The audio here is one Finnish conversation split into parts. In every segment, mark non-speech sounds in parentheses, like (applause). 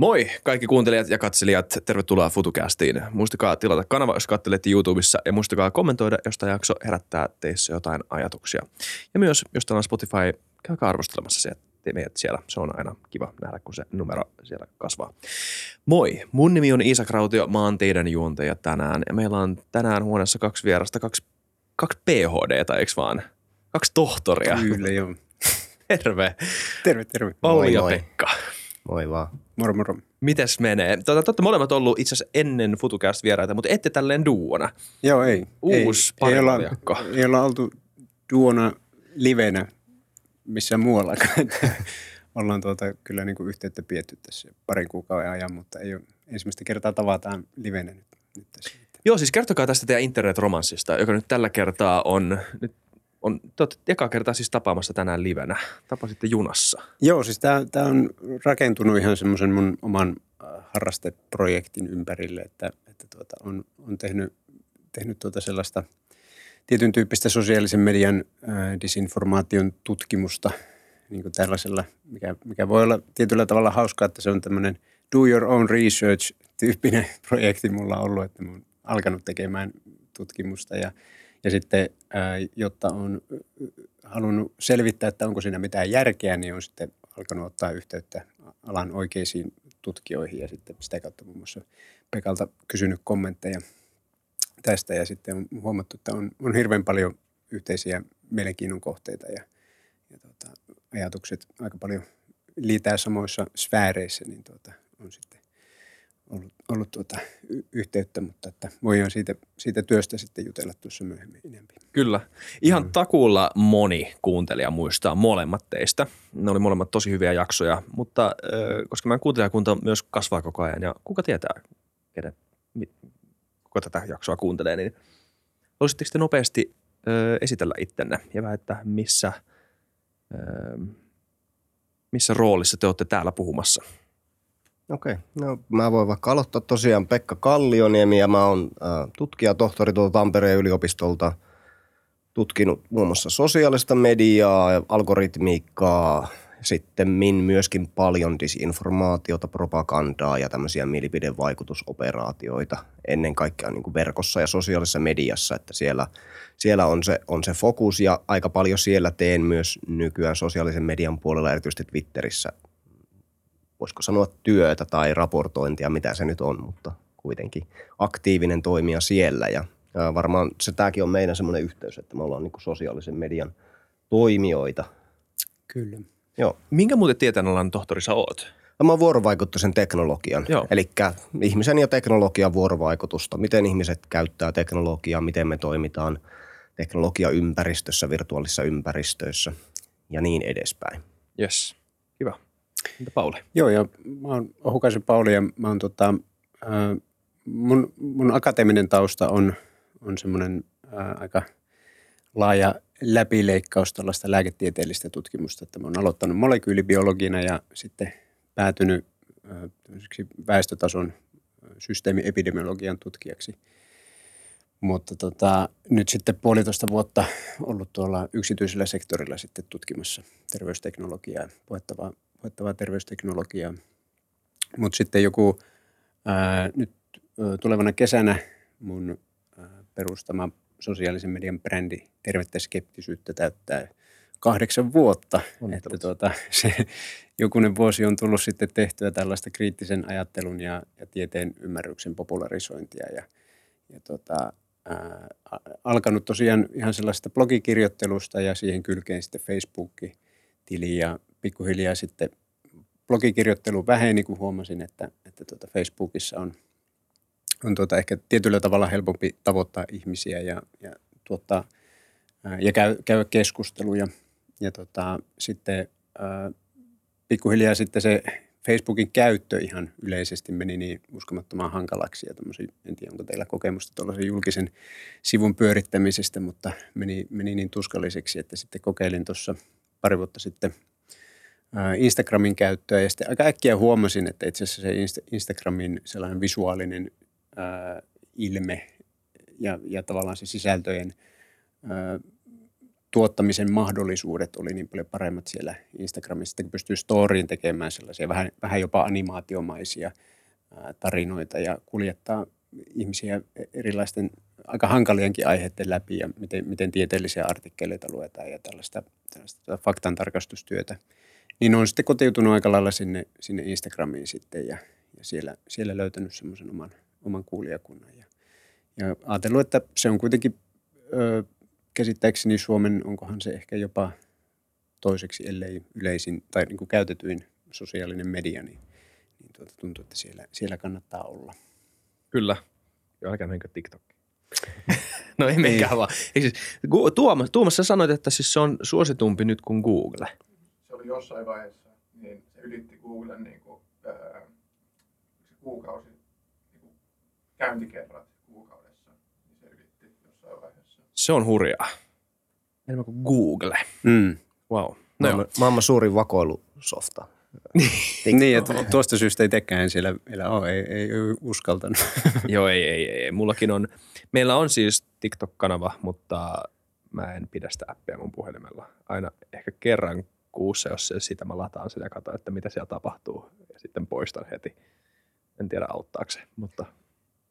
Moi kaikki kuuntelijat ja katselijat, tervetuloa FutuCastiin. Muistakaa tilata kanava, jos katselette YouTubessa ja muistakaa kommentoida, jos tämä jakso herättää teissä jotain ajatuksia. Ja myös, jos täällä on Spotify, käykää arvostelemassa se, te meidät siellä. Se on aina kiva nähdä, kun se numero siellä kasvaa. Moi, mun nimi on Iisa Krautio, mä oon teidän juontaja tänään. Ja meillä on tänään huoneessa kaksi vierasta, kaksi, kaksi PhDtä, eikö vaan? Kaksi tohtoria. Kyllä joo. (laughs) Terve. Terve, terve. Olli Moi, ja moi. Pekka. Moi vaan. Moro, moro. Mites menee? Tuota, te olette molemmat ollut itse asiassa ennen FutuCast vieraita, mutta ette tälleen duona. Joo, ei. Uusi ei, ei, olla, ei olla oltu duona livenä missään muuallakaan. (laughs) Että ollaan tuota, kyllä niin kuin yhteyttä pietty tässä parin kuukauden ajan, mutta ei ole ensimmäistä kertaa tavataan livenä nyt, nyt tässä. Joo, siis kertokaa tästä teidän internetromanssista, joka nyt tällä kertaa on, nyt on, te olette eka kertaa siis tapaamassa tänään livenä. Tapasitte junassa. Joo, siis tämä on rakentunut ihan semmoisen mun oman äh, harrasteprojektin ympärille, että, että tuota, on, on tehnyt, tehnyt tuota sellaista tietyn tyyppistä sosiaalisen median äh, disinformaation tutkimusta niin kuin tällaisella, mikä, mikä voi olla tietyllä tavalla hauskaa, että se on tämmöinen do your own research tyyppinen (laughs) projekti mulla ollut, että mä oon alkanut tekemään tutkimusta ja, ja sitten jotta on halunnut selvittää, että onko siinä mitään järkeä, niin on sitten alkanut ottaa yhteyttä alan oikeisiin tutkijoihin ja sitten sitä kautta muun muassa Pekalta kysynyt kommentteja tästä. Ja sitten on huomattu, että on, on hirveän paljon yhteisiä mielenkiinnon kohteita ja, ja tuota, ajatukset aika paljon liitää samoissa sfääreissä, niin tuota, on sitten ollut, ollut tuota, yhteyttä, mutta että voidaan siitä, siitä työstä sitten jutella tuossa myöhemmin enemmän. Kyllä. Ihan mm. takuulla moni kuuntelija muistaa molemmat teistä. Ne oli molemmat tosi hyviä jaksoja, mutta koska meidän kuuntelijakunta myös kasvaa koko ajan ja kuka tietää, kenen, kuka tätä jaksoa kuuntelee, niin voisitteko te nopeasti äh, esitellä ittenne ja väittää, missä, äh, missä roolissa te olette täällä puhumassa? Okei, no mä voin vaikka aloittaa. Tosiaan Pekka Kallioniemi ja mä oon äh, tutkija, tohtori tuolta Tampereen yliopistolta. Tutkinut muun muassa sosiaalista mediaa ja algoritmiikkaa, sitten min myöskin paljon disinformaatiota, propagandaa ja tämmöisiä mielipidevaikutusoperaatioita. Ennen kaikkea niin kuin verkossa ja sosiaalisessa mediassa, että siellä, siellä on, se, on se fokus. Ja aika paljon siellä teen myös nykyään sosiaalisen median puolella, erityisesti Twitterissä voisiko sanoa työtä tai raportointia, mitä se nyt on, mutta kuitenkin aktiivinen toimija siellä. Ja varmaan se tämäkin on meidän semmoinen yhteys, että me ollaan niin kuin sosiaalisen median toimijoita. Kyllä. Joo. Minkä muuten tieteenalan tohtori sä oot? Mä oon teknologian, teknologian. Joo. Eli ihmisen ja teknologian vuorovaikutusta. Miten ihmiset käyttää teknologiaa, miten me toimitaan teknologiaympäristössä, virtuaalisissa ympäristöissä ja niin edespäin. Yes. Entä Pauli? Joo, ja mä oon Ohukaisen Pauli ja mä oon tota, ää, mun, mun akateeminen tausta on, on semmoinen aika laaja läpileikkaus tällaista lääketieteellistä tutkimusta, että mä oon aloittanut molekyylibiologina ja sitten päätynyt ää, väestötason systeemiepidemiologian tutkijaksi. Mutta tota, nyt sitten puolitoista vuotta ollut tuolla yksityisellä sektorilla sitten tutkimassa terveysteknologiaa, puettavaa, puettavaa terveysteknologiaa. Mutta sitten joku ää, nyt ää, tulevana kesänä mun ää, perustama sosiaalisen median brändi Tervettä skeptisyyttä täyttää kahdeksan vuotta. Että tuota, (laughs) se jokunen vuosi on tullut sitten tehtyä tällaista kriittisen ajattelun ja, ja tieteen ymmärryksen popularisointia ja, ja tota, ää, alkanut tosiaan ihan sellaista blogikirjoittelusta ja siihen kylkeen sitten Facebook-tili ja pikkuhiljaa sitten blogikirjoittelu väheni, kun huomasin, että, että tuota Facebookissa on, on tuota ehkä tietyllä tavalla helpompi tavoittaa ihmisiä ja, ja tuottaa ja käy, käydä keskusteluja. Ja tota, sitten ää, pikkuhiljaa sitten se Facebookin käyttö ihan yleisesti meni niin uskomattoman hankalaksi ja en tiedä onko teillä kokemusta tuollaisen julkisen sivun pyörittämisestä, mutta meni, meni niin tuskalliseksi, että sitten kokeilin tuossa pari vuotta sitten Instagramin käyttöä ja sitten aika äkkiä huomasin, että itse asiassa se Insta- Instagramin sellainen visuaalinen ää, ilme ja, ja tavallaan se sisältöjen ää, tuottamisen mahdollisuudet oli niin paljon paremmat siellä Instagramissa, että pystyy storyin tekemään sellaisia vähän, vähän jopa animaatiomaisia tarinoita ja kuljettaa ihmisiä erilaisten aika hankalienkin aiheiden läpi ja miten, miten tieteellisiä artikkeleita luetaan ja tällaista, tällaista faktantarkastustyötä. Niin on sitten kotiutunut aika lailla sinne, sinne Instagramiin sitten ja, ja siellä, siellä löytänyt semmoisen oman, oman kuulijakunnan. Ja, ja ajatellut, että se on kuitenkin ö, käsittääkseni Suomen, onkohan se ehkä jopa toiseksi, ellei yleisin tai niin kuin käytetyin sosiaalinen media, niin, niin tuota, tuntuu, että siellä, siellä kannattaa olla. Kyllä. Joo, älkää menkö TikTok. (laughs) no ei menkään vaan. Siis, Tuomas, Tuomas, sä sanoit, että siis se on suositumpi nyt kuin Google. Jossain vaiheessa, niin se ylitti Googlen niin kuin, ää, se kuukausi niin kuin käyntikerrat kuukaudessa. Niin se ylitti jossain vaiheessa. Se on hurjaa. Enemmän kuin Google. Mm. Wow. No Maailman, joo. maailman suurin vakoilusofta. (laughs) Niin, että tuosta syystä ei tekään siellä vielä ole, ei, ei uskaltanut. (laughs) joo, ei, ei, ei. Mullakin on, meillä on siis TikTok-kanava, mutta mä en pidä sitä appia mun puhelimella. Aina ehkä kerran kuussa, jos se sitä mä lataan sitä ja katson, että mitä siellä tapahtuu ja sitten poistan heti. En tiedä auttaako se, mutta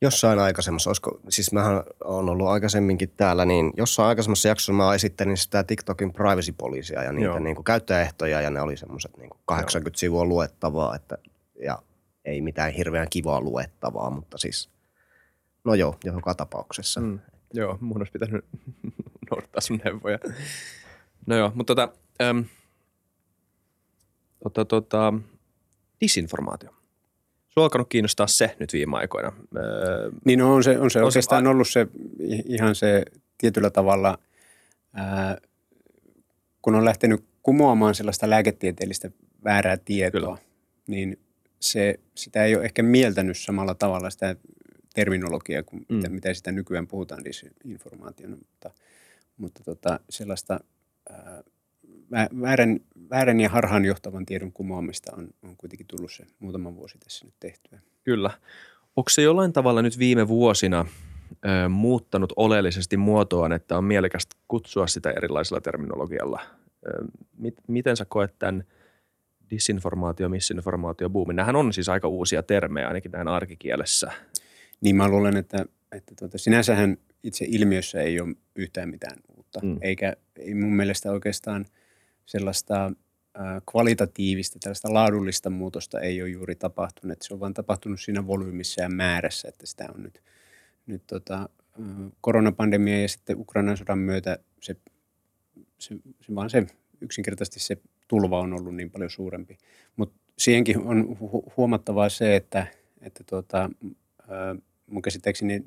Jossain aikaisemmassa, olisiko, siis mähän on ollut aikaisemminkin täällä, niin jossain aikaisemmassa jaksossa mä esittelin sitä TikTokin privacy poliisia ja niitä Joo. niin kuin käyttäjäehtoja ja ne oli semmoiset niin 80 sivua luettavaa että, ja ei mitään hirveän kivaa luettavaa, mutta siis no joo, joka tapauksessa. Mm. Joo, mun olisi pitänyt (laughs) noudattaa sun neuvoja. No joo, mutta tota, äm, tota, tota, disinformaatio. Sulla on alkanut kiinnostaa se nyt viime aikoina. Öö, Niin no on se, on se On se oikeastaan a- ollut se ihan se tietyllä tavalla, ää, kun on lähtenyt kumoamaan sellaista lääketieteellistä väärää tietoa, Kyllä. niin se, sitä ei ole ehkä mieltänyt samalla tavalla sitä terminologiaa kuin mm. mitä, mitä sitä nykyään puhutaan disinformaationa, mutta, mutta tota, sellaista ää, väärän, väärän ja harhaanjohtavan tiedon kumoamista on, on kuitenkin tullut se muutama vuosi tässä nyt tehtyä. Kyllä. Onko se jollain tavalla nyt viime vuosina ö, muuttanut oleellisesti muotoaan, että on mielekästä kutsua sitä erilaisella terminologialla? Ö, mit, miten sä koet tämän disinformaatio, misinformaatio, boomin? Nämähän on siis aika uusia termejä ainakin näin arkikielessä. Niin mä luulen, että, että tuota, sinänsähän itse ilmiössä ei ole yhtään mitään uutta, mm. eikä ei mun mielestä oikeastaan sellaista kvalitatiivista, tällaista laadullista muutosta ei ole juuri tapahtunut. Että se on vaan tapahtunut siinä volyymissa ja määrässä, että sitä on nyt, nyt tota, koronapandemia ja sitten Ukrainan sodan myötä se, se, se vaan se yksinkertaisesti se tulva on ollut niin paljon suurempi. Mutta siihenkin on hu- huomattavaa se, että, että tuota, mun käsittääkseni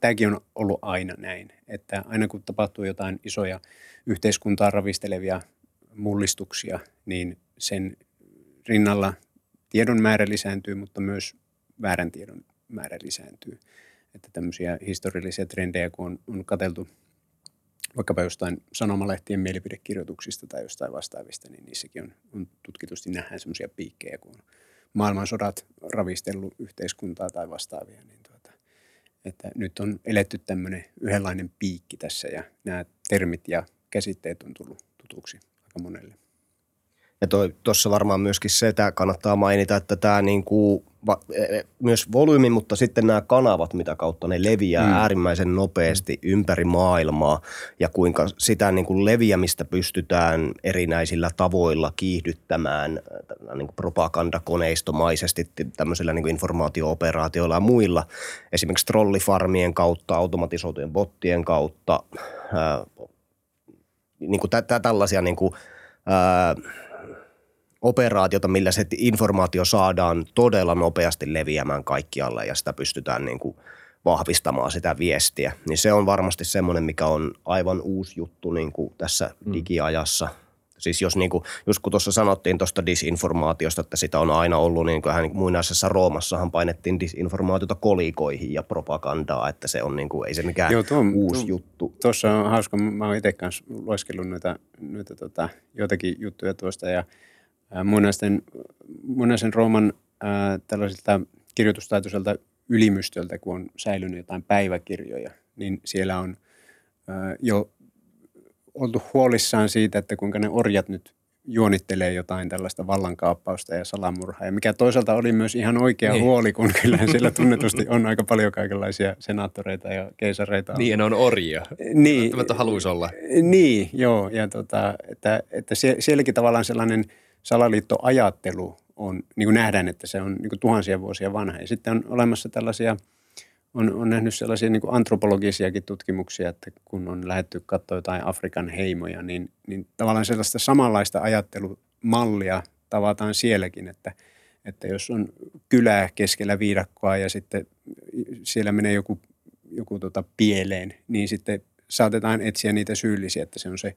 tämäkin on ollut aina näin, että aina kun tapahtuu jotain isoja yhteiskuntaa ravistelevia mullistuksia, niin sen rinnalla tiedon määrä lisääntyy, mutta myös väärän tiedon määrä lisääntyy. Että tämmöisiä historiallisia trendejä, kun on, on katseltu vaikkapa jostain sanomalehtien mielipidekirjoituksista tai jostain vastaavista, niin niissäkin on, on tutkitusti nähdään semmoisia piikkejä, kun on maailmansodat ravistellut yhteiskuntaa tai vastaavia, niin tuota, että nyt on eletty tämmöinen yhdenlainen piikki tässä ja nämä termit ja käsitteet on tullut tutuksi aika monelle. Ja tuossa varmaan myöskin se, että kannattaa mainita, että tämä niinku, va, e- e- myös volyymi, mutta sitten nämä kanavat, mitä kautta ne leviää mm. Mm. äärimmäisen nopeasti mm. ympäri maailmaa ja kuinka sitä niinku leviämistä pystytään erinäisillä tavoilla kiihdyttämään äh, niinku propagandakoneistomaisesti tämmöisillä niinku informaatio-operaatioilla ja muilla. Esimerkiksi trollifarmien kautta, automatisoitujen bottien kautta, ää, niinku tä, tä, tällaisia niinku, ää, operaatiota, millä se informaatio saadaan todella nopeasti leviämään kaikkialle ja sitä pystytään niin kuin vahvistamaan sitä viestiä. Niin se on varmasti semmoinen, mikä on aivan uusi juttu niin kuin tässä Mm. digiajassa. Siis jos niin kuin, just kun tuossa sanottiin tuosta disinformaatiosta, että sitä on aina ollut, niin kuin hän muinaisessa Roomassahan painettiin disinformaatiota kolikoihin ja propagandaa, että se on niin kuin, ei se mikään Joo, tuo uusi tuo- juttu. Tuossa on hauska, mä oon itse kanssa lueskellut noita, noita tota, joitakin juttuja tuosta ja ää, muinaisten, muinaisen Rooman ää, tällaiselta kirjoitustaitoiselta ylimystöltä, kun on säilynyt jotain päiväkirjoja, niin siellä on ää, jo oltu huolissaan siitä, että kuinka ne orjat nyt juonittelee jotain tällaista vallankaappausta ja salamurhaa. Ja mikä toisaalta oli myös ihan oikea niin. huoli, kun kyllä siellä tunnetusti on aika paljon kaikenlaisia senaattoreita ja keisareita. Niin, ne on orjia. Niin. Välttämättä haluaisi olla. Niin, joo. Ja tota, että, että sielläkin tavallaan sellainen salaliittoajattelu on, niin kuin nähdään, että se on niin kuin tuhansia vuosia vanha. Ja sitten on olemassa tällaisia – on, on nähnyt sellaisia niin antropologisiakin tutkimuksia, että kun on lähetty katsoa jotain Afrikan heimoja, niin, niin tavallaan sellaista samanlaista ajattelumallia tavataan sielläkin, että, että jos on kylää keskellä viidakkoa ja sitten siellä menee joku, joku tota pieleen, niin sitten saatetaan etsiä niitä syyllisiä, että se on se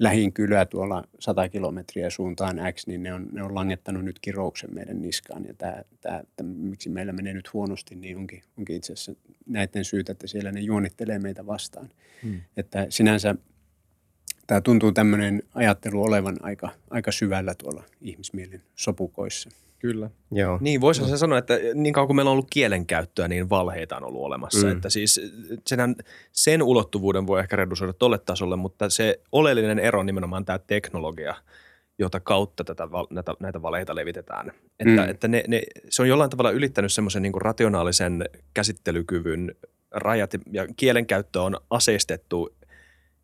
lähin kylä tuolla 100 kilometriä suuntaan X, niin ne on, ne on langettanut nyt kirouksen meidän niskaan. Ja tämä, tämä, tämä, miksi meillä menee nyt huonosti, niin onkin, onkin itse asiassa näiden syytä, että siellä ne juonittelee meitä vastaan. Hmm. Että sinänsä tämä tuntuu tämmöinen ajattelu olevan aika, aika syvällä tuolla ihmismielen sopukoissa. Kyllä. Joo. Niin, voisi se sanoa, että niin kauan kuin meillä on ollut kielenkäyttöä, niin valheita on ollut olemassa. Mm. Että siis senhän, sen ulottuvuuden voi ehkä redusoida tolle tasolle, mutta se oleellinen ero on nimenomaan tämä teknologia, jota kautta tätä, näitä, näitä valheita levitetään. Että, mm. että ne, ne, se on jollain tavalla ylittänyt semmoisen niin rationaalisen käsittelykyvyn rajat ja kielenkäyttö on aseistettu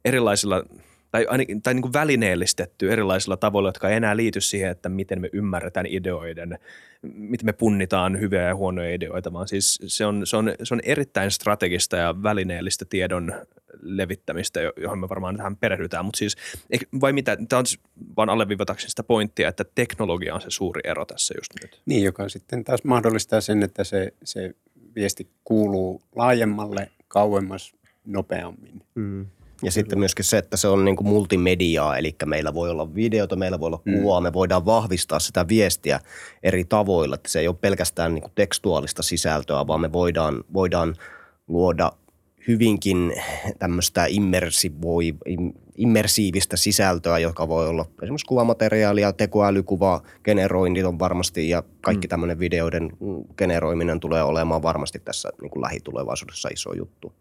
erilaisilla – tai, ainakin, tai niin kuin välineellistetty erilaisilla tavoilla, jotka ei enää liity siihen, että miten me ymmärretään ideoiden, miten me punnitaan hyviä ja huonoja ideoita, vaan siis se on, se on, se on erittäin strategista ja välineellistä tiedon levittämistä, johon me varmaan tähän perehdytään, mutta siis vai mitä, tämä on vaan alleviivatakseni sitä pointtia, että teknologia on se suuri ero tässä just nyt. Niin, joka sitten taas mahdollistaa sen, että se, se viesti kuuluu laajemmalle, kauemmas, nopeammin. Mm. Ja sitten myöskin se, että se on niin kuin multimediaa, eli meillä voi olla videota, meillä voi olla mm. kuvaa, mm. me voidaan vahvistaa sitä viestiä eri tavoilla. Että se ei ole pelkästään niin kuin tekstuaalista sisältöä, vaan me voidaan, voidaan luoda hyvinkin tämmöistä immersiivistä sisältöä, joka voi olla esimerkiksi kuvamateriaalia, tekoälykuva, generoinnit on varmasti ja kaikki mm. tämmöinen videoiden generoiminen tulee olemaan varmasti tässä niin kuin lähitulevaisuudessa iso juttu.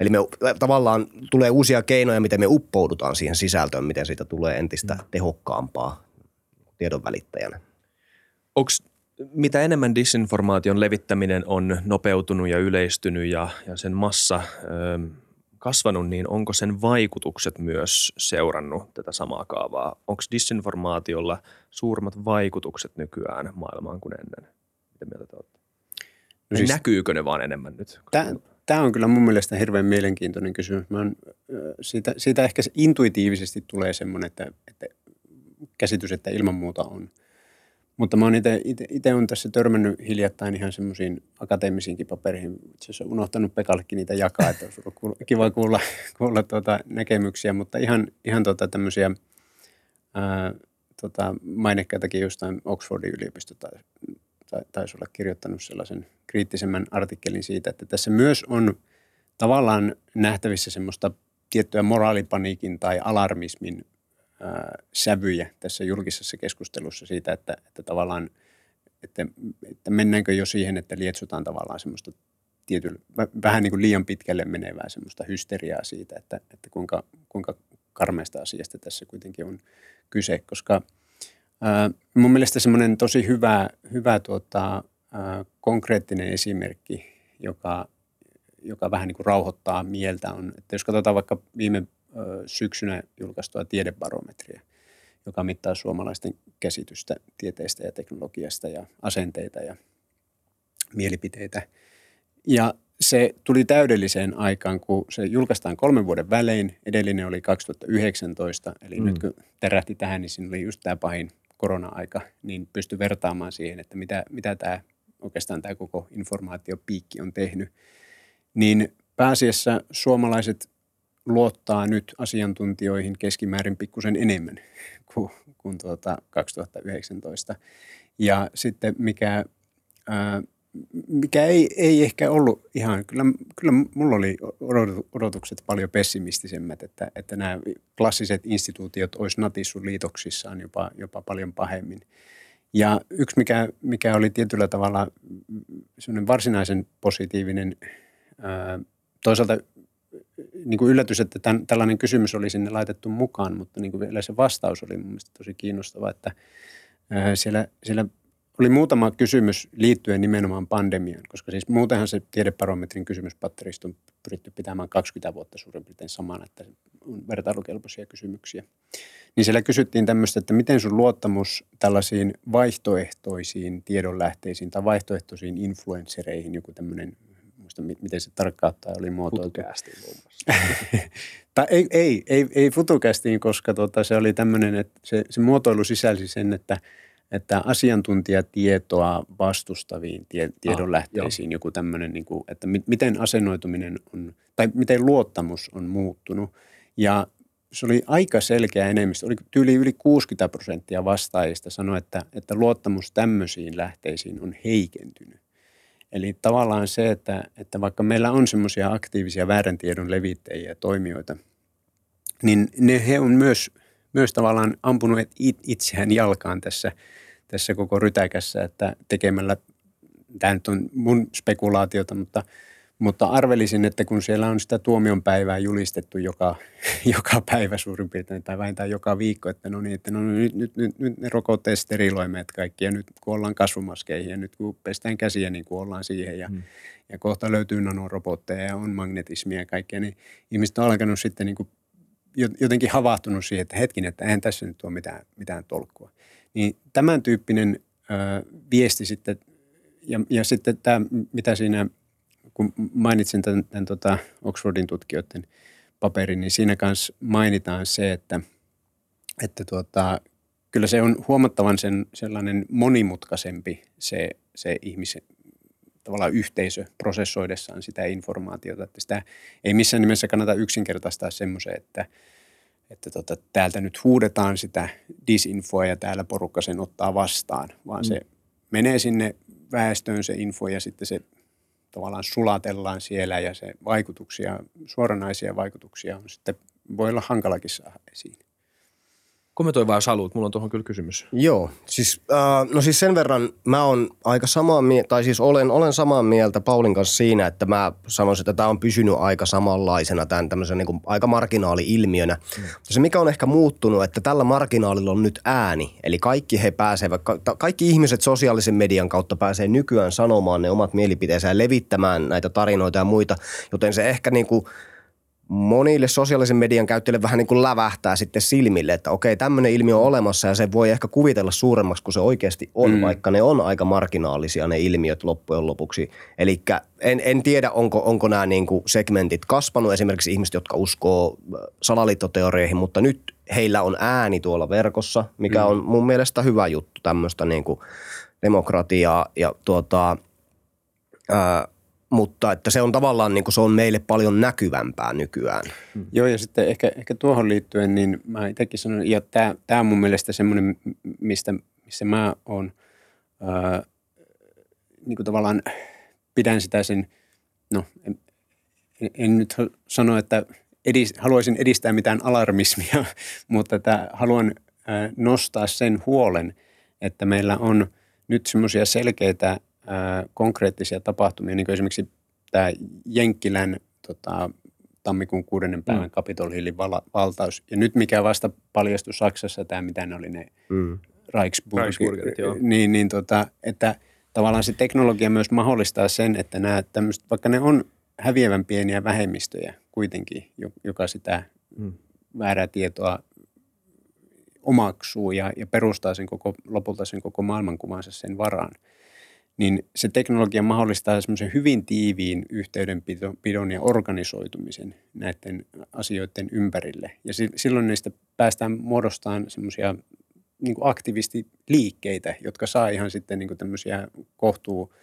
Eli me tavallaan tulee uusia keinoja, miten me uppoudutaan siihen sisältöön, miten siitä tulee entistä mm. tehokkaampaa tiedon välittäjänä. Onko mitä enemmän disinformaation levittäminen on nopeutunut ja yleistynyt ja, ja sen massa ö, kasvanut, niin onko sen vaikutukset myös seurannut tätä samaa kaavaa? Onko disinformaatiolla suuremmat vaikutukset nykyään maailmaan kuin ennen? Mitä mieltä te olette? No siis, näkyykö ne vaan enemmän nyt? Tämä, Tämä on kyllä mun mielestä hirveän mielenkiintoinen kysymys. Mä on, siitä, siitä ehkä intuitiivisesti tulee semmoinen, että, että käsitys, että ilman muuta on. Mutta mä oon itse on tässä törmännyt hiljattain ihan semmoisiin akateemisiinkin papereihin. Itse asiassa unohtanut Pekallekin niitä jakaa, että olisi ollut kiva kuulla, (laughs) kuulla tuota näkemyksiä, mutta ihan, ihan tuota tämmöisiä ää, tota, mainekkaitakin jostain Oxfordin yliopistosta taisi olla kirjoittanut sellaisen kriittisemmän artikkelin siitä, että tässä myös on tavallaan nähtävissä semmoista tiettyä moraalipaniikin tai alarmismin ää, sävyjä tässä julkisessa keskustelussa siitä, että, että tavallaan, että, että mennäänkö jo siihen, että lietsotaan tavallaan semmoista tietyllä, vähän niin kuin liian pitkälle menevää semmoista hysteriaa siitä, että, että kuinka, kuinka karmeasta asiasta tässä kuitenkin on kyse, koska – mun mielestä semmoinen tosi hyvä, hyvä tuota, konkreettinen esimerkki, joka, joka vähän niin kuin rauhoittaa mieltä on, että jos katsotaan vaikka viime syksynä julkaistua tiedebarometria, joka mittaa suomalaisten käsitystä tieteestä ja teknologiasta ja asenteita ja mielipiteitä. Ja se tuli täydelliseen aikaan, kun se julkaistaan kolmen vuoden välein. Edellinen oli 2019, eli mm. nyt kun tärähti tähän, niin siinä oli just tämä pahin korona-aika, niin pysty vertaamaan siihen, että mitä, mitä tämä oikeastaan tämä koko informaatiopiikki on tehnyt. Niin pääasiassa suomalaiset luottaa nyt asiantuntijoihin keskimäärin pikkusen enemmän (laughs) kuin, kuin tuota 2019. Ja sitten mikä ää, mikä ei, ei ehkä ollut ihan, kyllä, kyllä mulla oli odotukset paljon pessimistisemmät, että, että nämä klassiset instituutiot olisi natissut liitoksissaan jopa, jopa paljon pahemmin. Ja yksi, mikä, mikä oli tietyllä tavalla semmoinen varsinaisen positiivinen, toisaalta niin kuin yllätys, että tämän, tällainen kysymys oli sinne laitettu mukaan, mutta niin kuin vielä se vastaus oli mun tosi kiinnostava, että siellä, siellä oli muutama kysymys liittyen nimenomaan pandemiaan, koska siis muutenhan se tiedeparometrin kysymyspatterista on pyritty pitämään 20 vuotta suurin piirtein samana, että on vertailukelpoisia kysymyksiä. Niin siellä kysyttiin tämmöistä, että miten sun luottamus tällaisiin vaihtoehtoisiin tiedonlähteisiin tai vaihtoehtoisiin influenssereihin, joku tämmöinen, muista miten se tarkkaan oli muotoiltu. muun muassa. (laughs) ei, ei, ei, ei futukästiin, koska tota, se oli tämmöinen, että se, se muotoilu sisälsi sen, että – että asiantuntijatietoa vastustaviin tie, tiedonlähteisiin ah, joku tämmöinen, niin kuin, että mi, miten asennoituminen on, tai miten luottamus on muuttunut. Ja se oli aika selkeä enemmistö, oli tyyli yli 60 prosenttia vastaajista sanoi, että, että luottamus tämmöisiin lähteisiin on heikentynyt. Eli tavallaan se, että, että vaikka meillä on semmoisia aktiivisia väärän tiedon levittäjiä ja toimijoita, niin ne he on myös, myös tavallaan ampunut itseään jalkaan tässä – tässä koko rytäkässä, että tekemällä, tämä nyt on mun spekulaatiota, mutta, mutta arvelisin, että kun siellä on sitä tuomion päivää julistettu joka, (laughs) joka päivä suurin piirtein tai vähintään joka viikko, että no niin, että no nyt, nyt, nyt, nyt ne rokotteet steriloimme meidät kaikki ja nyt kun ollaan kasvumaskeihin ja nyt kun pestään käsiä niin kuin ollaan siihen ja, hmm. ja kohta löytyy nanorobotteja ja on magnetismia ja kaikkea, niin ihmiset on alkanut sitten niin kuin jotenkin havahtunut siihen, että hetkin, että eihän tässä nyt ole mitään, mitään tolkkua. Niin tämän tyyppinen ö, viesti sitten, ja, ja sitten tämä, mitä siinä, kun mainitsin tämän, tämän tota Oxfordin tutkijoiden paperin, niin siinä kanssa mainitaan se, että, että tuota, kyllä se on huomattavan sen, sellainen monimutkaisempi se, se ihmisen tavallaan yhteisö prosessoidessaan sitä informaatiota. Että sitä ei missään nimessä kannata yksinkertaistaa semmoiseen, että – että tota, täältä nyt huudetaan sitä disinfoa ja täällä porukka sen ottaa vastaan, vaan mm. se menee sinne väestöön se info ja sitten se tavallaan sulatellaan siellä ja se vaikutuksia, suoranaisia vaikutuksia on sitten, voi olla hankalakin saada esiin. Kommentoi vaan, jos haluat. Mulla on tuohon kyllä kysymys. Joo, siis, äh, no siis sen verran mä oon aika samaa mieltä, tai siis olen, olen samaa mieltä Paulin kanssa siinä, että mä sanoisin, että tämä on pysynyt aika samanlaisena, tämän tämmöisen niin aika marginaali-ilmiönä. Mm. Se mikä on ehkä muuttunut, että tällä marginaalilla on nyt ääni, eli kaikki he pääsevät, kaikki ihmiset sosiaalisen median kautta pääsee nykyään sanomaan ne omat mielipiteensä ja levittämään näitä tarinoita ja muita, joten se ehkä niin kuin – monille sosiaalisen median käyttäjille vähän niin kuin lävähtää sitten silmille, että okei, tämmöinen ilmiö on olemassa ja se voi ehkä kuvitella suuremmaksi kuin se oikeasti on, mm. vaikka ne on aika marginaalisia ne ilmiöt loppujen lopuksi. Eli en, en tiedä, onko, onko nämä niin kuin segmentit kasvanut, esimerkiksi ihmiset, jotka uskoo äh, salaliittoteorioihin, mutta nyt heillä on ääni tuolla verkossa, mikä mm. on mun mielestä hyvä juttu, tämmöistä niin kuin demokratiaa ja tuota, ää, mutta että se on tavallaan niin kuin se on meille paljon näkyvämpää nykyään. Hmm. Joo ja sitten ehkä, ehkä tuohon liittyen, niin mä itsekin sanon, ja tämä, tämä on mun mielestä semmoinen, mistä, missä mä oon niin kuin tavallaan pidän sitä sen, no en, en nyt sano, että edis, haluaisin edistää mitään alarmismia, (laughs) mutta että haluan ää, nostaa sen huolen, että meillä on nyt semmoisia selkeitä konkreettisia tapahtumia, niin kuin esimerkiksi tämä Jenkkilän tota, tammikuun kuudennen mm. päivän mm. Capitol Hillin vala, valtaus. Ja nyt mikä vasta paljastui Saksassa, tämä mitä ne oli ne mm. Reichsburg, niin, niin tota, että tavallaan se teknologia myös mahdollistaa sen, että nämä tämmöiset, vaikka ne on häviävän pieniä vähemmistöjä kuitenkin, joka sitä mm. väärää tietoa omaksuu ja, ja perustaa sen koko, lopulta sen koko maailmankuvansa sen varaan – niin se teknologia mahdollistaa semmoisen hyvin tiiviin yhteydenpidon ja organisoitumisen näiden asioiden ympärille. Ja silloin niistä päästään muodostamaan semmoisia niin aktivistiliikkeitä, jotka saa ihan sitten niin tämmöisiä kohtuu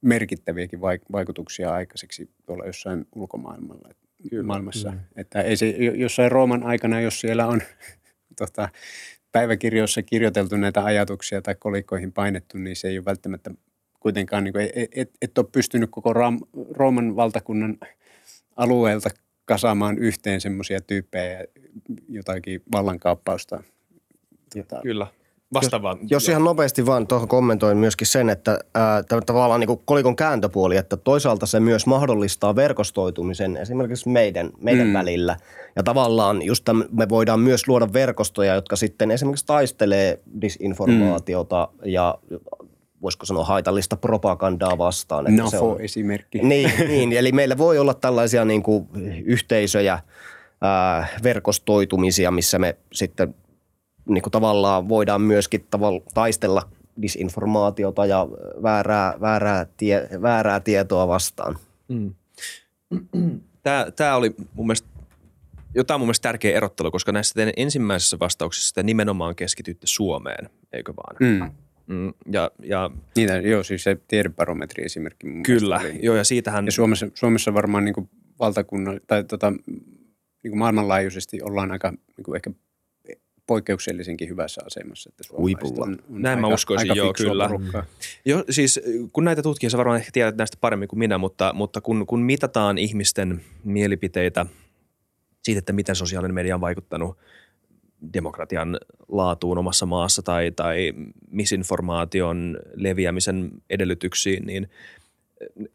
merkittäviäkin vaikutuksia aikaiseksi tuolla jossain ulkomaailmalla. Kyllä. maailmassa. Mm. Että ei se jossain Rooman aikana, jos siellä on (laughs) tota, päiväkirjoissa kirjoiteltu näitä ajatuksia tai kolikkoihin painettu, niin se ei ole välttämättä kuitenkaan, niin kuin, et, et, et ole pystynyt koko Raam, Rooman valtakunnan alueelta kasaamaan yhteen semmoisia tyyppejä jotakin vallankaappausta. Tota. Kyllä. Vastaavaa. Jos ihan nopeasti vaan tuohon kommentoin myöskin sen, että ää, tämä tavallaan niin kuin kolikon kääntöpuoli, että toisaalta se myös mahdollistaa verkostoitumisen esimerkiksi meidän, meidän mm. välillä. Ja tavallaan just täm, me voidaan myös luoda verkostoja, jotka sitten esimerkiksi taistelee disinformaatiota mm. ja voisiko sanoa haitallista propagandaa vastaan. Että Nafo se on, esimerkki. Niin, niin, eli meillä voi olla tällaisia niin kuin yhteisöjä, ää, verkostoitumisia, missä me sitten niin kuin tavallaan voidaan myöskin tavalla taistella disinformaatiota ja väärää, väärää, tie, väärää tietoa vastaan. Mm. (clears throat) Tämä, tämä oli mun mielestä jotain mun mielestä tärkeä erottelu, koska näissä teidän ensimmäisessä vastauksessa te nimenomaan keskitytte Suomeen, eikö vaan? Mm. Mm, ja, ja, Niitä, joo, siis se tiedebarometri esimerkki. Mun kyllä, oli, joo, ja siitähän... Ja Suomessa, Suomessa varmaan niin valtakunnan, tai tota, niin kuin maailmanlaajuisesti ollaan aika niin kuin ehkä poikkeuksellisenkin hyvässä asemassa. Että Huipulla. On, on Näin aika, mä uskoisin, joo, kyllä. Porukkaa. Jo, siis kun näitä tutkijia, sä varmaan ehkä tiedät näistä paremmin kuin minä, mutta, mutta kun, kun mitataan ihmisten mielipiteitä siitä, että miten sosiaalinen media on vaikuttanut demokratian laatuun omassa maassa tai, tai misinformaation leviämisen edellytyksiin, niin –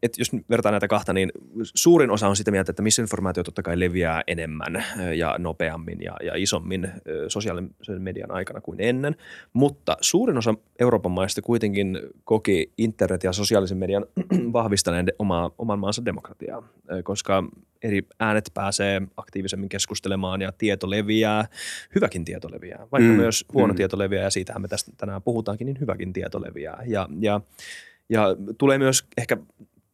että jos vertaa näitä kahta, niin suurin osa on sitä mieltä, että misinformaatio totta kai leviää enemmän ja nopeammin ja, ja isommin sosiaalisen median aikana kuin ennen. Mutta suurin osa Euroopan maista kuitenkin koki internet ja sosiaalisen median (clears throat) vahvistaneen omaa, oman maansa demokratiaa, koska eri äänet pääsee aktiivisemmin keskustelemaan ja tieto leviää, hyväkin tieto leviää, vaikka mm, myös huono mm. tieto leviää ja siitähän me tästä tänään puhutaankin, niin hyväkin tieto leviää. Ja, ja ja tulee myös ehkä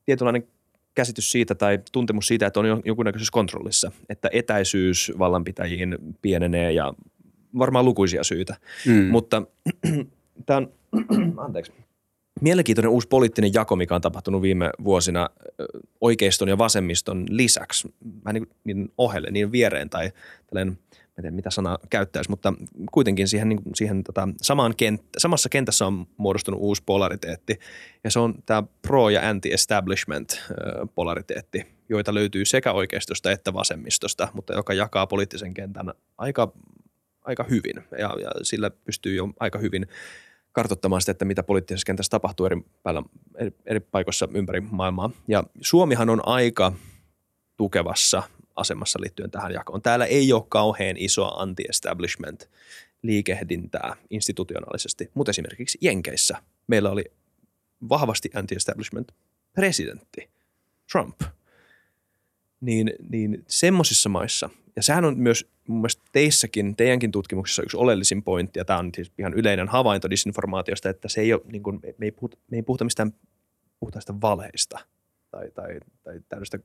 tietynlainen käsitys siitä tai tuntemus siitä, että on jonkunnäköisessä kontrollissa, että etäisyys vallanpitäjiin pienenee ja varmaan lukuisia syitä. Mm. Mutta (clears throat) tämä on, (clears throat) anteeksi, mielenkiintoinen uusi poliittinen jako, mikä on tapahtunut viime vuosina oikeiston ja vasemmiston lisäksi, vähän niin, niin ohelle, niin viereen tai tällainen – en tiedä mitä sana käyttäisi, mutta kuitenkin siihen, niin, siihen tota, samaan kent, samassa kentässä on muodostunut uusi polariteetti ja se on tämä pro- ja anti-establishment polariteetti, joita löytyy sekä oikeistosta että vasemmistosta, mutta joka jakaa poliittisen kentän aika, aika hyvin ja, ja sillä pystyy jo aika hyvin kartoittamaan sitä, että mitä poliittisessa kentässä tapahtuu eri, päällä, eri, eri paikoissa ympäri maailmaa. Ja Suomihan on aika tukevassa asemassa liittyen tähän jakoon. Täällä ei ole kauhean isoa anti-establishment liikehdintää institutionaalisesti, mutta esimerkiksi Jenkeissä meillä oli vahvasti anti-establishment presidentti, Trump. Niin, niin semmoisissa maissa, ja sehän on myös mun mielestä teissäkin, teidänkin tutkimuksessa yksi oleellisin pointti, ja tämä on siis ihan yleinen havainto disinformaatiosta, että se ei ole, niin kuin, me, ei puhuta, me ei puhuta mistään puhtaista valheista tai, tai, tai täydestä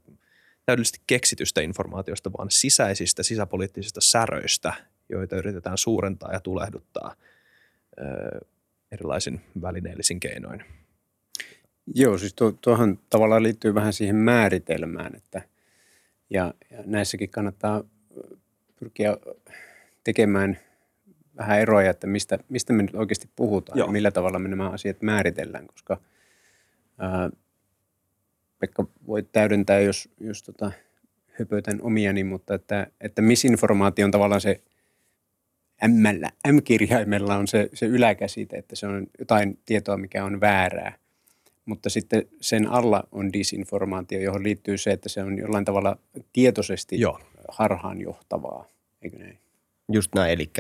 täydellisesti keksitystä informaatiosta, vaan sisäisistä sisäpoliittisista säröistä, joita yritetään suurentaa ja tulehduttaa ö, erilaisin välineellisin keinoin. Joo, siis tuo, tuohon tavallaan liittyy vähän siihen määritelmään, että ja, ja näissäkin kannattaa pyrkiä tekemään vähän eroja, että mistä, mistä me nyt oikeasti puhutaan Joo. ja millä tavalla me nämä asiat määritellään, koska ää, Pekka voi täydentää, jos, jos tota, höpötän omiani, mutta että, että misinformaatio on tavallaan se M-llä, M-kirjaimella on se, se yläkäsite, että se on jotain tietoa, mikä on väärää. Mutta sitten sen alla on disinformaatio, johon liittyy se, että se on jollain tavalla tietoisesti Joo. harhaanjohtavaa, eikö näin? Just näin, eli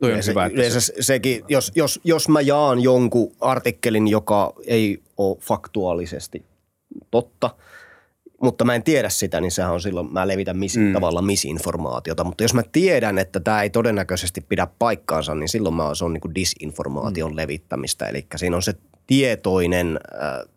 Toi on hyvä, se, se, sekin, jos, jos, jos mä jaan jonkun artikkelin, joka ei ole faktuaalisesti totta, mutta mä en tiedä sitä, niin sehän on silloin, mä levitän mis, mm. tavallaan misinformaatiota. Mutta jos mä tiedän, että tämä ei todennäköisesti pidä paikkaansa, niin silloin mä, se on niin kuin disinformaation mm. levittämistä. Eli siinä on se tietoinen, äh,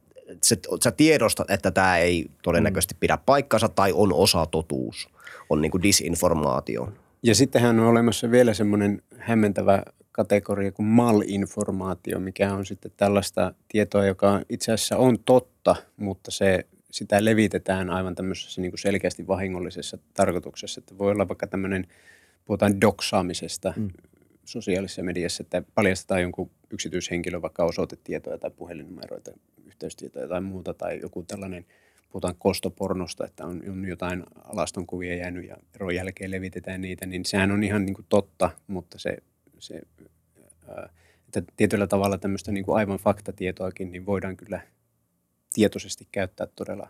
se, sä tiedostat, että tämä ei todennäköisesti pidä paikkaansa tai on osa totuus, on niin kuin disinformaatio. Ja sittenhän on olemassa vielä semmoinen hämmentävä kategoria kuin malinformaatio, mikä on sitten tällaista tietoa, joka itse asiassa on totta, mutta se, sitä levitetään aivan tämmöisessä niin kuin selkeästi vahingollisessa tarkoituksessa. Että voi olla vaikka tämmöinen, puhutaan doksaamisesta mm. sosiaalisessa mediassa, että paljastetaan jonkun yksityishenkilön vaikka osoitetietoja tai puhelinnumeroita, yhteystietoja tai muuta, tai joku tällainen, puhutaan kostopornosta, että on, on jotain alastonkuvia jäänyt ja eron jälkeen levitetään niitä, niin sehän on ihan niin kuin totta, mutta se se että tietyllä tavalla tämmöistä niin kuin aivan faktatietoakin niin voidaan kyllä tietoisesti käyttää todella,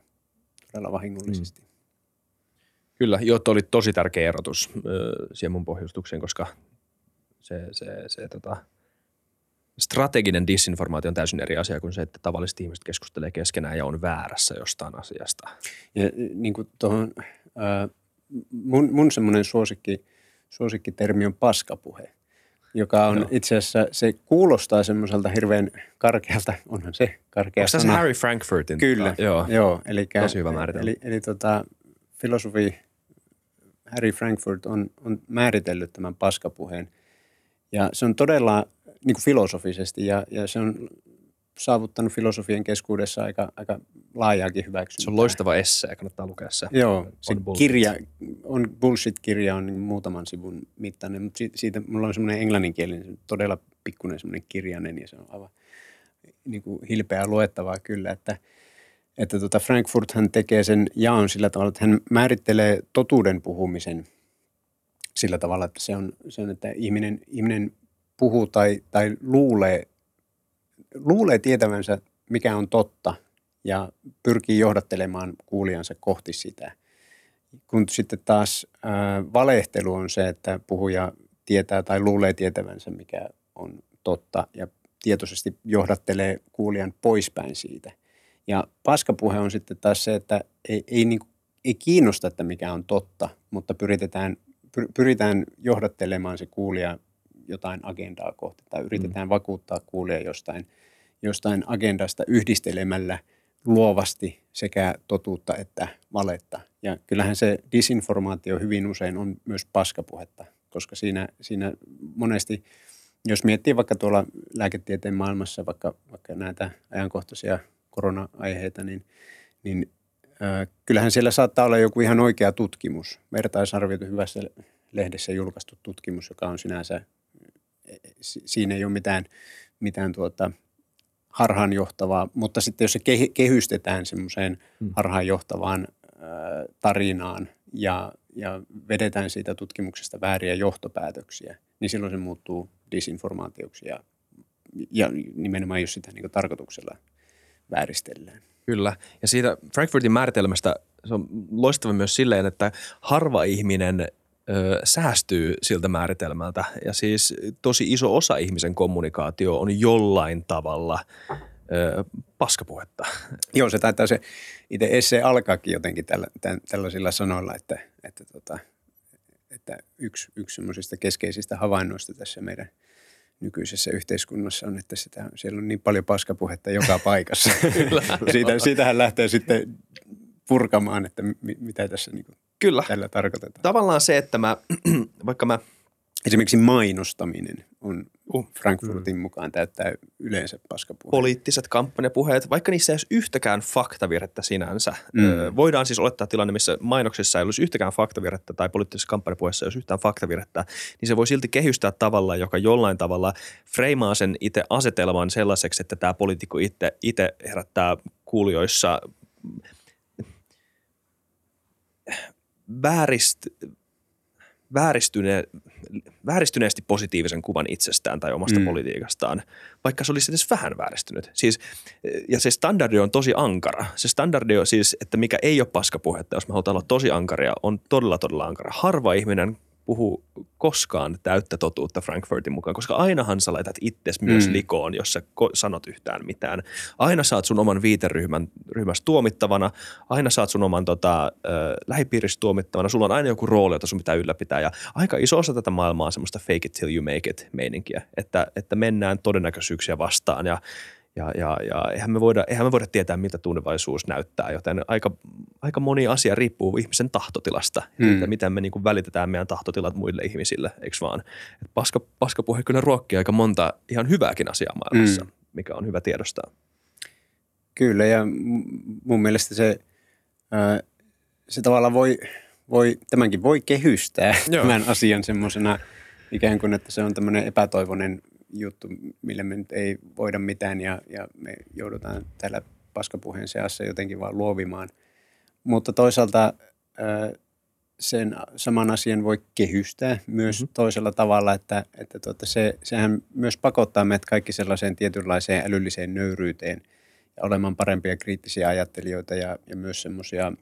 todella vahingollisesti. Mm. Kyllä, joo, oli tosi tärkeä erotus äh, siihen mun pohjustukseen, koska se, se, se tota, strateginen disinformaatio on täysin eri asia kuin se, että tavalliset ihmiset keskustelee keskenään ja on väärässä jostain asiasta. Ja niin kuin tohon, äh, mun, mun semmoinen suosikki, suosikkitermi on paskapuhe, joka on Joo. itse asiassa, se kuulostaa semmoiselta hirveän karkealta, onhan se karkea Onko sana. Harry Frankfurtin? Kyllä, Joo. Joo eli, Tosi hyvä määritelmä. Eli, eli tota, filosofi Harry Frankfurt on, on määritellyt tämän paskapuheen. Ja se on todella niin kuin filosofisesti ja, ja se on saavuttanut filosofien keskuudessa aika, aika laajaakin hyväksyntää. Se on loistava esse ja kannattaa lukea se. Joo, se on kirja, on bullshit-kirja on niin muutaman sivun mittainen, mutta siitä, siitä mulla on semmoinen englanninkielinen, todella pikkuinen semmoinen kirjainen ja se on aivan niin kuin hilpeää luettavaa kyllä, että, että tota Frankfurt hän tekee sen jaon sillä tavalla, että hän määrittelee totuuden puhumisen sillä tavalla, että se on, se on että ihminen, ihminen puhuu tai, tai luulee, luulee tietävänsä, mikä on totta ja pyrkii johdattelemaan kuulijansa kohti sitä. Kun sitten taas ää, valehtelu on se, että puhuja tietää tai luulee tietävänsä, mikä on totta ja tietoisesti johdattelee kuulijan poispäin siitä. Ja paskapuhe on sitten taas se, että ei, ei, niin, ei kiinnosta, että mikä on totta, mutta pyritään, pyritään johdattelemaan se kuulija jotain agendaa kohti tai yritetään mm. vakuuttaa kuulija jostain, jostain agendasta yhdistelemällä luovasti sekä totuutta että valetta. Ja kyllähän se disinformaatio hyvin usein on myös paskapuhetta, koska siinä, siinä monesti, jos miettii vaikka tuolla lääketieteen maailmassa vaikka, vaikka näitä ajankohtaisia korona-aiheita, niin, niin äh, kyllähän siellä saattaa olla joku ihan oikea tutkimus, vertaisarvioitu hyvässä lehdessä julkaistu tutkimus, joka on sinänsä siinä ei ole mitään, mitään tuota, harhaanjohtavaa, mutta sitten jos se kehystetään semmoiseen hmm. harhaanjohtavaan tarinaan ja, ja vedetään siitä tutkimuksesta vääriä johtopäätöksiä, niin silloin se muuttuu disinformaatioksi ja, ja nimenomaan jos sitä niin tarkoituksella vääristellään. Kyllä. Ja siitä Frankfurtin määritelmästä se on loistava myös silleen, että harva ihminen ö, säästyy siltä määritelmältä. Ja siis tosi iso osa ihmisen kommunikaatio on jollain tavalla ö, paskapuhetta. Joo, se taitaa se itse esse alkaakin jotenkin tällä, tämän, tällaisilla sanoilla, että, että, tota, että yksi, yksi keskeisistä havainnoista tässä meidän nykyisessä yhteiskunnassa on, että sitä, siellä on niin paljon paskapuhetta joka (laughs) paikassa. Siitä, siitähän lähtee sitten purkamaan, että mi, mitä tässä niin kuin Kyllä. tällä tarkoitetaan. Tavallaan se, että mä, (clears throat) vaikka mä... Esimerkiksi mainostaminen on uh, Frankfurtin mm. mukaan täyttää yleensä paskapuheet. Poliittiset kampanjapuheet, vaikka niissä ei olisi yhtäkään faktavirhettä sinänsä. Mm. Öö, voidaan siis olettaa tilanne, missä mainoksissa ei olisi yhtäkään faktavirhettä tai poliittisessa kampanjapuheessa ei olisi yhtään faktavirhettä, niin se voi silti kehystää tavalla, joka jollain tavalla freimaa sen itse asetelman sellaiseksi, että tämä poliitikko itse, itse herättää kuulijoissa väärist, vääristyneen, vääristyneesti positiivisen kuvan itsestään tai omasta mm. politiikastaan, vaikka se olisi edes vähän vääristynyt. Siis, ja se standardi on tosi ankara. Se standardi on siis, että mikä ei ole paskapuhetta, jos me halutaan olla tosi ankaria, on todella todella ankara. Harva ihminen puhu koskaan täyttä totuutta Frankfurtin mukaan, koska ainahan sä laitat itses myös mm. likoon, jos sä sanot yhtään mitään. Aina saat sun oman viiteryhmän ryhmässä tuomittavana, aina saat sun oman tota, äh, lähipiirissä tuomittavana, sulla on aina joku rooli, jota sun pitää ylläpitää ja aika iso osa tätä maailmaa on semmoista fake it till you make it meininkiä, että, että mennään todennäköisyyksiä vastaan ja ja, ja, ja eihän, me voida, eihän me voida tietää, miltä tulevaisuus näyttää, joten aika, aika moni asia riippuu ihmisen tahtotilasta, hmm. että miten me niin kuin välitetään meidän tahtotilat muille ihmisille, eikö vaan? Et paska, paskapuhe kyllä ruokkii aika monta ihan hyvääkin asiaa maailmassa, hmm. mikä on hyvä tiedostaa. Kyllä, ja mun mielestä se, se tavallaan voi, voi, tämänkin voi kehystää Joo. tämän asian semmoisena ikään kuin, että se on tämmöinen epätoivoinen juttu, millä me nyt ei voida mitään ja, ja me joudutaan täällä paskapuheen seassa jotenkin vaan luovimaan. Mutta toisaalta sen saman asian voi kehystää myös mm-hmm. toisella tavalla, että, että tuota, se, sehän myös pakottaa meidät kaikki sellaiseen tietynlaiseen älylliseen nöyryyteen ja olemaan parempia kriittisiä ajattelijoita ja, ja myös semmoisia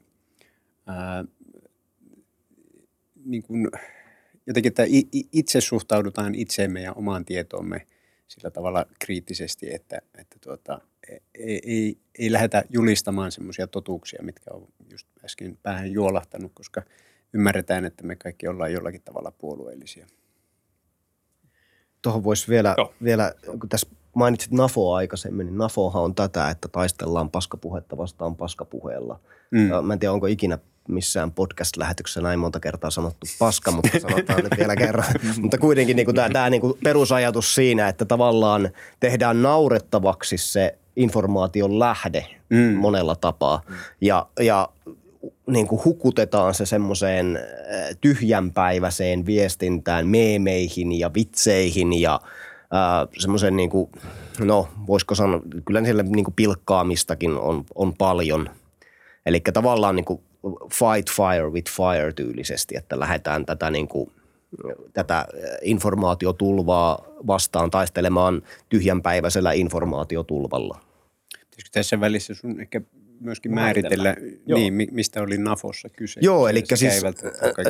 niin kuin, jotenkin, että itse suhtaudutaan itseemme ja omaan tietoomme sillä tavalla kriittisesti, että, että tuota, ei, ei, ei lähdetä julistamaan semmoisia totuuksia, mitkä on just äsken päähän juolahtanut, koska ymmärretään, että me kaikki ollaan jollakin tavalla puolueellisia. Tuohon voisi vielä, vielä, kun tässä mainitsit NAFOa aikaisemmin, niin NAFOhan on tätä, että taistellaan paskapuhetta vastaan paskapuheella. Mm. Mä en tiedä, onko ikinä missään podcast-lähetyksessä näin monta kertaa sanottu paska, mutta sanotaan nyt vielä kerran. (laughs) mutta kuitenkin niin tämä, tämä niin perusajatus siinä, että tavallaan tehdään naurettavaksi se informaation lähde mm. monella tapaa. Ja, ja niin kuin hukutetaan se semmoiseen tyhjänpäiväiseen viestintään, meemeihin ja vitseihin ja semmoisen niin kuin, no voisiko sanoa, kyllä siellä niin kuin pilkkaamistakin on, on paljon. Eli tavallaan niin kuin fight fire with fire tyylisesti, että lähdetään tätä niin kuin, tätä informaatiotulvaa vastaan taistelemaan tyhjänpäiväisellä informaatiotulvalla. Tässä välissä sun ehkä myöskin määritellä, niin, mistä oli Nafossa kyse? Joo, eli siis, äh,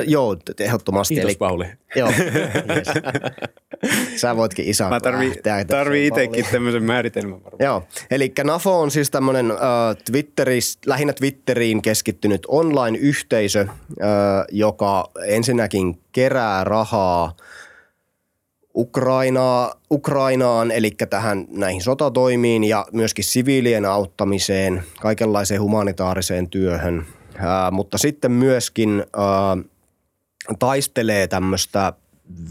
joo, ehdottomasti. Kiitos, eli, Pauli. Joo, (laughs) yes. Sä voitkin isä. Mä tarvii, tarvii itsekin tämmöisen määritelmän varmaan. Joo, eli Nafo on siis tämmöinen äh, Twitteris, lähinnä Twitteriin keskittynyt online-yhteisö, äh, joka ensinnäkin kerää rahaa – Ukrainaa, Ukrainaan, eli tähän näihin sotatoimiin ja myöskin siviilien auttamiseen, kaikenlaiseen humanitaariseen työhön. Ää, mutta sitten myöskin ää, taistelee tämmöistä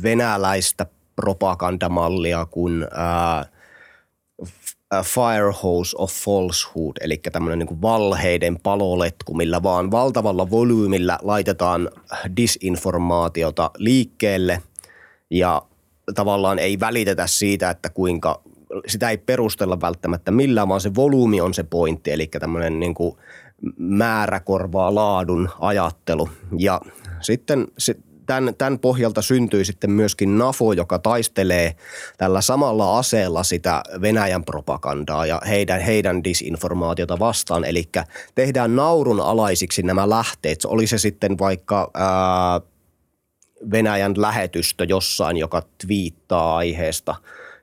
venäläistä propagandamallia kuin ää, fire hose of falsehood, eli tämmöinen niin valheiden paloletku, millä vaan valtavalla volyymilla laitetaan disinformaatiota liikkeelle ja tavallaan ei välitetä siitä, että kuinka, sitä ei perustella välttämättä millään, vaan se volyymi on se pointti, eli tämmöinen niin kuin määrä korvaa laadun ajattelu. Ja sitten tämän, tämän pohjalta syntyi sitten myöskin NAFO, joka taistelee tällä samalla aseella sitä Venäjän propagandaa ja heidän, heidän disinformaatiota vastaan. Eli tehdään naurun alaisiksi nämä lähteet. Oli se sitten vaikka ää, Venäjän lähetystö jossain, joka twiittaa aiheesta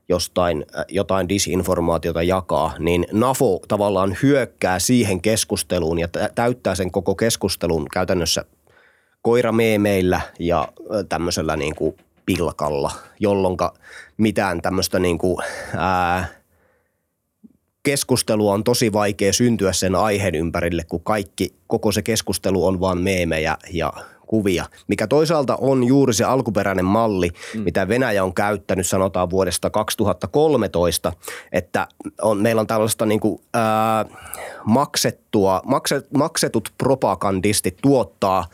jostain, äh, jotain disinformaatiota jakaa, niin NAFO tavallaan hyökkää siihen keskusteluun ja täyttää sen koko keskustelun käytännössä koirameemeillä ja äh, tämmöisellä niin kuin pilkalla, jolloin mitään tämmöistä niin kuin, ää, keskustelua on tosi vaikea syntyä sen aiheen ympärille, kun kaikki, koko se keskustelu on vaan meemejä ja kuvia, mikä toisaalta on juuri se alkuperäinen malli, mm. mitä Venäjä on käyttänyt sanotaan vuodesta 2013, että on, meillä on tällaista niin kuin, ää, maksettua, makset, maksetut propagandistit tuottaa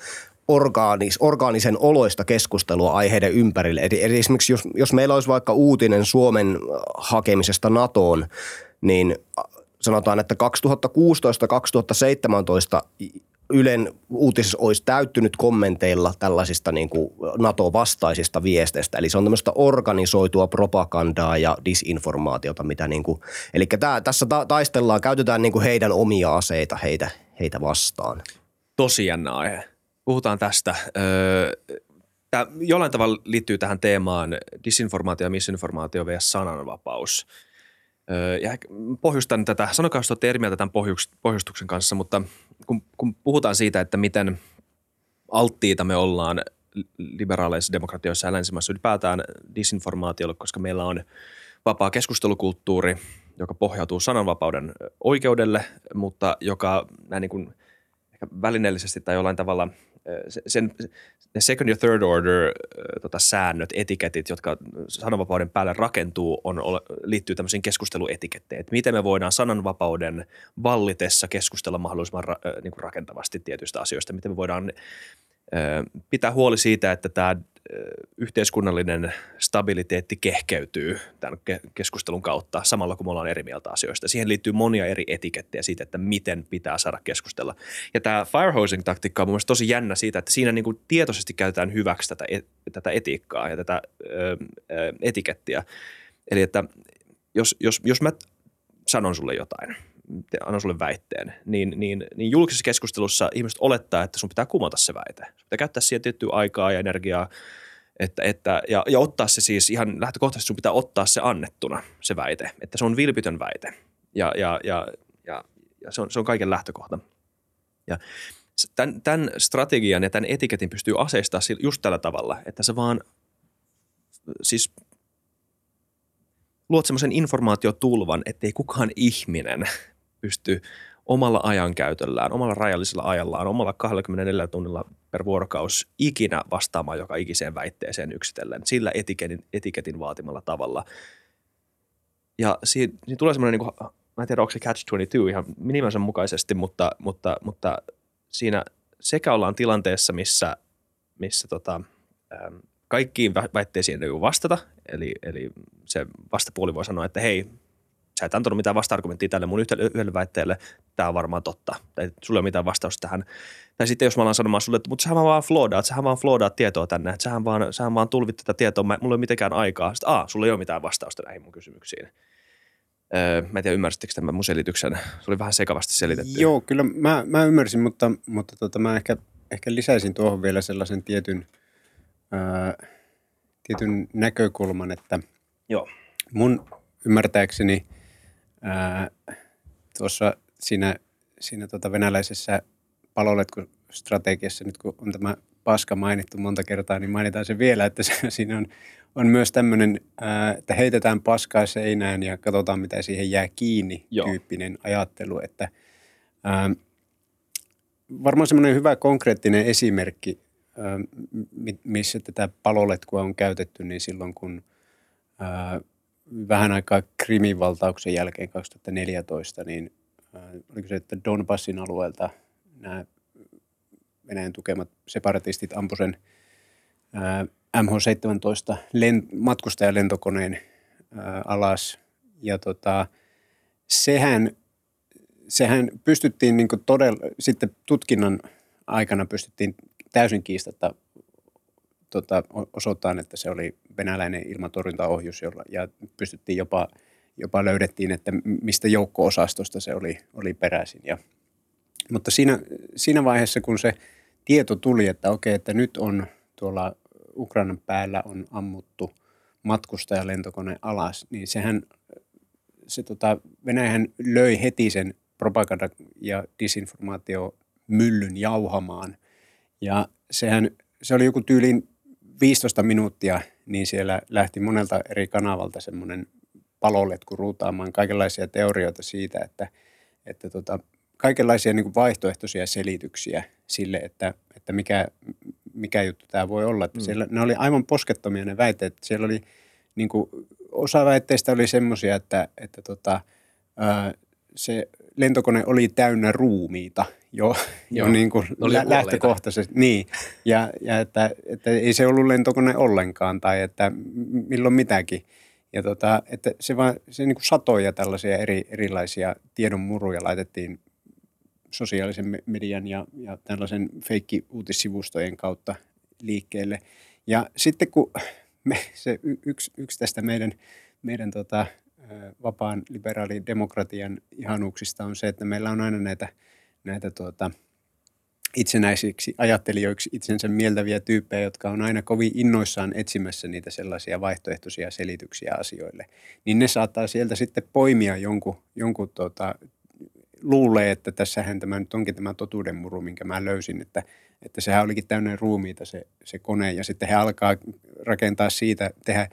orgaanis, orgaanisen oloista keskustelua aiheiden ympärille. Eli, eli esimerkiksi jos, jos meillä olisi vaikka uutinen Suomen hakemisesta NATOon, niin sanotaan, että 2016-2017 Ylen uutisissa olisi täyttynyt kommenteilla tällaisista niin kuin NATO-vastaisista viesteistä. Eli se on tämmöistä organisoitua propagandaa ja disinformaatiota, mitä niin kuin, eli tämä, tässä ta- taistellaan, käytetään niin kuin heidän omia aseita heitä, heitä vastaan. Tosi jännä aihe. Puhutaan tästä. Tämä jollain tavalla liittyy tähän teemaan disinformaatio ja misinformaatio vs. sananvapaus – ja pohjustan tätä, sanokaa jos olette eri mieltä tämän pohjustuksen kanssa, mutta kun, kun puhutaan siitä, että miten alttiita me ollaan liberaaleissa demokratioissa ja länsimaissa ylipäätään disinformaatiolle, koska meillä on vapaa keskustelukulttuuri, joka pohjautuu sananvapauden oikeudelle, mutta joka näin niin kuin ehkä välineellisesti tai jollain tavalla – sen, second ja third order tota, säännöt, etiketit, jotka sananvapauden päälle rakentuu, on, liittyy tämmöisiin keskusteluetiketteihin. Että miten me voidaan sananvapauden vallitessa keskustella mahdollisimman ra, niin kuin rakentavasti tietyistä asioista, miten me voidaan pitää huoli siitä, että tämä yhteiskunnallinen stabiliteetti kehkeytyy tämän keskustelun kautta samalla kun me ollaan eri mieltä asioista. Siihen liittyy monia eri etikettejä siitä, että miten pitää saada keskustella. Ja tämä firehosing-taktiikka on mielestäni tosi jännä siitä, että siinä niin kuin tietoisesti käytetään hyväksi tätä, tätä etiikkaa ja tätä ö, ö, etikettiä. Eli että jos, jos, jos mä sanon sulle jotain, annan sulle väitteen, niin, niin, niin julkisessa keskustelussa ihmiset olettaa, että sun pitää kumota se väite. Sun pitää käyttää siihen tiettyä aikaa ja energiaa, että, että, ja, ja ottaa se siis ihan lähtökohtaisesti sun pitää ottaa se annettuna, se väite, että se on vilpitön väite. Ja, ja, ja, ja, ja se, on, se on kaiken lähtökohta. Ja tämän, tämän strategian ja tämän etiketin pystyy aseistaa just tällä tavalla, että se vaan siis luot semmoisen informaatiotulvan, ettei kukaan ihminen pysty omalla ajankäytöllään, omalla rajallisella ajallaan, omalla 24 tunnilla per vuorokaus ikinä vastaamaan joka ikiseen väitteeseen yksitellen sillä etiketin, etiketin vaatimalla tavalla. Ja siinä, siinä tulee semmoinen, niin kuin, mä en tiedä onko se catch-22 ihan minimensä mukaisesti, mutta, mutta, mutta siinä sekä ollaan tilanteessa, missä, missä tota, kaikkiin väitteisiin ei vastata, eli, eli se vastapuoli voi sanoa, että hei, sä et antanut mitään vasta-argumenttia tälle mun yhdelle väitteelle, tämä on varmaan totta, tai sulla ei ole mitään vastausta tähän. Tai sitten jos mä alan sanomaan sulle, että mutta sähän vaan floodaat, sähän vaan floodaat tietoa tänne, että sähän vaan, sähän vaan tulvit tätä tietoa, mulla ei ole mitenkään aikaa. Sitten, aa, sulla ei ole mitään vastausta näihin mun kysymyksiin. Öö, mä en tiedä, ymmärsittekö tämän mun selityksen? Se oli vähän sekavasti selitetty. Joo, kyllä mä, mä ymmärsin, mutta, mutta tota, mä ehkä, ehkä lisäisin tuohon vielä sellaisen tietyn, ää, tietyn näkökulman, että Joo. mun ymmärtääkseni – ää, tuossa siinä, siinä tota venäläisessä paloletkustrategiassa, nyt kun on tämä paska mainittu monta kertaa, niin mainitaan se vielä, että se, siinä on, on myös tämmöinen, että heitetään paskaa seinään ja katsotaan, mitä siihen jää kiinni Joo. tyyppinen ajattelu. Että, ää, varmaan semmoinen hyvä konkreettinen esimerkki, ää, missä tätä paloletkua on käytetty, niin silloin kun ää, vähän aikaa Krimin valtauksen jälkeen 2014, niin äh, oliko se, että Donbassin alueelta nämä Venäjän tukemat separatistit ampuivat sen äh, MH17 lent- matkustajalentokoneen äh, alas. Ja tota, sehän, sehän pystyttiin niin todella, sitten tutkinnan aikana pystyttiin täysin kiistatta tota, osoittaa, että se oli venäläinen ilmatorjuntaohjus, jolla, ja pystyttiin jopa, jopa löydettiin, että mistä joukko-osastosta se oli, oli peräisin. Ja, mutta siinä, siinä vaiheessa, kun se tieto tuli, että okei, että nyt on tuolla Ukrainan päällä on ammuttu matkustajalentokone alas, niin sehän se tota, Venäjähän löi heti sen propaganda- ja disinformaatio myllyn jauhamaan. Ja sehän, se oli joku tyylin 15 minuuttia, niin siellä lähti monelta eri kanavalta semmoinen paloletku ruutaamaan kaikenlaisia teorioita siitä, että, että tota, kaikenlaisia niin kuin vaihtoehtoisia selityksiä sille, että, että mikä, mikä juttu tämä voi olla. Että mm. siellä, ne oli aivan poskettomia ne väitteet. Siellä oli, niin kuin, osa väitteistä oli semmoisia, että, että tota, ää, se lentokone oli täynnä ruumiita jo, jo niin kuin lä- lähtökohtaisesti. Niin, ja, ja että, että ei se ollut lentokone ollenkaan tai että milloin mitäkin. Ja tota, että se, vaan, se niin kuin satoja tällaisia eri, erilaisia tiedonmuruja laitettiin sosiaalisen median ja, ja tällaisen feikki-uutissivustojen kautta liikkeelle. Ja sitten kun me, se yksi, yksi tästä meidän, meidän tota, vapaan liberaalin demokratian ihanuuksista on se, että meillä on aina näitä, näitä tuota, itsenäisiksi ajattelijoiksi itsensä mieltäviä tyyppejä, jotka on aina kovin innoissaan etsimässä niitä sellaisia vaihtoehtoisia selityksiä asioille. Niin ne saattaa sieltä sitten poimia jonkun, jonkun tuota, luulee, että tässähän tämä nyt onkin tämä totuudenmuru, minkä mä löysin, että, että sehän olikin täynnä ruumiita se, se kone ja sitten he alkaa rakentaa siitä, tehdä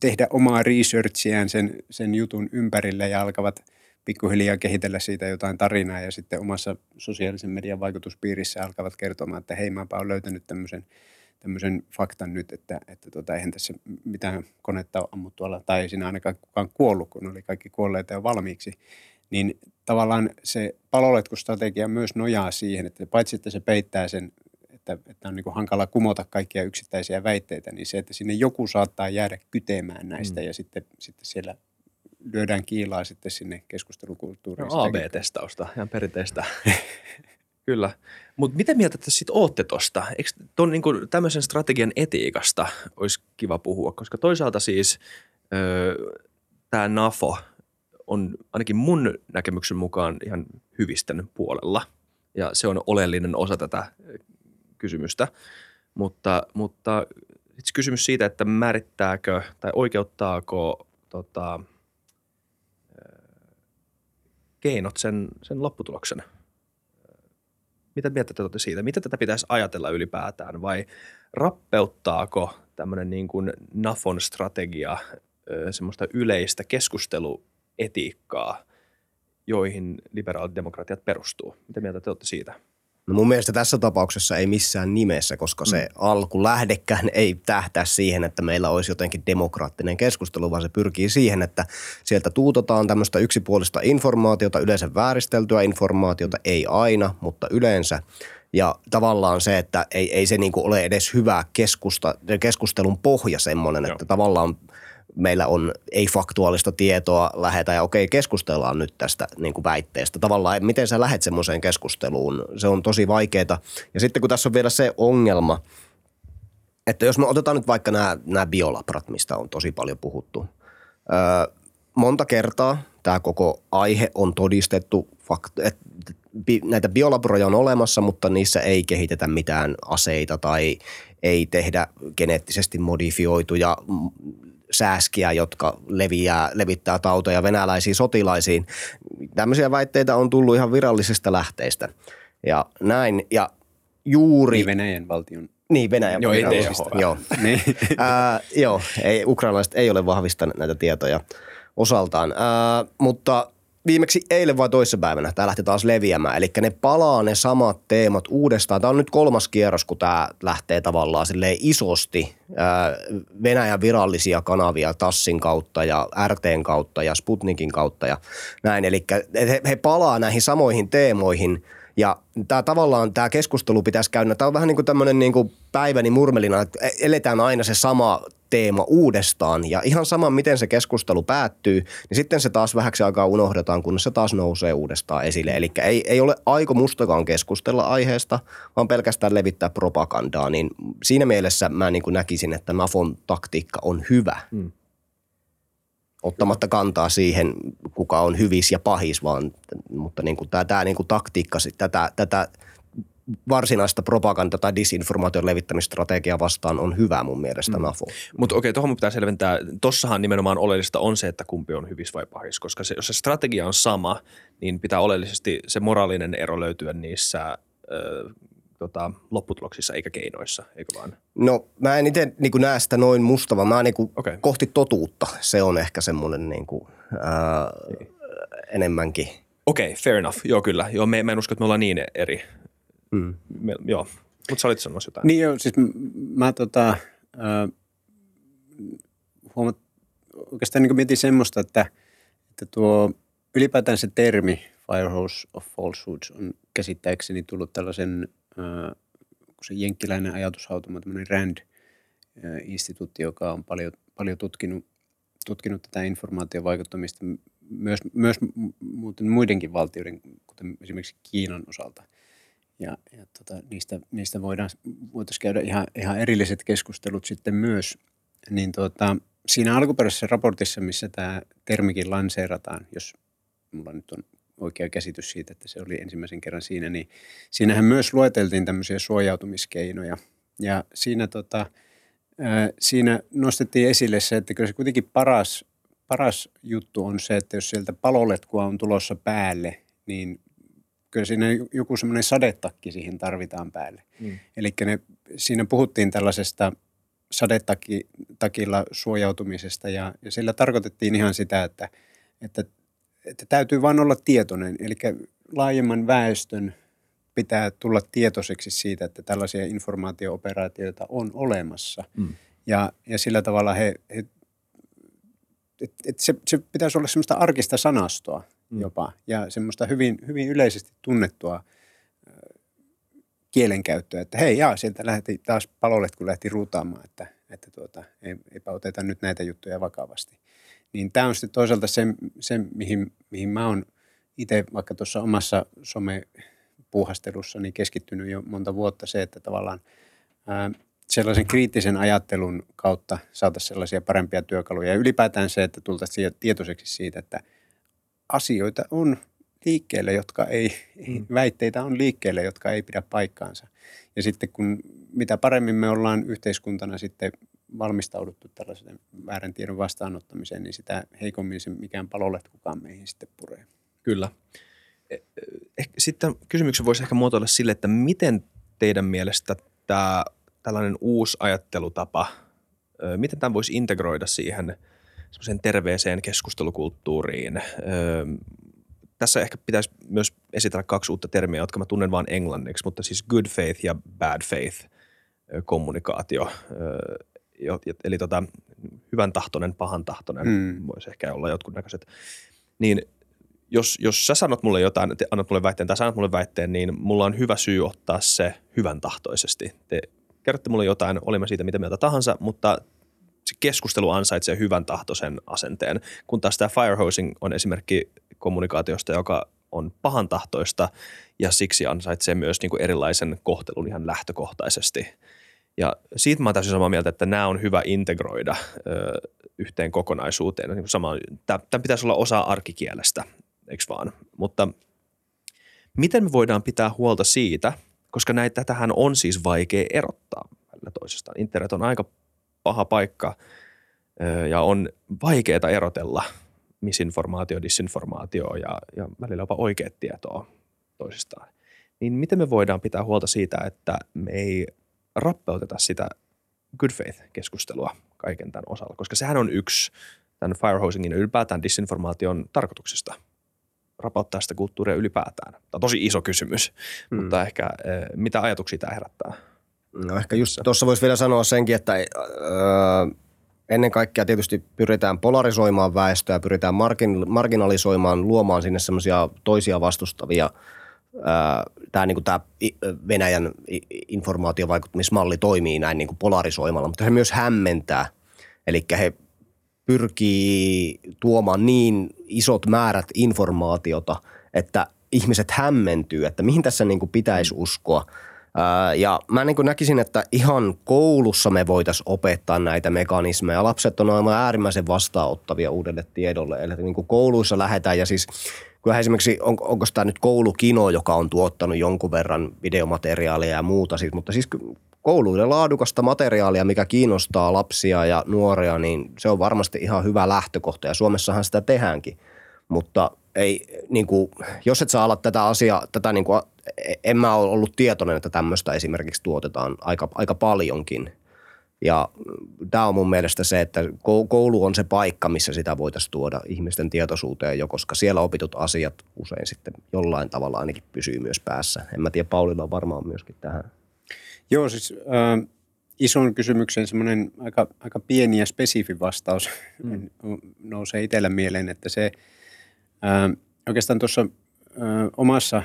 tehdä omaa researchiään sen, sen jutun ympärille ja alkavat pikkuhiljaa kehitellä siitä jotain tarinaa ja sitten omassa sosiaalisen median vaikutuspiirissä alkavat kertomaan, että hei, mäpä olen löytänyt tämmöisen, tämmöisen faktan nyt, että, että tota, eihän tässä mitään konetta ole ammuttu alla, tai ei siinä ainakaan kukaan kuollut, kun oli kaikki kuolleita jo valmiiksi. Niin tavallaan se paloletkustrategia myös nojaa siihen, että paitsi että se peittää sen että, että on niin kuin hankala kumota kaikkia yksittäisiä väitteitä, niin se, että sinne joku saattaa jäädä kytemään näistä mm. ja sitten, sitten siellä lyödään kiilaa sitten sinne keskustelukulttuuriin. No, AB-testausta, ihan perinteistä. (laughs) Kyllä. Mutta miten mieltä te sitten ootte tuosta? Eikö ton, niin tämmöisen strategian etiikasta olisi kiva puhua? Koska toisaalta siis öö, tämä NAFO on ainakin mun näkemyksen mukaan ihan hyvistön puolella. Ja se on oleellinen osa tätä kysymystä. Mutta, mutta itse kysymys siitä, että määrittääkö tai oikeuttaako tota, keinot sen, sen lopputuloksen – mitä mieltä te olette siitä? Miten tätä pitäisi ajatella ylipäätään vai rappeuttaako tämmöinen niin kuin NAFON strategia semmoista yleistä keskusteluetiikkaa, joihin liberaalit demokratiat perustuu? Mitä mieltä te olette siitä? No mun mielestä tässä tapauksessa ei missään nimessä, koska se mm. alku lähdekään (laughs) ei tähtää siihen, että meillä olisi jotenkin demokraattinen keskustelu, vaan se pyrkii siihen, että sieltä tuutotaan tämmöistä yksipuolista informaatiota, yleensä vääristeltyä informaatiota, ei aina, mutta yleensä. Ja tavallaan se, että ei, ei se niinku ole edes hyvä keskusta, keskustelun pohja semmoinen, Joo. että tavallaan – meillä on ei-faktuaalista tietoa lähetä ja okei, keskustellaan nyt tästä niin kuin väitteestä. Tavallaan, miten sä lähet semmoiseen keskusteluun, se on tosi vaikeaa. Ja sitten kun tässä on vielä se ongelma, että jos me otetaan nyt vaikka nämä, nämä biolabrat, mistä on tosi paljon puhuttu. Öö, monta kertaa tämä koko aihe on todistettu, että näitä biolabroja on olemassa, mutta niissä ei kehitetä mitään aseita tai ei tehdä geneettisesti modifioituja sääskiä, jotka leviää, levittää tautoja venäläisiin sotilaisiin. Tämmöisiä väitteitä on tullut ihan virallisista lähteistä. Ja näin, ja juuri... Niin Venäjän valtion niin, Venäjän joo, ei Joo, (laughs) niin. äh, joo ei, ukrainalaiset ei ole vahvistaneet näitä tietoja osaltaan. Äh, mutta viimeksi eilen vai toissapäivänä tämä lähti taas leviämään. Eli ne palaa ne samat teemat uudestaan. Tämä on nyt kolmas kierros, kun tämä lähtee tavallaan isosti Venäjän virallisia kanavia Tassin kautta ja RTn kautta ja Sputnikin kautta ja näin. Eli he, palaa näihin samoihin teemoihin – ja tämä tavallaan tämä keskustelu pitäisi käydä. Tämä on vähän niin kuin tämmöinen niin kuin päiväni murmelina, että e- eletään aina se sama teema uudestaan ja ihan sama, miten se keskustelu päättyy, niin sitten se taas vähäksi aikaa unohdetaan, kun se taas nousee uudestaan esille. Eli ei, ei ole aiko mustakaan keskustella aiheesta, vaan pelkästään levittää propagandaa, niin siinä mielessä mä niin kuin näkisin, että NAFON taktiikka on hyvä. Hmm ottamatta kantaa siihen, kuka on hyvis ja pahis, vaan, mutta niin kuin tämä, tämä niin kuin taktiikka, tätä, tätä varsinaista propaganda- tai disinformaation levittämistrategiaa vastaan on hyvä mun mielestä mm. NAFO. Mutta okei, tuohon pitää selventää. Tossahan nimenomaan oleellista on se, että kumpi on hyvis vai pahis, koska se, jos se strategia on sama, niin pitää oleellisesti se moraalinen ero löytyä niissä ö, tota, lopputuloksissa eikä keinoissa, eikö vaan? No mä en itse niin näe sitä noin musta, vaan mä niin okay. kohti totuutta. Se on ehkä semmoinen niin kuin, ää, enemmänkin. Okei, okay, fair enough. Joo, kyllä. Joo, me, mä en usko, että me ollaan niin eri. Mm. Me, joo, mutta sä olit sanoa jotain. Niin joo, siis mä tota, äh, huomat, oikeastaan niin mietin semmoista, että, että tuo ylipäätään se termi Firehose of Falsehoods on käsittääkseni tullut tällaisen, äh, kun se jenkkiläinen ajatushautuma, tämmöinen RAND-instituutti, joka on paljon, paljon tutkinut, tutkinut tätä informaatiovaikuttamista myös, myös muuten muidenkin valtioiden, kuten esimerkiksi Kiinan osalta – ja, ja tota, niistä, niistä voidaan, voitaisiin käydä ihan, ihan erilliset keskustelut sitten myös. Niin tota, siinä alkuperäisessä raportissa, missä tämä termikin lanseerataan, jos mulla nyt on oikea käsitys siitä, että se oli ensimmäisen kerran siinä, niin siinähän myös lueteltiin tämmöisiä suojautumiskeinoja. Ja siinä, tota, ää, siinä nostettiin esille se, että kyllä se kuitenkin paras, paras juttu on se, että jos sieltä paloletkua on tulossa päälle, niin kyllä siinä joku semmoinen sadetakki siihen tarvitaan päälle. Mm. Eli siinä puhuttiin tällaisesta sadetakilla suojautumisesta ja, ja sillä tarkoitettiin ihan sitä, että, että, että täytyy vain olla tietoinen. Eli laajemman väestön pitää tulla tietoiseksi siitä, että tällaisia informaatio-operaatioita on olemassa. Mm. Ja, ja sillä tavalla he, he et, et se, se pitäisi olla semmoista arkista sanastoa – mm. jopa ja semmoista hyvin, hyvin yleisesti tunnettua kielenkäyttöä, että hei jaa, sieltä lähti taas palolet, kun lähti ruutaamaan, että, että tuota, ei, eipä oteta nyt näitä juttuja vakavasti. Niin tämä on sitten toisaalta se, se mihin, mihin mä oon itse vaikka tuossa omassa somepuuhastelussa niin keskittynyt jo monta vuotta se, että tavallaan ää, sellaisen kriittisen ajattelun kautta saataisiin sellaisia parempia työkaluja. Ja ylipäätään se, että tultaisiin tietoiseksi siitä, että asioita on liikkeelle, jotka ei, mm. väitteitä on liikkeelle, jotka ei pidä paikkaansa. Ja sitten kun mitä paremmin me ollaan yhteiskuntana sitten valmistauduttu tällaisen väärän tiedon vastaanottamiseen, niin sitä heikommin se mikään palolet kukaan meihin sitten puree. Kyllä. E, e, sitten kysymyksen voisi ehkä muotoilla sille, että miten teidän mielestä tämä tällainen uusi ajattelutapa, miten tämä voisi integroida siihen semmoiseen terveeseen keskustelukulttuuriin? Tässä ehkä pitäisi myös esitellä kaksi uutta termiä, jotka mä tunnen vain englanniksi, mutta siis good faith ja bad faith kommunikaatio. Eli tota, hyvän tahtoinen, pahan tahtoinen, mm. voisi ehkä olla jotkut näköiset. Niin jos, jos sä sanot mulle jotain, te annat mulle väitteen tai sanot mulle väitteen, niin mulla on hyvä syy ottaa se hyvän tahtoisesti. Te kerrotte mulle jotain, olimme siitä mitä mieltä tahansa, mutta se keskustelu ansaitsee hyvän tahtoisen asenteen, kun taas tämä firehosing on esimerkki kommunikaatiosta, joka on pahan tahtoista ja siksi ansaitsee myös niin kuin erilaisen kohtelun ihan lähtökohtaisesti. Ja siitä mä oon täysin samaa mieltä, että nämä on hyvä integroida ö, yhteen kokonaisuuteen. Niin sama, tämä pitäisi olla osa arkikielestä, eikö vaan? Mutta miten me voidaan pitää huolta siitä, koska näitä tähän on siis vaikea erottaa välillä. Internet on aika paha paikka ja on vaikeaa erotella misinformaatio, disinformaatio ja, ja välillä jopa oikeat tietoa toisistaan. Niin miten me voidaan pitää huolta siitä, että me ei rappeuteta sitä good faith-keskustelua kaiken tämän osalla, koska sehän on yksi tämän firehosingin ja ylipäätään disinformaation tarkoituksesta – rapauttaa sitä kulttuuria ylipäätään? Tämä on tosi iso kysymys, mm. mutta ehkä eh, mitä ajatuksia tämä herättää? No ehkä just tuossa voisi vielä sanoa senkin, että öö, ennen kaikkea tietysti pyritään polarisoimaan väestöä, pyritään margin, marginalisoimaan, luomaan sinne semmoisia toisia vastustavia tämä niin tämä Venäjän informaatiovaikuttamismalli toimii näin niin kuin polarisoimalla, mutta he myös hämmentää. Eli he pyrkii tuomaan niin isot määrät informaatiota, että ihmiset hämmentyy, että mihin tässä niin kuin pitäisi uskoa. Ja mä niin näkisin, että ihan koulussa me voitaisiin opettaa näitä mekanismeja. Lapset on aivan äärimmäisen vastaanottavia uudelle tiedolle. Eli niin kouluissa lähdetään ja siis kyllä esimerkiksi on, onko tämä nyt koulukino, joka on tuottanut jonkun verran videomateriaalia ja muuta, siis, mutta siis kouluille laadukasta materiaalia, mikä kiinnostaa lapsia ja nuoria, niin se on varmasti ihan hyvä lähtökohta ja Suomessahan sitä tehdäänkin. Mutta ei, niin kuin, jos et saa olla tätä asiaa, tätä niin kuin, en mä ole ollut tietoinen, että tämmöistä esimerkiksi tuotetaan aika, aika paljonkin. Ja tämä on mun mielestä se, että koulu on se paikka, missä sitä voitaisiin tuoda ihmisten tietoisuuteen jo, koska siellä opitut asiat usein sitten jollain tavalla ainakin pysyy myös päässä. En mä tiedä, Paulilla on varmaan myöskin tähän Joo, siis äh, ison kysymyksen semmoinen aika, aika pieni ja spesifi vastaus mm. (laughs) nousee itsellä mieleen, että se oikeastaan tuossa omassa,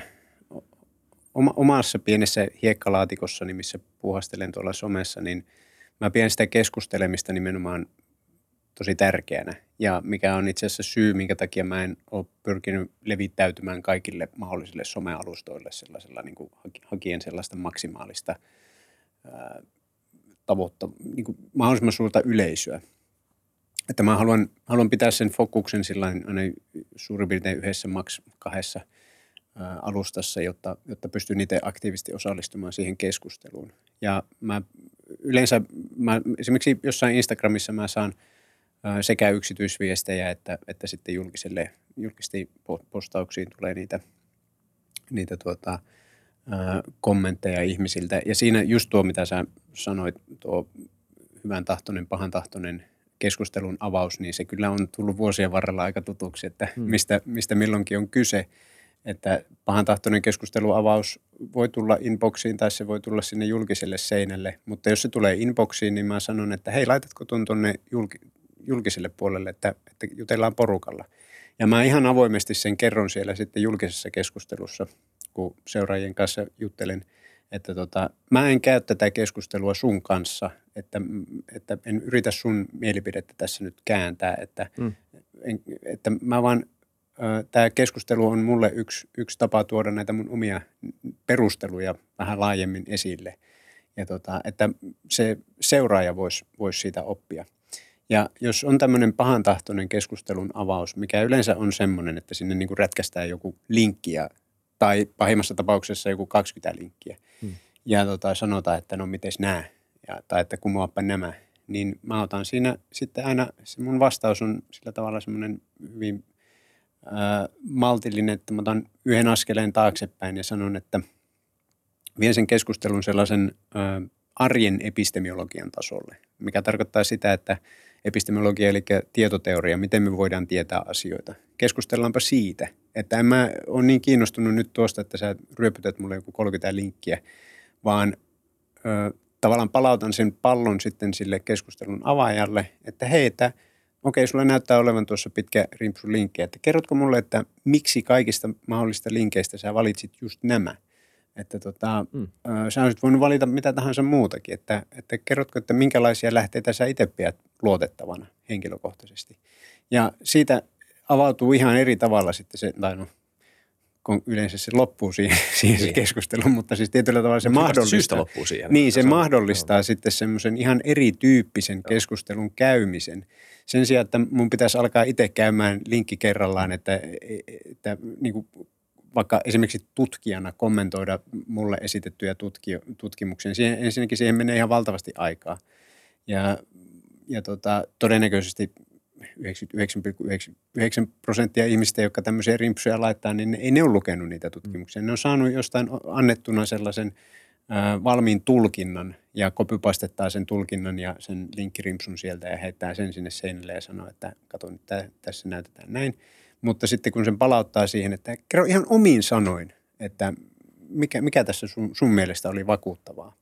oma, omassa pienessä hiekkalaatikossa, niin missä puhastelen tuolla somessa, niin mä pidän sitä keskustelemista nimenomaan tosi tärkeänä. Ja mikä on itse asiassa syy, minkä takia mä en ole pyrkinyt levittäytymään kaikille mahdollisille somealustoille sellaisella niin kuin hakien sellaista maksimaalista – tavoitta, niin kuin mahdollisimman suurta yleisöä. Että mä haluan, haluan pitää sen fokuksen sillä aina suurin piirtein yhdessä maks kahdessa alustassa, jotta, jotta pystyn itse aktiivisesti osallistumaan siihen keskusteluun. Ja mä yleensä, mä, esimerkiksi jossain Instagramissa mä saan sekä yksityisviestejä että, että sitten julkiselle, julkisesti postauksiin tulee niitä, niitä tuota, kommentteja ihmisiltä. Ja siinä just tuo, mitä sä sanoit, tuo hyvän tahtoinen, pahan tahtoinen keskustelun avaus, niin se kyllä on tullut vuosien varrella aika tutuksi, että hmm. mistä, mistä milloinkin on kyse. Että pahan tahtoinen keskustelun avaus voi tulla inboxiin tai se voi tulla sinne julkiselle seinälle, mutta jos se tulee inboxiin, niin mä sanon, että hei, laitatko tuon tuonne julki, julkiselle puolelle, että, että jutellaan porukalla. Ja mä ihan avoimesti sen kerron siellä sitten julkisessa keskustelussa kun seuraajien kanssa juttelen, että tota, mä en käy tätä keskustelua sun kanssa, että, että en yritä sun mielipidettä tässä nyt kääntää, että, mm. en, että mä vaan, tämä keskustelu on mulle yksi, yksi tapa tuoda näitä mun omia perusteluja vähän laajemmin esille. Ja tota, että se seuraaja voisi vois siitä oppia. Ja jos on tämmöinen pahantahtoinen keskustelun avaus, mikä yleensä on semmoinen, että sinne niin kuin rätkästään joku linkki ja, tai pahimmassa tapauksessa joku 20 linkkiä hmm. ja tota, sanotaan, että no mites nämä ja, tai että kumoappa nämä, niin mä otan siinä sitten aina, se mun vastaus on sillä tavalla semmoinen hyvin ää, maltillinen, että mä otan yhden askeleen taaksepäin ja sanon, että vien sen keskustelun sellaisen ää, arjen epistemiologian tasolle, mikä tarkoittaa sitä, että epistemologia eli tietoteoria, miten me voidaan tietää asioita. Keskustellaanpa siitä, että en mä ole niin kiinnostunut nyt tuosta, että sä ryöpytät mulle joku 30 linkkiä, vaan ö, tavallaan palautan sen pallon sitten sille keskustelun avaajalle, että hei, että okei, sulla näyttää olevan tuossa pitkä rimpsu linkki, että kerrotko mulle, että miksi kaikista mahdollista linkeistä sä valitsit just nämä – että tota, mm. sä olisit voinut valita mitä tahansa muutakin. Että, että kerrotko, että minkälaisia lähteitä sä itse pidät luotettavana henkilökohtaisesti. Ja siitä avautuu ihan eri tavalla sitten se, tai no, kun yleensä se loppuu (laughs) siihen, siihen niin. se keskustelu, mutta siis tietyllä tavalla se mahdollistaa. Syystä loppuu siihen. Niin, se, se mahdollistaa on. sitten semmoisen ihan erityyppisen keskustelun käymisen. Sen sijaan, että mun pitäisi alkaa itse käymään linkki kerrallaan, että, että niin kuin vaikka esimerkiksi tutkijana kommentoida mulle esitettyjä tutki, tutkimuksia. Siihen, ensinnäkin siihen menee ihan valtavasti aikaa. Ja, ja tota, todennäköisesti 99,9 prosenttia ihmistä, jotka tämmöisiä rimpsuja laittaa, niin ei ne ole lukenut niitä tutkimuksia. Ne on saanut jostain annettuna sellaisen ää, valmiin tulkinnan ja kopypastettaa sen tulkinnan ja sen linkkirimpsun sieltä ja heittää sen sinne seinälle ja sanoo, että kato nyt tässä näytetään näin – mutta sitten kun sen palauttaa siihen, että kerro ihan omiin sanoin, että mikä, mikä tässä sun, sun mielestä oli vakuuttavaa,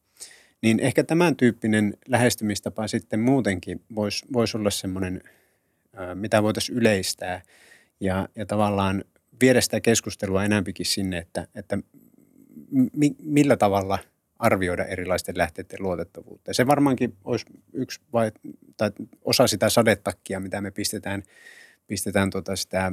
niin ehkä tämän tyyppinen lähestymistapa sitten muutenkin voisi vois olla semmoinen, mitä voitaisiin yleistää ja, ja tavallaan viedä sitä keskustelua enemmänkin sinne, että, että mi, millä tavalla arvioida erilaisten lähteiden luotettavuutta. Ja se varmaankin olisi yksi vai, tai osa sitä sadetakkia, mitä me pistetään, pistetään tota sitä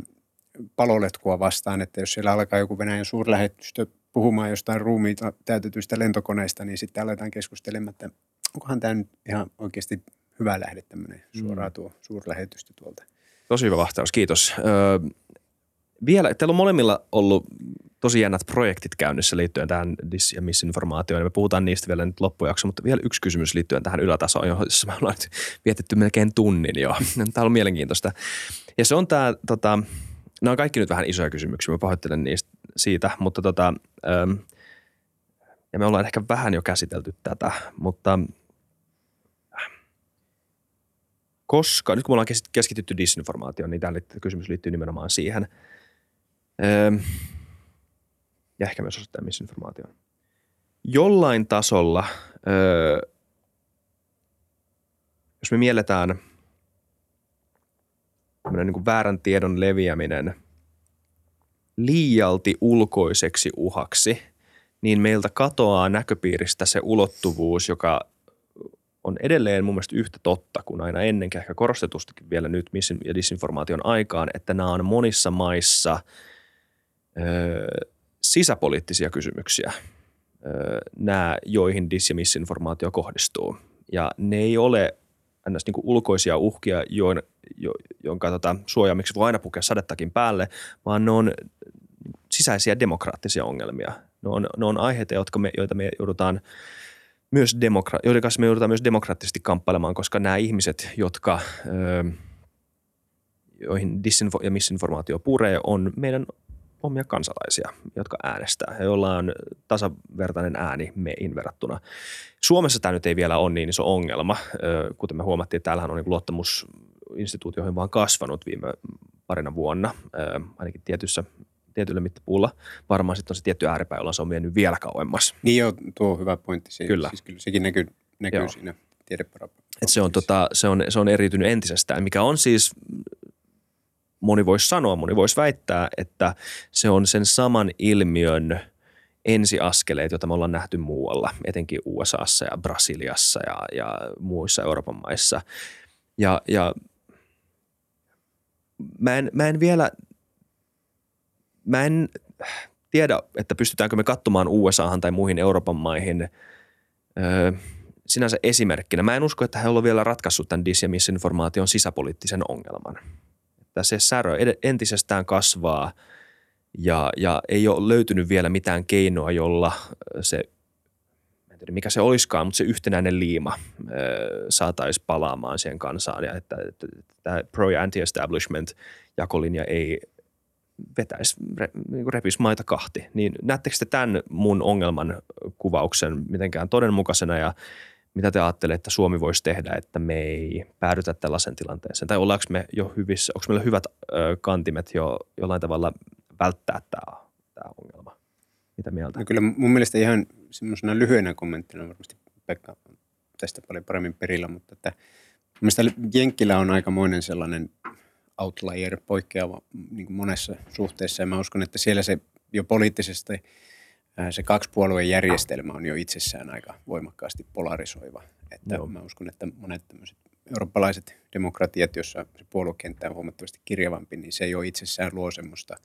paloletkua vastaan, että jos siellä alkaa joku Venäjän suurlähetystö puhumaan jostain ruumiita täytetyistä lentokoneista, niin sitten aletaan keskustelemaan, että onkohan tämä nyt ihan oikeasti hyvä lähde tämmöinen mm. suoraan tuo suurlähetystö tuolta. Tosi hyvä vastaus, kiitos. Öö, vielä, teillä on molemmilla ollut tosi jännät projektit käynnissä liittyen tähän dis- ja misinformaatioon. Me puhutaan niistä vielä nyt loppujakso, mutta vielä yksi kysymys liittyen tähän ylätasoon, jossa me ollaan nyt vietetty melkein tunnin jo. (laughs) Tämä on mielenkiintoista. Ja se on tämä tota, nämä on kaikki nyt vähän isoja kysymyksiä, mä pahoittelen niistä siitä, mutta tota, ähm, ja me ollaan ehkä vähän jo käsitelty tätä, mutta koska, nyt kun me ollaan keskitytty disinformaatioon, niin tämä kysymys liittyy nimenomaan siihen. Ähm, ja ehkä myös osittain misinformaatioon. Jollain tasolla, öö, jos me mielletään – niin kuin väärän tiedon leviäminen liialti ulkoiseksi uhaksi, niin meiltä katoaa näköpiiristä se ulottuvuus, joka on edelleen mun mielestä yhtä totta kuin aina ennen, ehkä korostetustikin vielä nyt misin ja disinformaation aikaan, että nämä on monissa maissa ö, sisäpoliittisia kysymyksiä, ö, nämä, joihin dis- ja misinformaatio kohdistuu. Ja ne ei ole ns. Niin ulkoisia uhkia, join, jo, jonka tota, suojaamiksi voi aina pukea sadettakin päälle, vaan ne on sisäisiä demokraattisia ongelmia. Ne on, ne on aiheita, jotka me, joita me joudutaan myös demokra- joiden kanssa me joudutaan myös demokraattisesti kamppailemaan, koska nämä ihmiset, jotka, ö, joihin disinfo- ja misinformaatio puree, on meidän omia kansalaisia, jotka äänestää ja joilla on tasavertainen ääni meihin verrattuna. Suomessa tämä nyt ei vielä ole niin iso ongelma. Kuten me huomattiin, täällähän on niin luottamus instituutioihin vaan kasvanut viime parina vuonna, ainakin tietyssä tietyllä mittapuulla. Varmaan sitten on se tietty ääripää, jolla se on mennyt vielä kauemmas. Niin joo, tuo on hyvä pointti. Se, kyllä. Siis kyllä sekin näkyy, näkyy siinä Et se, on, tota, se, on, se on eriytynyt entisestään, mikä on siis moni voisi sanoa, moni voisi väittää, että se on sen saman ilmiön ensiaskeleet, joita me ollaan nähty muualla, etenkin USAssa ja Brasiliassa ja, ja muissa Euroopan maissa. Ja, ja mä, en, mä en vielä, mä en tiedä, että pystytäänkö me katsomaan USAhan tai muihin Euroopan maihin öö, sinänsä esimerkkinä. Mä en usko, että he ovat vielä ratkaissut tämän dis- ja misinformaation sisäpoliittisen ongelman. Että se särö entisestään kasvaa ja, ja ei ole löytynyt vielä mitään keinoa, jolla se, en tiedä mikä se olisikaan, mutta se yhtenäinen liima saataisiin palaamaan siihen kansaan ja että, että, että tämä pro- ja anti-establishment jakolinja ei vetäisi, re, niin repisi maita kahti. Niin näettekö te tämän mun ongelman kuvauksen mitenkään todenmukaisena ja mitä te ajattelette, että Suomi voisi tehdä, että me ei päädytä tällaisen tilanteeseen? Tai ollaanko me jo hyvissä, onko meillä hyvät ö, kantimet jo jollain tavalla välttää tämä, tämä ongelma? Mitä mieltä? No kyllä mun mielestä ihan semmoisena lyhyenä kommenttina varmasti Pekka tästä paljon paremmin perillä, mutta että mielestä Jenkkilä on aikamoinen sellainen outlier, poikkeava niin monessa suhteessa ja mä uskon, että siellä se jo poliittisesti – se kaksipuolueen järjestelmä on jo itsessään aika voimakkaasti polarisoiva. Että Joo. mä uskon, että monet tämmöiset eurooppalaiset demokratiat, jossa se puoluekenttä on huomattavasti kirjavampi, niin se jo itsessään luo semmoista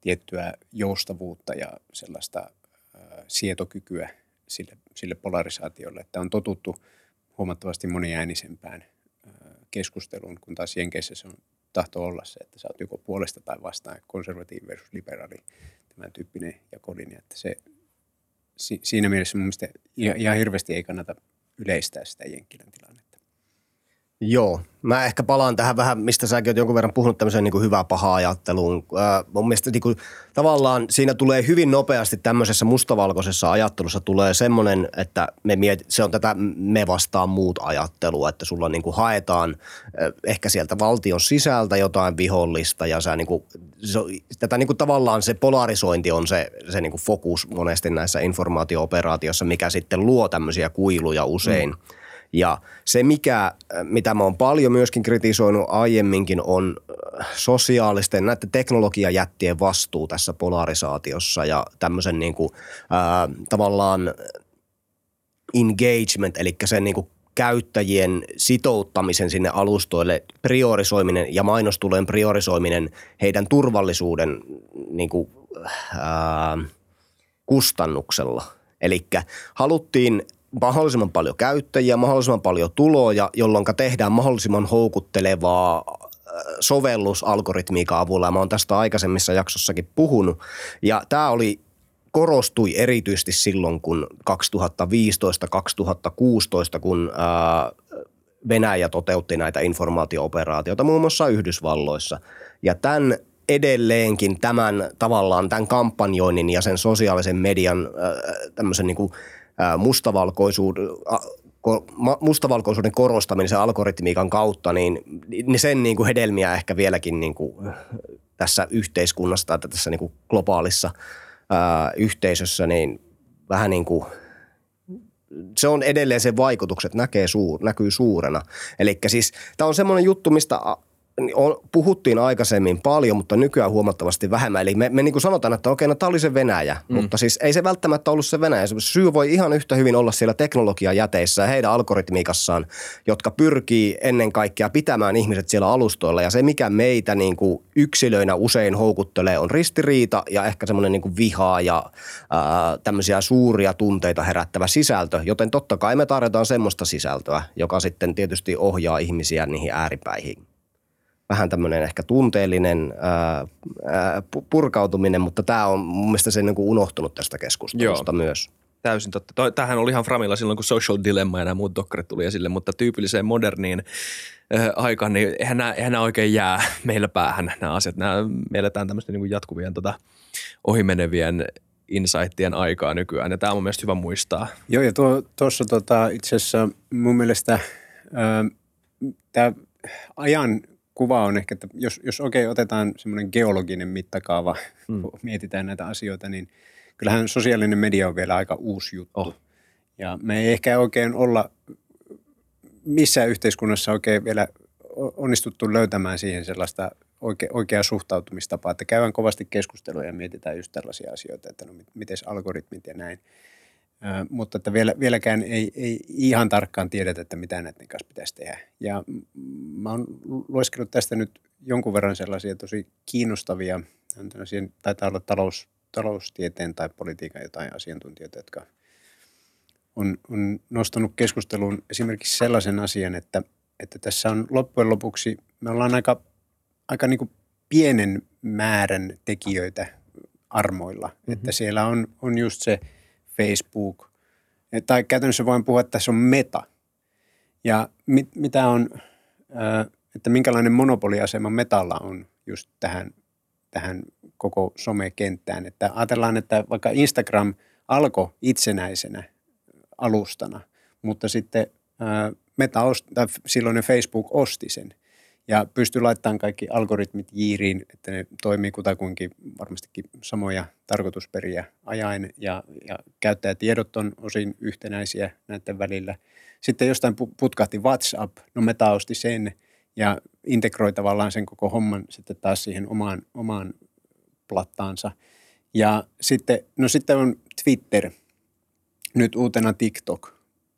tiettyä joustavuutta ja sellaista äh, sietokykyä sille, sille polarisaatiolle, että on totuttu huomattavasti moniäänisempään äh, keskusteluun, kun taas Jenkeissä se on tahto olla se, että sä oot joko puolesta tai vastaan, konservatiivi versus liberaali, tämän tyyppinen jakolinja, että se si, siinä mielessä mun mielestä ihan, ihan hirveästi ei kannata yleistää sitä Jenkkilän tilannetta. Joo, mä ehkä palaan tähän vähän, mistä säkin oot jonkun verran puhunut tämmöiseen niin hyvää paha ajatteluun. Äh, mun mielestä niin kuin, tavallaan siinä tulee hyvin nopeasti tämmöisessä mustavalkoisessa ajattelussa tulee semmoinen, että me miet, se on tätä me vastaan muut ajattelua, että sulla niin kuin haetaan äh, ehkä sieltä valtion sisältä jotain vihollista ja sä niin kuin, se, tätä niin kuin tavallaan se polarisointi on se, se niin kuin fokus monesti näissä informaatio-operaatioissa, mikä sitten luo tämmöisiä kuiluja usein. Mm ja se, mikä, mitä mä oon paljon myöskin kritisoinut aiemminkin, on äh, sosiaalisten, näiden teknologiajättien vastuu tässä polarisaatiossa ja tämmöisen niin kuin, ää, äh, tavallaan engagement, eli sen niin kuin käyttäjien sitouttamisen sinne alustoille, priorisoiminen ja mainostulojen priorisoiminen heidän turvallisuuden niin kuin, ää, kustannuksella. Eli haluttiin mahdollisimman paljon käyttäjiä, mahdollisimman paljon tuloja, jolloin tehdään mahdollisimman houkuttelevaa äh, sovellusalgoritmiikan avulla. Mä oon tästä aikaisemmissa jaksossakin puhunut. Ja tämä oli korostui erityisesti silloin, kun 2015-2016, kun ää, äh, Venäjä toteutti näitä informaatio-operaatioita muun muassa Yhdysvalloissa. Ja tämän edelleenkin tämän tavallaan tämän kampanjoinnin ja sen sosiaalisen median ää, tämmöisen niin kuin – mustavalkoisuuden, mustavalkoisuuden korostaminen sen algoritmiikan kautta, niin, niin sen niin kuin hedelmiä ehkä vieläkin niin kuin tässä yhteiskunnassa tai tässä niin kuin globaalissa ää, yhteisössä, niin vähän niin kuin se on edelleen se vaikutukset näkee suur, näkyy suurena. Eli siis tämä on semmoinen juttu, mistä on, puhuttiin aikaisemmin paljon, mutta nykyään huomattavasti vähemmän. Eli me, me niin kuin sanotaan, että okei, no tämä oli se Venäjä, mm. mutta siis ei se välttämättä ollut se Venäjä. Se syy voi ihan yhtä hyvin olla siellä teknologiajäteissä ja heidän algoritmiikassaan, jotka pyrkii ennen kaikkea pitämään ihmiset siellä alustoilla. Ja se, mikä meitä niin kuin yksilöinä usein houkuttelee, on ristiriita ja ehkä semmoinen niin kuin vihaa ja ää, tämmöisiä suuria tunteita herättävä sisältö. Joten totta kai me tarjotaan semmoista sisältöä, joka sitten tietysti ohjaa ihmisiä niihin ääripäihin vähän tämmöinen ehkä tunteellinen ää, ää, purkautuminen, mutta tämä on mun mielestä se niin kuin unohtunut tästä keskustelusta Joo. myös. Täysin totta. Tähän oli ihan Framilla silloin, kun Social Dilemma ja nämä muut dokkarit tuli esille, mutta tyypilliseen moderniin äh, aikaan, niin eihän nämä, eihän nämä oikein jää meillä päähän nämä asiat. Nämä, me eletään tämmöisten niin kuin jatkuvien tota, ohimenevien insightien aikaa nykyään, ja tämä on mun mielestä hyvä muistaa. Joo, ja tuossa tota, itse asiassa mun mielestä tämä ajan kuva on ehkä, että jos, jos oikein otetaan semmoinen geologinen mittakaava, mm. kun mietitään näitä asioita, niin kyllähän sosiaalinen media on vielä aika uusi juttu. Oh. Ja me ei ehkä oikein olla missään yhteiskunnassa oikein vielä onnistuttu löytämään siihen sellaista oikea, oikea suhtautumistapa, että käydään kovasti keskustelua ja mietitään just tällaisia asioita, että no miten algoritmit ja näin. Mutta että vielä, vieläkään ei, ei ihan tarkkaan tiedetä, että mitä näiden kanssa pitäisi tehdä. Ja mä oon lueskellut tästä nyt jonkun verran sellaisia tosi kiinnostavia, taitaa olla talous, taloustieteen tai politiikan jotain asiantuntijoita, jotka on, on nostanut keskusteluun esimerkiksi sellaisen asian, että, että tässä on loppujen lopuksi, me ollaan aika, aika niin kuin pienen määrän tekijöitä armoilla. Mm-hmm. Että siellä on, on just se Facebook, tai käytännössä voin puhua, että tässä on meta. Ja mit, mitä on, että minkälainen monopoliasema metalla on just tähän, tähän koko somekenttään. Että ajatellaan, että vaikka Instagram alkoi itsenäisenä alustana, mutta sitten Meta ost, tai silloinen Facebook osti sen ja pystyi laittamaan kaikki algoritmit jiiriin, että ne toimii kutakuinkin varmastikin samoja tarkoitusperiä ajain ja, ja käyttäjätiedot on osin yhtenäisiä näiden välillä. Sitten jostain putkahti WhatsApp, no Meta osti sen ja integroi tavallaan sen koko homman sitten taas siihen omaan, omaan plattaansa. Ja sitten, no sitten on Twitter, nyt uutena TikTok.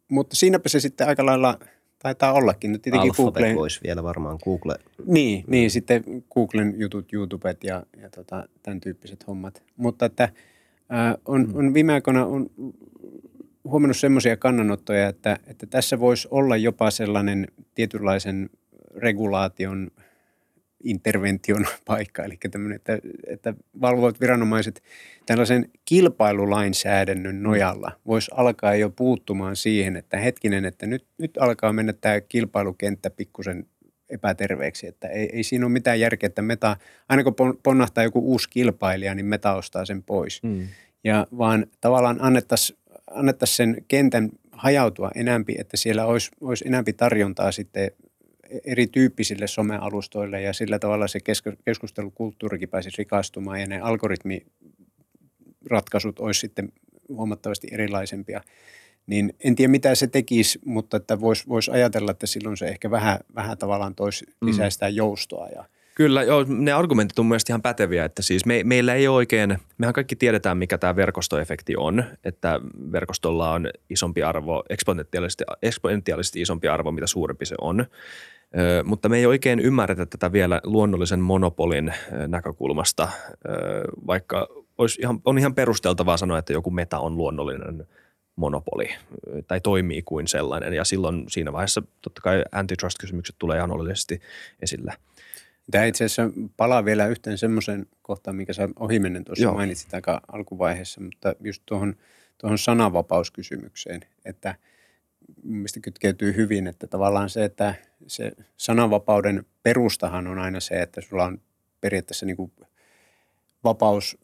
Mutta siinäpä se sitten aika lailla taitaa ollakin. Nyt tietenkin Google... olisi vielä varmaan Google. Niin, niin sitten Googlen jutut, YouTubet ja, ja tota, tämän tyyppiset hommat. Mutta että äh, on, mm. on viime aikoina on huomannut semmoisia kannanottoja, että, että tässä voisi olla jopa sellainen tietynlaisen regulaation – intervention (laughs) paikka, eli tämmöinen, että, että valvovat viranomaiset tällaisen kilpailulainsäädännön nojalla voisi alkaa jo puuttumaan siihen, että hetkinen, että nyt, nyt alkaa mennä tämä kilpailukenttä pikkusen epäterveeksi, että ei, ei siinä ole mitään järkeä, että meta, aina kun ponnahtaa joku uusi kilpailija, niin meta ostaa sen pois. Mm. Ja vaan tavallaan annettaisiin annettaisi sen kentän hajautua enämpi, että siellä olisi, olisi enämpi tarjontaa sitten erityyppisille somealustoille ja sillä tavalla se keskustelukulttuurikin pääsisi rikastumaan ja ne algoritmiratkaisut olisi sitten huomattavasti erilaisempia. Niin en tiedä mitä se tekisi, mutta että voisi vois ajatella, että silloin se ehkä vähän, vähän tavallaan toisi mm. lisää sitä joustoa ja – Kyllä, joo, ne argumentit on mielestäni ihan päteviä, että siis me, meillä ei ole oikein, mehän kaikki tiedetään, mikä tämä verkostoefekti on, että verkostolla on isompi arvo, eksponentiaalisesti, eksponentiaalisesti isompi arvo, mitä suurempi se on mutta me ei oikein ymmärretä tätä vielä luonnollisen monopolin näkökulmasta, vaikka olisi ihan, on ihan perusteltavaa sanoa, että joku meta on luonnollinen monopoli tai toimii kuin sellainen ja silloin siinä vaiheessa totta kai antitrust-kysymykset tulee ihan oleellisesti esille. Tämä itse asiassa palaa vielä yhteen semmoisen kohtaan, mikä sä ohimennen tuossa Joo. mainitsit aika alkuvaiheessa, mutta just tuohon, tuohon sananvapauskysymykseen, että – mistä kytkeytyy hyvin, että tavallaan se, että se sananvapauden perustahan on aina se, että sulla on periaatteessa niin kuin vapaus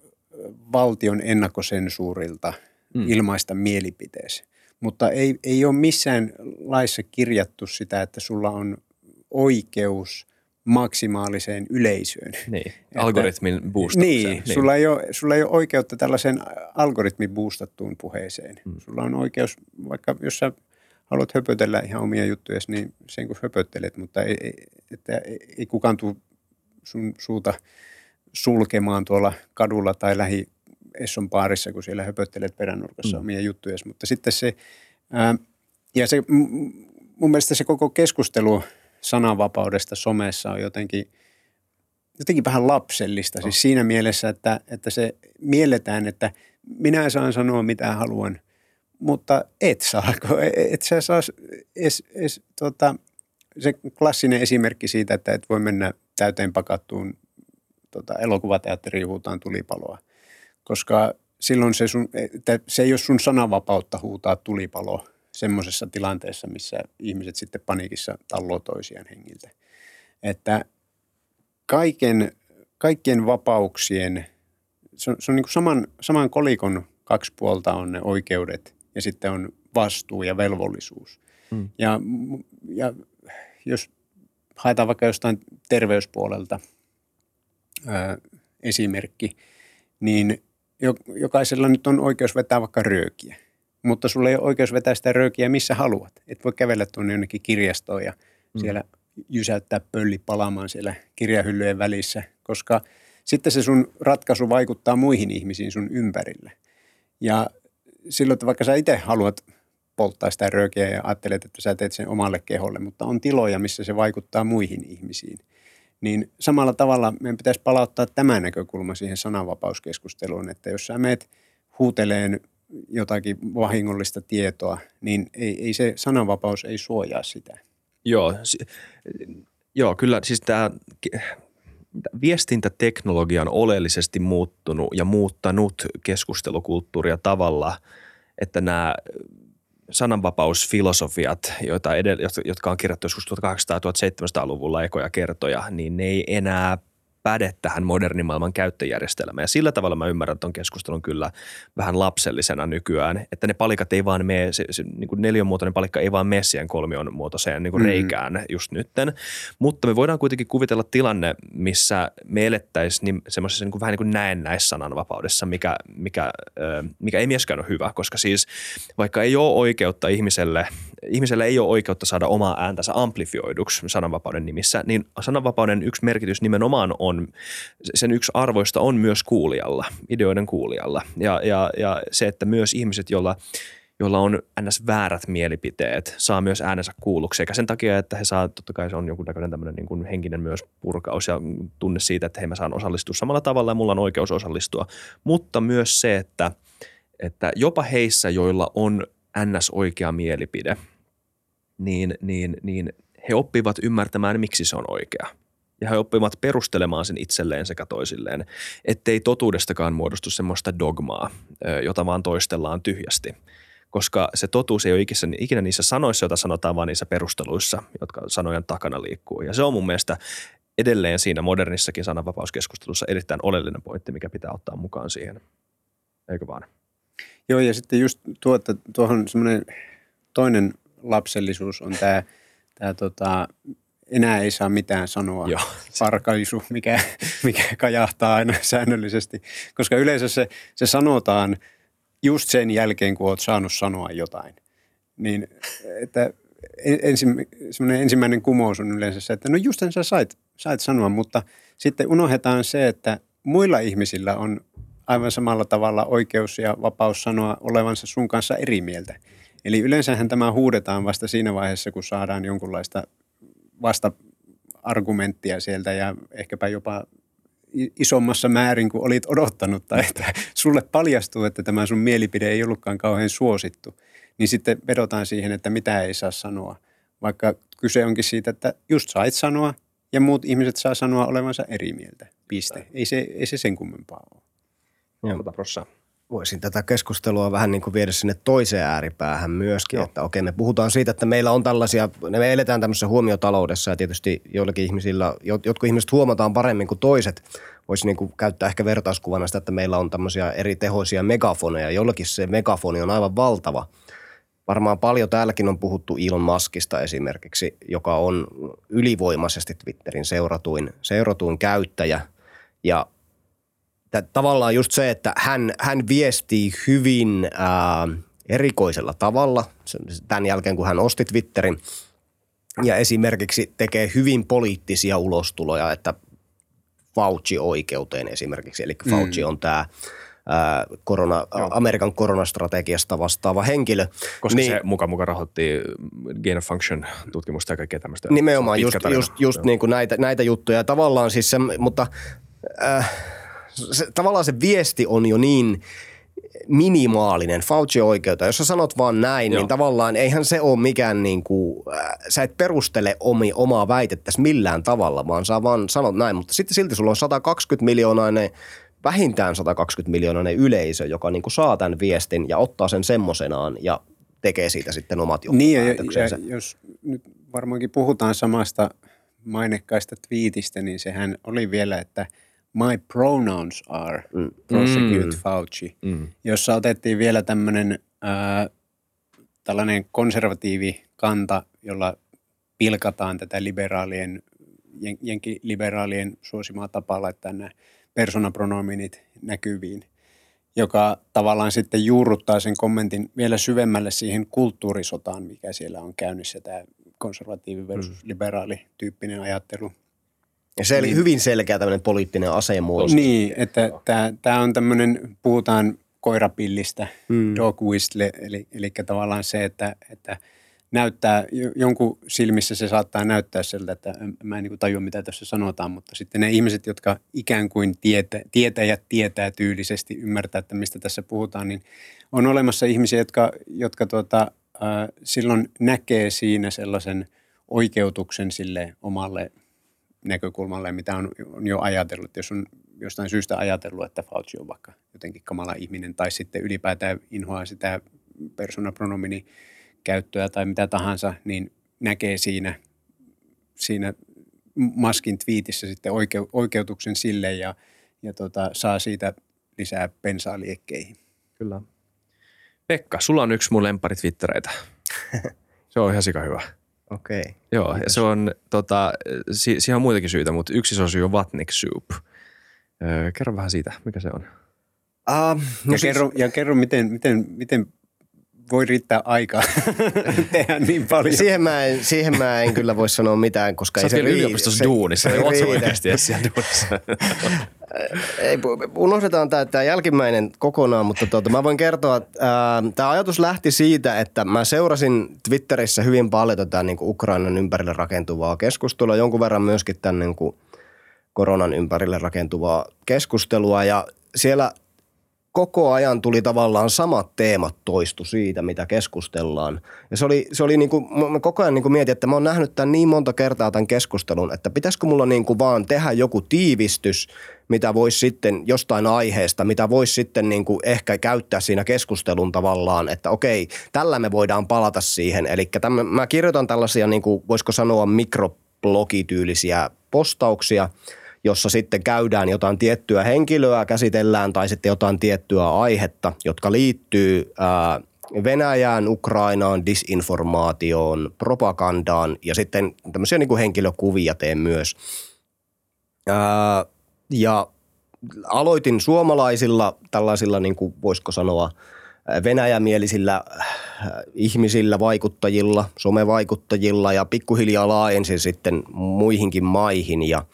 valtion ennakkosensuurilta mm. ilmaista mielipiteesi. Mutta ei, ei ole missään laissa kirjattu sitä, että sulla on oikeus maksimaaliseen yleisöön. Niin, (laughs) algoritmin boostamiseen. Niin, niin. Sulla, ei ole, sulla ei ole oikeutta tällaiseen algoritmin boostattuun puheeseen. Mm. Sulla on oikeus, vaikka jos sä haluat höpötellä ihan omia juttuja, niin sen kun höpöttelet, mutta ei, ei, että ei kukaan tule sun suuta sulkemaan tuolla kadulla tai lähi Esson paarissa, kun siellä höpöttelet peränurkassa mm. omia juttuja. Mutta sitten se, ää, ja se, mun mielestä se koko keskustelu sananvapaudesta somessa on jotenkin, jotenkin vähän lapsellista. Oh. Siis siinä mielessä, että, että se mielletään, että minä saan sanoa mitä haluan – mutta et saa, (laughs) et sä saa es, es, tota, se klassinen esimerkki siitä, että et voi mennä täyteen pakattuun tota, elokuvateatteriin huutaan tulipaloa, koska silloin se, sun, että se ei ole sun sananvapautta huutaa tulipalo semmoisessa tilanteessa, missä ihmiset sitten paniikissa talloo toisiaan hengiltä. Että kaiken, kaikkien vapauksien, se on, se on niin kuin saman, saman kolikon kaksi puolta on ne oikeudet ja sitten on vastuu ja velvollisuus. Mm. Ja, ja jos haetaan vaikka jostain terveyspuolelta ää, esimerkki, niin jokaisella nyt on oikeus vetää vaikka röökiä. Mutta sulla ei ole oikeus vetää sitä röökiä missä haluat. Et voi kävellä tuonne jonnekin kirjastoon ja mm. siellä jysäyttää pölli palamaan siellä kirjahyllyjen välissä, koska sitten se sun ratkaisu vaikuttaa muihin ihmisiin sun ympärille. Ja silloin, että vaikka sä itse haluat polttaa sitä röökiä ja ajattelet, että sä teet sen omalle keholle, mutta on tiloja, missä se vaikuttaa muihin ihmisiin. Niin samalla tavalla meidän pitäisi palauttaa tämä näkökulma siihen sananvapauskeskusteluun, että jos sä meet huuteleen jotakin vahingollista tietoa, niin ei, ei se sananvapaus ei suojaa sitä. Joo, si- joo kyllä siis tämä viestintäteknologia on oleellisesti muuttunut ja muuttanut keskustelukulttuuria tavalla, että nämä sananvapausfilosofiat, joita edellä, jotka on kirjattu joskus 1800-1700-luvulla ekoja kertoja, niin ne ei enää päde tähän modernin maailman käyttöjärjestelmään. Ja sillä tavalla mä ymmärrän tuon keskustelun kyllä vähän lapsellisena nykyään, että ne palikat ei vaan mene, se, se niin kuin neljönmuotoinen palikka ei vaan mene siihen kolmion muotoiseen niin kuin mm. reikään just nytten. Mutta me voidaan kuitenkin kuvitella tilanne, missä me elettäisiin niin, semmoisessa niin kuin, vähän niin kuin näennäissananvapaudessa, mikä, mikä, mikä ei myöskään ole hyvä, koska siis vaikka ei ole oikeutta ihmiselle, ihmiselle ei ole oikeutta saada omaa ääntänsä amplifioiduksi sananvapauden nimissä, niin sananvapauden yksi merkitys nimenomaan on on, sen yksi arvoista on myös kuulijalla, ideoiden kuulijalla. Ja, ja, ja se, että myös ihmiset, joilla joilla on ns. väärät mielipiteet, saa myös äänensä kuulluksi. Eikä sen takia, että he saa, totta kai se on joku näköinen tämmöinen niin kuin henkinen myös purkaus ja tunne siitä, että hei mä saan osallistua samalla tavalla ja mulla on oikeus osallistua. Mutta myös se, että, että jopa heissä, joilla on ns. oikea mielipide, niin, niin, niin he oppivat ymmärtämään, miksi se on oikea ja he oppivat perustelemaan sen itselleen sekä toisilleen, ettei totuudestakaan muodostu semmoista dogmaa, jota vaan toistellaan tyhjästi. Koska se totuus ei ole ikinä, ikinä niissä sanoissa, joita sanotaan, vaan niissä perusteluissa, jotka sanojen takana liikkuu. Ja se on mun mielestä edelleen siinä modernissakin sananvapauskeskustelussa erittäin oleellinen pointti, mikä pitää ottaa mukaan siihen. Eikö vaan? Joo, ja sitten just tuo, että tuohon semmoinen toinen lapsellisuus on tämä, tämä tota, enää ei saa mitään sanoa. Joo. Parkaisu, mikä, mikä kajahtaa aina säännöllisesti. Koska yleensä se, se sanotaan just sen jälkeen, kun olet saanut sanoa jotain. Niin, että ensi, ensimmäinen kumous on yleensä se, että no just sä sait, sait sanoa, mutta sitten unohdetaan se, että muilla ihmisillä on aivan samalla tavalla oikeus ja vapaus sanoa olevansa sun kanssa eri mieltä. Eli yleensähän tämä huudetaan vasta siinä vaiheessa, kun saadaan jonkunlaista vasta argumenttia sieltä ja ehkäpä jopa isommassa määrin kuin olit odottanut tai että sulle paljastuu, että tämä sun mielipide ei ollutkaan kauhean suosittu, niin sitten vedotaan siihen, että mitä ei saa sanoa. Vaikka kyse onkin siitä, että just sait sanoa ja muut ihmiset saa sanoa olevansa eri mieltä. Piste. Ei se, ei se sen kummempaa ole. Joo voisin tätä keskustelua vähän niin kuin viedä sinne toiseen ääripäähän myöskin, Joo. että okei me puhutaan siitä, että meillä on tällaisia, me eletään tämmöisessä huomiotaloudessa ja tietysti joillakin ihmisillä, jotkut ihmiset huomataan paremmin kuin toiset, voisi niin kuin käyttää ehkä vertauskuvana sitä, että meillä on tämmöisiä eri tehoisia megafoneja, jollakin se megafoni on aivan valtava. Varmaan paljon täälläkin on puhuttu Elon Muskista esimerkiksi, joka on ylivoimaisesti Twitterin seuratuin, seuratuin käyttäjä ja tavallaan just se, että hän, hän viestii hyvin ää, erikoisella tavalla tämän jälkeen, kun hän osti Twitterin ja esimerkiksi tekee hyvin poliittisia ulostuloja, että Fauci-oikeuteen esimerkiksi. Eli mm. Fauci on tämä korona, Amerikan koronastrategiasta vastaava henkilö. Koska niin, se muka muka rahoitti gain of function tutkimusta ja kaikkea tämmöistä. Nimenomaan just, just, just niin kuin näitä, näitä juttuja. Tavallaan siis se, mutta äh, se, tavallaan se viesti on jo niin minimaalinen Fauci-oikeutta. Jos sä sanot vaan näin, niin Joo. niin tavallaan eihän se ole mikään niin kuin, äh, sä et perustele omi, omaa väitettäsi millään tavalla, vaan sä vaan sanot näin. Mutta sitten silti sulla on 120 miljoonainen vähintään 120 miljoonainen yleisö, joka niin kuin saa tämän viestin ja ottaa sen semmoisenaan ja tekee siitä sitten omat Niin ja, ja jos nyt varmaankin puhutaan samasta mainekkaista twiitistä, niin sehän oli vielä, että – My pronouns are mm. prosecute mm. Fauci, mm. jossa otettiin vielä tämmöinen äh, tällainen konservatiivi kanta, jolla pilkataan tätä liberaalien, jenkiliberaalien suosimaa tapaa laittaa nämä persoonapronominit näkyviin, joka tavallaan sitten juurruttaa sen kommentin vielä syvemmälle siihen kulttuurisotaan, mikä siellä on käynnissä. Tämä konservatiivi versus liberaali tyyppinen ajattelu. Ja se oli Niin. hyvin selkeä tämmöinen poliittinen asemuodostus. Niin, että tämä on tämmöinen, puhutaan koirapillistä, Mm. mm. dog whistle, eli, eli tavallaan se, että, että näyttää, jo- jonkun silmissä se saattaa näyttää siltä, että en- mä en niin tajua mitä tässä sanotaan, mutta sitten ne ihmiset, jotka ikään kuin tietä, tietäjät tietää tyylisesti, ymmärtää, että mistä tässä puhutaan, niin on olemassa ihmisiä, jotka, jotka tuota, äh, silloin näkee siinä sellaisen oikeutuksen sille omalle näkökulmalle, mitä on, on jo ajatellut. Jos on jostain syystä ajatellut, että Fauci on vaikka jotenkin kamala ihminen tai sitten ylipäätään inhoaa sitä persoonapronomini käyttöä tai mitä tahansa, niin näkee siinä, siinä Maskin twiitissä sitten oikeu, oikeutuksen sille ja, ja tota, saa siitä lisää pensaa liekkeihin. Kyllä. Pekka, sulla on yksi mun lempari twittereitä. (laughs) Se on ihan sika hyvä. Okei. Okay. Joo, ja se on, tota, si- siihen on muitakin syitä, mutta yksi iso syy on Vatnik Soup. Öö, kerro vähän siitä, mikä se on. Uh, No ja, kerro, ja kerro, miten, miten, miten voi riittää aikaa (laughs) tehdä niin paljon. Siihen mä, en, siihen mä en kyllä voi sanoa mitään, koska Sä ei se riitä. yliopistossa Se- duunissa, se niin riitä. oikeasti edes siellä duunissa? Ei, unohdetaan tämä, tämä jälkimmäinen kokonaan, mutta tuota, mä voin kertoa, että ää, tämä ajatus lähti siitä, että mä seurasin Twitterissä hyvin paljon tätä niin kuin Ukrainan ympärille rakentuvaa keskustelua, jonkun verran myöskin tämän niin kuin koronan ympärille rakentuvaa keskustelua ja siellä koko ajan tuli tavallaan samat teemat toistu siitä, mitä keskustellaan. Ja se oli, se oli niin kuin, mä koko ajan niin kuin mietin, että mä oon nähnyt tämän niin monta kertaa tämän keskustelun, että pitäisikö mulla niin kuin vaan tehdä joku tiivistys, mitä voisi sitten jostain aiheesta, mitä voisi sitten niin kuin ehkä käyttää siinä keskustelun tavallaan, että okei, tällä me voidaan palata siihen. Eli mä kirjoitan tällaisia, niin kuin, voisiko sanoa mikroblogityylisiä postauksia, jossa sitten käydään jotain tiettyä henkilöä, käsitellään tai sitten jotain tiettyä aihetta, jotka liittyy ää, Venäjään, Ukrainaan, disinformaatioon, propagandaan ja sitten tämmöisiä niin kuin henkilökuvia teen myös. Ja aloitin suomalaisilla tällaisilla, niin kuin voisiko sanoa, venäjämielisillä äh, ihmisillä, vaikuttajilla, somevaikuttajilla ja pikkuhiljaa laajensin sitten muihinkin maihin ja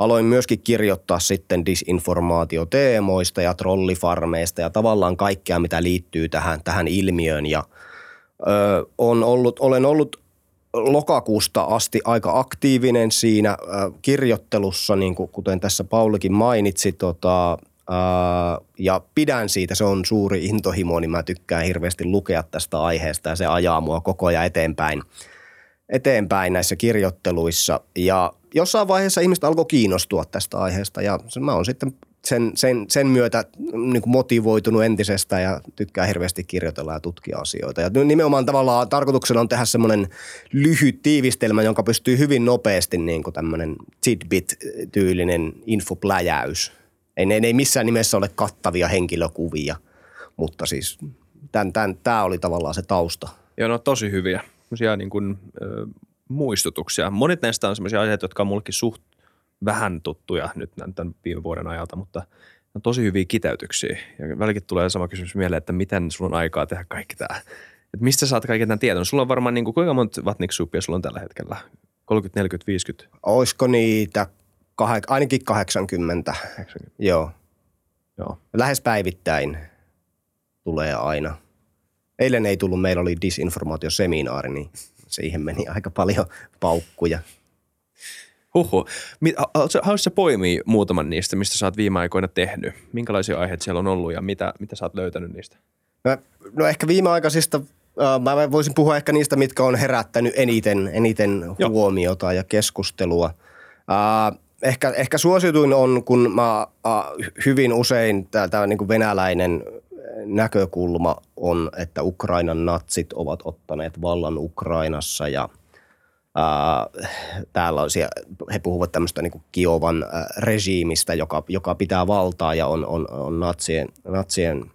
aloin myöskin kirjoittaa sitten disinformaatioteemoista ja trollifarmeista ja tavallaan kaikkea, mitä liittyy tähän, tähän ilmiöön. Ja ö, on ollut, olen ollut lokakuusta asti aika aktiivinen siinä ö, kirjoittelussa, niin kuin, kuten tässä Paulikin mainitsi, tota, ja pidän siitä, se on suuri intohimo, niin mä tykkään hirveästi lukea tästä aiheesta ja se ajaa mua koko ajan eteenpäin, eteenpäin näissä kirjoitteluissa. Ja jossain vaiheessa ihmiset alkoi kiinnostua tästä aiheesta ja mä oon sitten sen, sen, sen myötä niin kuin motivoitunut entisestä ja tykkää hirveästi kirjoitella ja tutkia asioita. Ja nimenomaan tavallaan tarkoituksena on tehdä semmoinen lyhyt tiivistelmä, jonka pystyy hyvin nopeasti niin kuin tämmöinen tidbit-tyylinen infopläjäys. Ei, ne, ne ei missään nimessä ole kattavia henkilökuvia, mutta siis tämä oli tavallaan se tausta. Joo, no tosi hyviä. Sellaisia niin kuin, ö, muistutuksia. Monet näistä on sellaisia aiheita, jotka on mullekin suht vähän tuttuja nyt tämän- viime vuoden ajalta, mutta ne on tosi hyviä kiteytyksiä. Ja välillä tulee sama kysymys mieleen, että miten sulla on aikaa tehdä kaikki tämä. Että mistä saat kaiken tämän tiedon? Sulla on varmaan, niin kuin, kuinka monta vatniksupia sulla on tällä hetkellä? 30, 40, 50, Olisiko niitä kah- ainakin 80? 80? Joo. Joo. Lähes päivittäin tulee aina. Eilen ei tullut, meillä oli disinformaatioseminaari, niin siihen meni aika paljon paukkuja. Haluaisitko- Haluaisitko poimia muutaman niistä, mistä sä oot viime aikoina tehnyt? Minkälaisia aiheita siellä on ollut ja mitä, mitä sä oot löytänyt niistä? No, no ehkä viimeaikaisista, äh, mä voisin puhua ehkä niistä, mitkä on herättänyt eniten, eniten Joo. huomiota ja keskustelua. Äh, ehkä, ehkä suosituin on, kun mä äh, hyvin usein tämä niin venäläinen näkökulma on, että Ukrainan natsit ovat ottaneet vallan Ukrainassa ja Ää, täällä on siellä, he puhuvat tämmöistä niin Kiovan ää, regiimistä, joka, joka pitää valtaa ja on, on, on natsien, natsien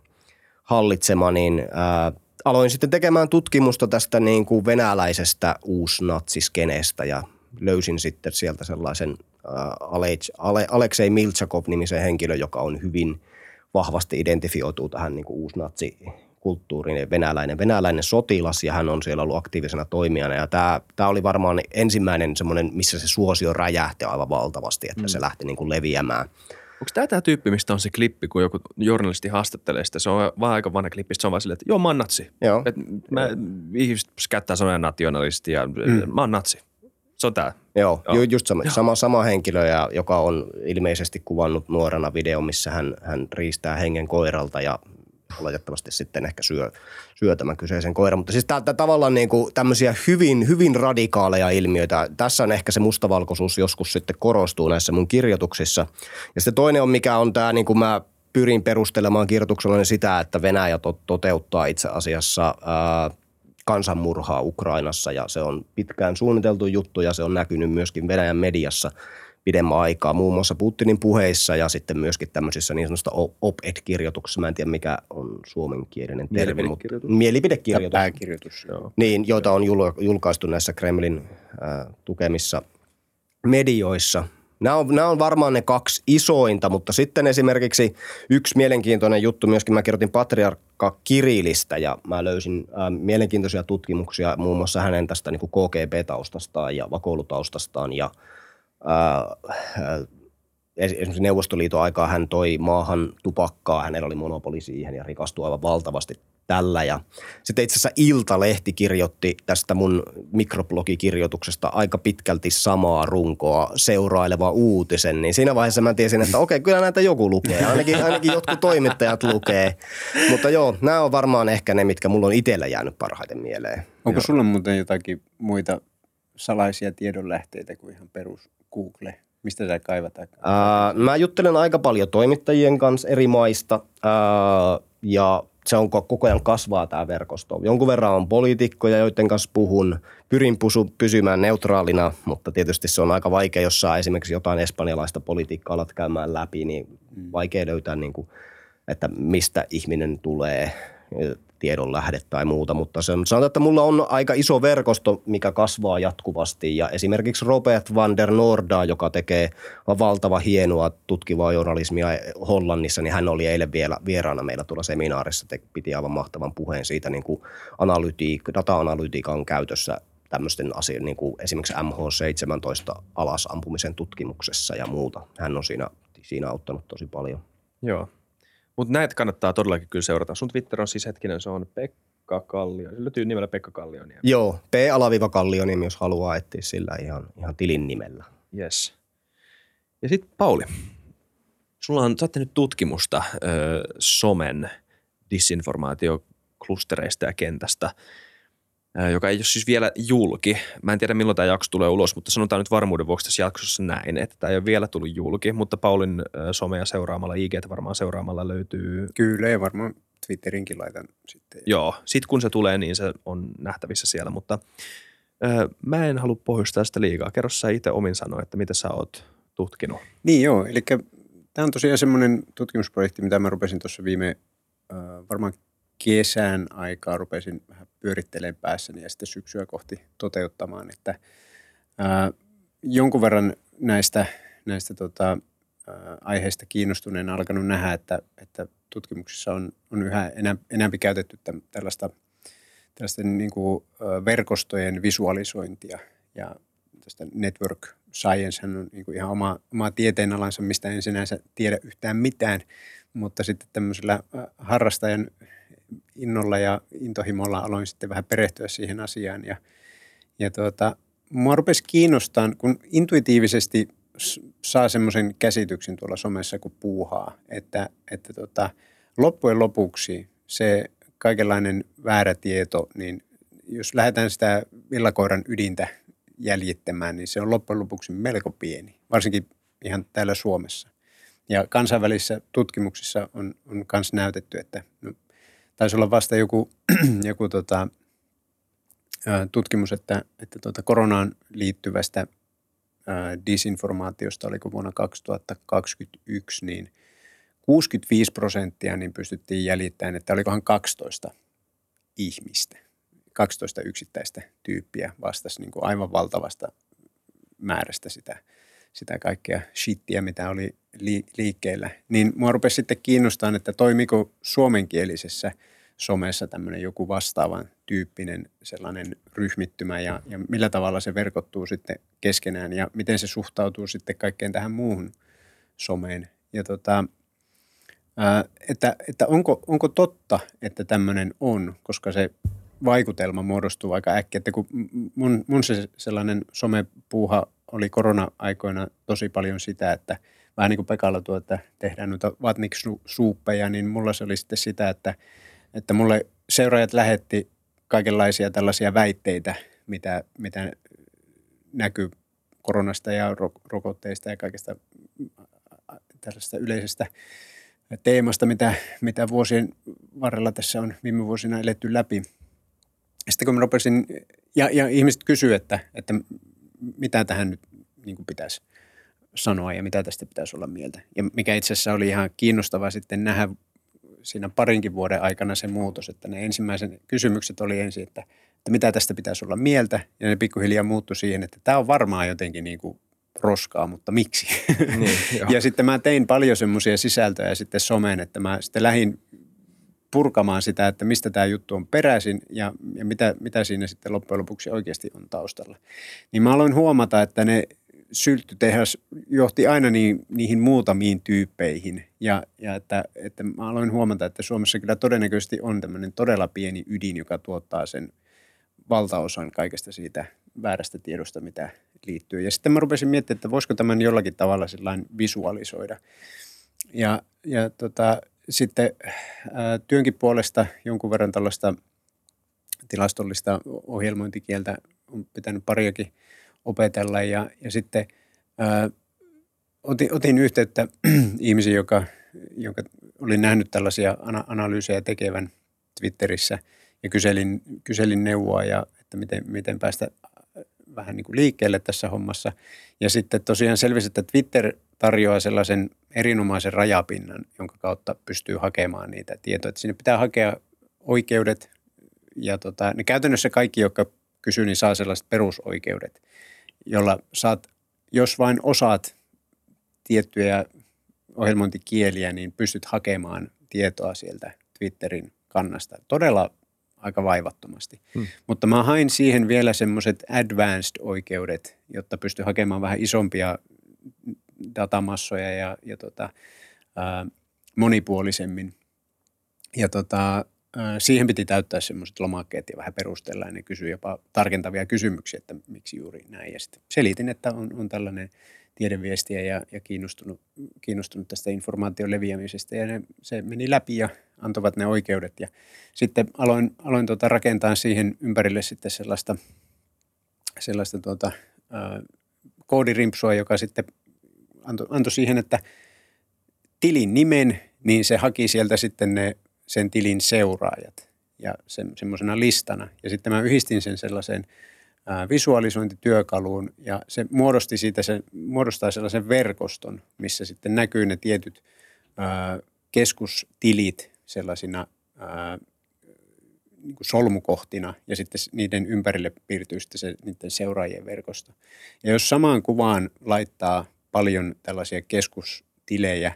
hallitsema, niin ää, aloin sitten tekemään tutkimusta tästä niin kuin venäläisestä uusnatsiskeneestä ja löysin sitten sieltä sellaisen ää, Alej, Ale, Aleksei Miltsakov-nimisen henkilön, joka on hyvin vahvasti identifioituu tähän niin kuin kulttuurinen venäläinen, venäläinen sotilas ja hän on siellä ollut aktiivisena toimijana. Ja tämä, tämä oli varmaan ensimmäinen semmoinen, missä se suosio räjähti aivan valtavasti, että mm. se lähti niin kuin leviämään. Onko tämä tämä tyyppi, mistä on se klippi, kun joku journalisti haastattelee sitä? Se on vaan aika vanha klippi, se on vaan silleen, että joo, mä oon natsi. Joo. Et mä, ihmiset käyttää sanoja nationalisti ja mm. mä oon natsi. Se on tämä. Joo, Joo. Ju, just sama, sama, sama henkilö, ja, joka on ilmeisesti kuvannut nuorena video, missä hän, hän riistää hengen koiralta ja oletettavasti sitten ehkä syö, syö tämän kyseisen koiran. Mutta siis täältä tavallaan niin kuin tämmöisiä hyvin, hyvin radikaaleja ilmiöitä. Tässä on ehkä se mustavalkoisuus joskus sitten korostuu näissä mun kirjoituksissa. Ja sitten toinen on, mikä on tämä, niin kuin mä pyrin perustelemaan kirjoituksella niin sitä, että Venäjä to- toteuttaa itse asiassa ää, kansanmurhaa Ukrainassa ja se on pitkään suunniteltu juttu ja se on näkynyt myöskin Venäjän mediassa – pidemmän aikaa, muun muassa Putinin puheissa ja sitten myöskin tämmöisissä niin sanotusta op-ed-kirjoituksissa. Mä en tiedä, mikä on suomenkielinen termi, mutta mielipidekirjoitus. Pääkirjoitus. Joo. Niin, joita on julkaistu näissä Kremlin äh, tukemissa medioissa. Nämä on, nämä on varmaan ne kaksi isointa, mutta sitten esimerkiksi yksi mielenkiintoinen juttu myöskin, mä kirjoitin patriarkka Kirilistä ja mä löysin äh, mielenkiintoisia tutkimuksia muun muassa hänen tästä niin KGB-taustastaan ja vakoilutaustastaan ja – esimerkiksi Neuvostoliiton aikaa hän toi maahan tupakkaa, hänellä oli monopoli siihen ja rikastui aivan valtavasti tällä. Ja sitten itse asiassa Ilta-lehti kirjoitti tästä mun mikroblogikirjoituksesta aika pitkälti samaa runkoa seuraileva uutisen, niin siinä vaiheessa mä tiesin, että okei, kyllä näitä joku lukee, ainakin, ainakin jotkut toimittajat lukee. Mutta joo, nämä on varmaan ehkä ne, mitkä mulla on itsellä jäänyt parhaiten mieleen. Onko sulla muuten jotakin muita salaisia tiedonlähteitä kuin ihan perus Google? Mistä sä kaivat? Uh, mä juttelen aika paljon toimittajien kanssa eri maista uh, ja se on koko ajan kasvaa tämä verkosto. Jonkun verran on poliitikkoja, joiden kanssa puhun. Pyrin pusu, pysymään neutraalina, mutta tietysti se on aika vaikea, jos saa esimerkiksi jotain espanjalaista politiikkaa alat käymään läpi, niin mm. vaikea löytää, niin kuin, että mistä ihminen tulee tiedon lähde tai muuta, mutta se on, sanotaan, että mulla on aika iso verkosto, mikä kasvaa jatkuvasti ja esimerkiksi Robert van der Norda, joka tekee valtava hienoa tutkivaa journalismia Hollannissa, niin hän oli eilen vielä vieraana meillä tuolla seminaarissa, te piti aivan mahtavan puheen siitä niin kuin analytiik, data-analytiikan käytössä tämmöisten asioiden, niin kuin esimerkiksi MH17 alasampumisen tutkimuksessa ja muuta. Hän on siinä, siinä auttanut tosi paljon. Joo, mutta näitä kannattaa todellakin kyllä seurata. Sun Twitter on siis hetkinen, se on Pekka Kallio. Se löytyy nimellä Pekka Kallioniemi. Joo, P-Kallioniemi, jos haluaa etsiä sillä ihan, ihan tilin nimellä. Yes. Ja sitten Pauli, sulla on, sä nyt tutkimusta ö, somen disinformaatioklustereista ja kentästä – joka ei ole siis vielä julki. Mä en tiedä milloin tämä jakso tulee ulos, mutta sanotaan nyt varmuuden vuoksi tässä jaksossa näin, että tämä ei ole vielä tullut julki, mutta Paulin somea seuraamalla, IG varmaan seuraamalla löytyy. Kyllä ja varmaan Twitterinkin laitan sitten. Joo, sitten kun se tulee, niin se on nähtävissä siellä, mutta ö, mä en halua pohjustaa sitä liikaa. Kerro sä itse omin sanoa, että mitä sä oot tutkinut. Niin joo, eli tämä on tosiaan semmoinen tutkimusprojekti, mitä mä rupesin tuossa viime äh, varmaan kesän aikaa rupesin vähän pyörittelemään päässäni ja sitten syksyä kohti toteuttamaan, että ää, jonkun verran näistä, näistä tota, ää, aiheista kiinnostuneen alkanut nähdä, että, että tutkimuksissa on, on yhä enää, enemmän käytetty tällaista, tällaista niin kuin, ä, verkostojen visualisointia ja tästä network science on niin kuin ihan oma, oma tieteenalansa, mistä en sinänsä tiedä yhtään mitään, mutta sitten tämmöisellä harrastajan innolla ja intohimolla aloin sitten vähän perehtyä siihen asiaan. Ja, ja tuota, mua rupesi kiinnostaa, kun intuitiivisesti saa semmoisen käsityksen tuolla somessa, kun puuhaa, että, että tota, loppujen lopuksi se kaikenlainen väärä tieto, niin jos lähdetään sitä villakoiran ydintä jäljittämään, niin se on loppujen lopuksi melko pieni, varsinkin ihan täällä Suomessa. Ja kansainvälisissä tutkimuksissa on, on myös näytetty, että no, taisi olla vasta joku, (clears throat) joku tota, tutkimus, että, että tota koronaan liittyvästä disinformaatiosta, oliko vuonna 2021, niin 65 prosenttia niin pystyttiin jäljittämään, että olikohan 12 ihmistä, 12 yksittäistä tyyppiä vastasi niin kuin aivan valtavasta määrästä sitä, sitä kaikkea shittiä, mitä oli liikkeellä. Niin mua rupesi sitten kiinnostaa, että toimiko suomenkielisessä somessa tämmöinen joku vastaavan tyyppinen sellainen ryhmittymä ja, ja millä tavalla se verkottuu sitten keskenään ja miten se suhtautuu sitten kaikkeen tähän muuhun someen. Ja tota, ää, että, että onko, onko totta, että tämmöinen on, koska se vaikutelma muodostuu aika äkkiä. Että kun mun, mun se sellainen somepuuha oli korona-aikoina tosi paljon sitä, että vähän niin kuin Pekalla tuo, että tehdään noita vatnik-suuppeja, niin mulla se oli sitten sitä, että, että mulle seuraajat lähetti kaikenlaisia tällaisia väitteitä, mitä, mitä näkyy koronasta ja rokotteista ja kaikesta tällaista yleisestä teemasta, mitä, mitä vuosien varrella tässä on viime vuosina eletty läpi. Sitten kun mä rupesin, ja, ja ihmiset kysyivät, että, että mitä tähän nyt niin kuin pitäisi sanoa ja mitä tästä pitäisi olla mieltä. Ja mikä itse asiassa oli ihan kiinnostavaa sitten nähdä siinä parinkin vuoden aikana se muutos, että ne ensimmäisen kysymykset oli ensin, että, että mitä tästä pitäisi olla mieltä, ja ne pikkuhiljaa muuttui siihen, että tämä on varmaan jotenkin niin kuin roskaa, mutta miksi? Niin, (laughs) ja sitten mä tein paljon semmoisia sisältöjä sitten someen, että mä sitten lähdin purkamaan sitä, että mistä tämä juttu on peräisin ja, ja mitä, mitä siinä sitten loppujen lopuksi oikeasti on taustalla. Niin mä aloin huomata, että ne sylttytehdas johti aina niin, niihin muutamiin tyyppeihin ja, ja että, että mä aloin huomata, että Suomessa kyllä todennäköisesti on tämmöinen todella pieni ydin, joka tuottaa sen valtaosan kaikesta siitä väärästä tiedosta, mitä liittyy. Ja sitten mä rupesin miettimään, että voisiko tämän jollakin tavalla visualisoida. Ja, ja tota, sitten ää, työnkin puolesta jonkun verran tällaista tilastollista ohjelmointikieltä on pitänyt pariakin opetella ja, ja sitten ää, otin, otin yhteyttä (clears throat) ihmisiin, joka, jonka olin nähnyt tällaisia ana- analyysejä tekevän Twitterissä ja kyselin, kyselin neuvoa ja että miten, miten päästä vähän niin kuin liikkeelle tässä hommassa. Ja sitten tosiaan selvisi, että Twitter tarjoaa sellaisen erinomaisen rajapinnan, jonka kautta pystyy hakemaan niitä tietoja. Että sinne pitää hakea oikeudet ja tota, ne käytännössä kaikki, jotka kysyy, niin saa sellaiset perusoikeudet, jolla saat, jos vain osaat tiettyjä ohjelmointikieliä, niin pystyt hakemaan tietoa sieltä Twitterin kannasta. Todella aika vaivattomasti. Hmm. Mutta mä hain siihen vielä semmoiset advanced oikeudet, jotta pystyy hakemaan vähän isompia datamassoja ja, ja tota, ää, monipuolisemmin. Ja tota, ää, siihen piti täyttää semmoiset lomakkeet ja vähän perustella ja ne kysyi jopa tarkentavia kysymyksiä, että miksi juuri näin. Ja sitten selitin, että on, on tällainen tiedeviestiä ja, ja kiinnostunut, kiinnostunut tästä informaation leviämisestä ja ne, se meni läpi ja antoivat ne oikeudet. Ja sitten aloin, aloin tota rakentaa siihen ympärille sitten sellaista, sellaista tuota, ää, koodirimpsua, joka sitten antoi, antoi siihen, että tilin nimen, niin se haki sieltä sitten ne sen tilin seuraajat ja se, semmoisena listana. Ja sitten mä yhdistin sen sellaiseen ää, visualisointityökaluun ja se muodosti siitä se, muodostaa sellaisen verkoston, missä sitten näkyy ne tietyt ää, keskustilit sellaisina ää, niin kuin solmukohtina ja sitten niiden ympärille piirtyy sitten se niiden seuraajien verkosto. Ja jos samaan kuvaan laittaa paljon tällaisia keskustilejä,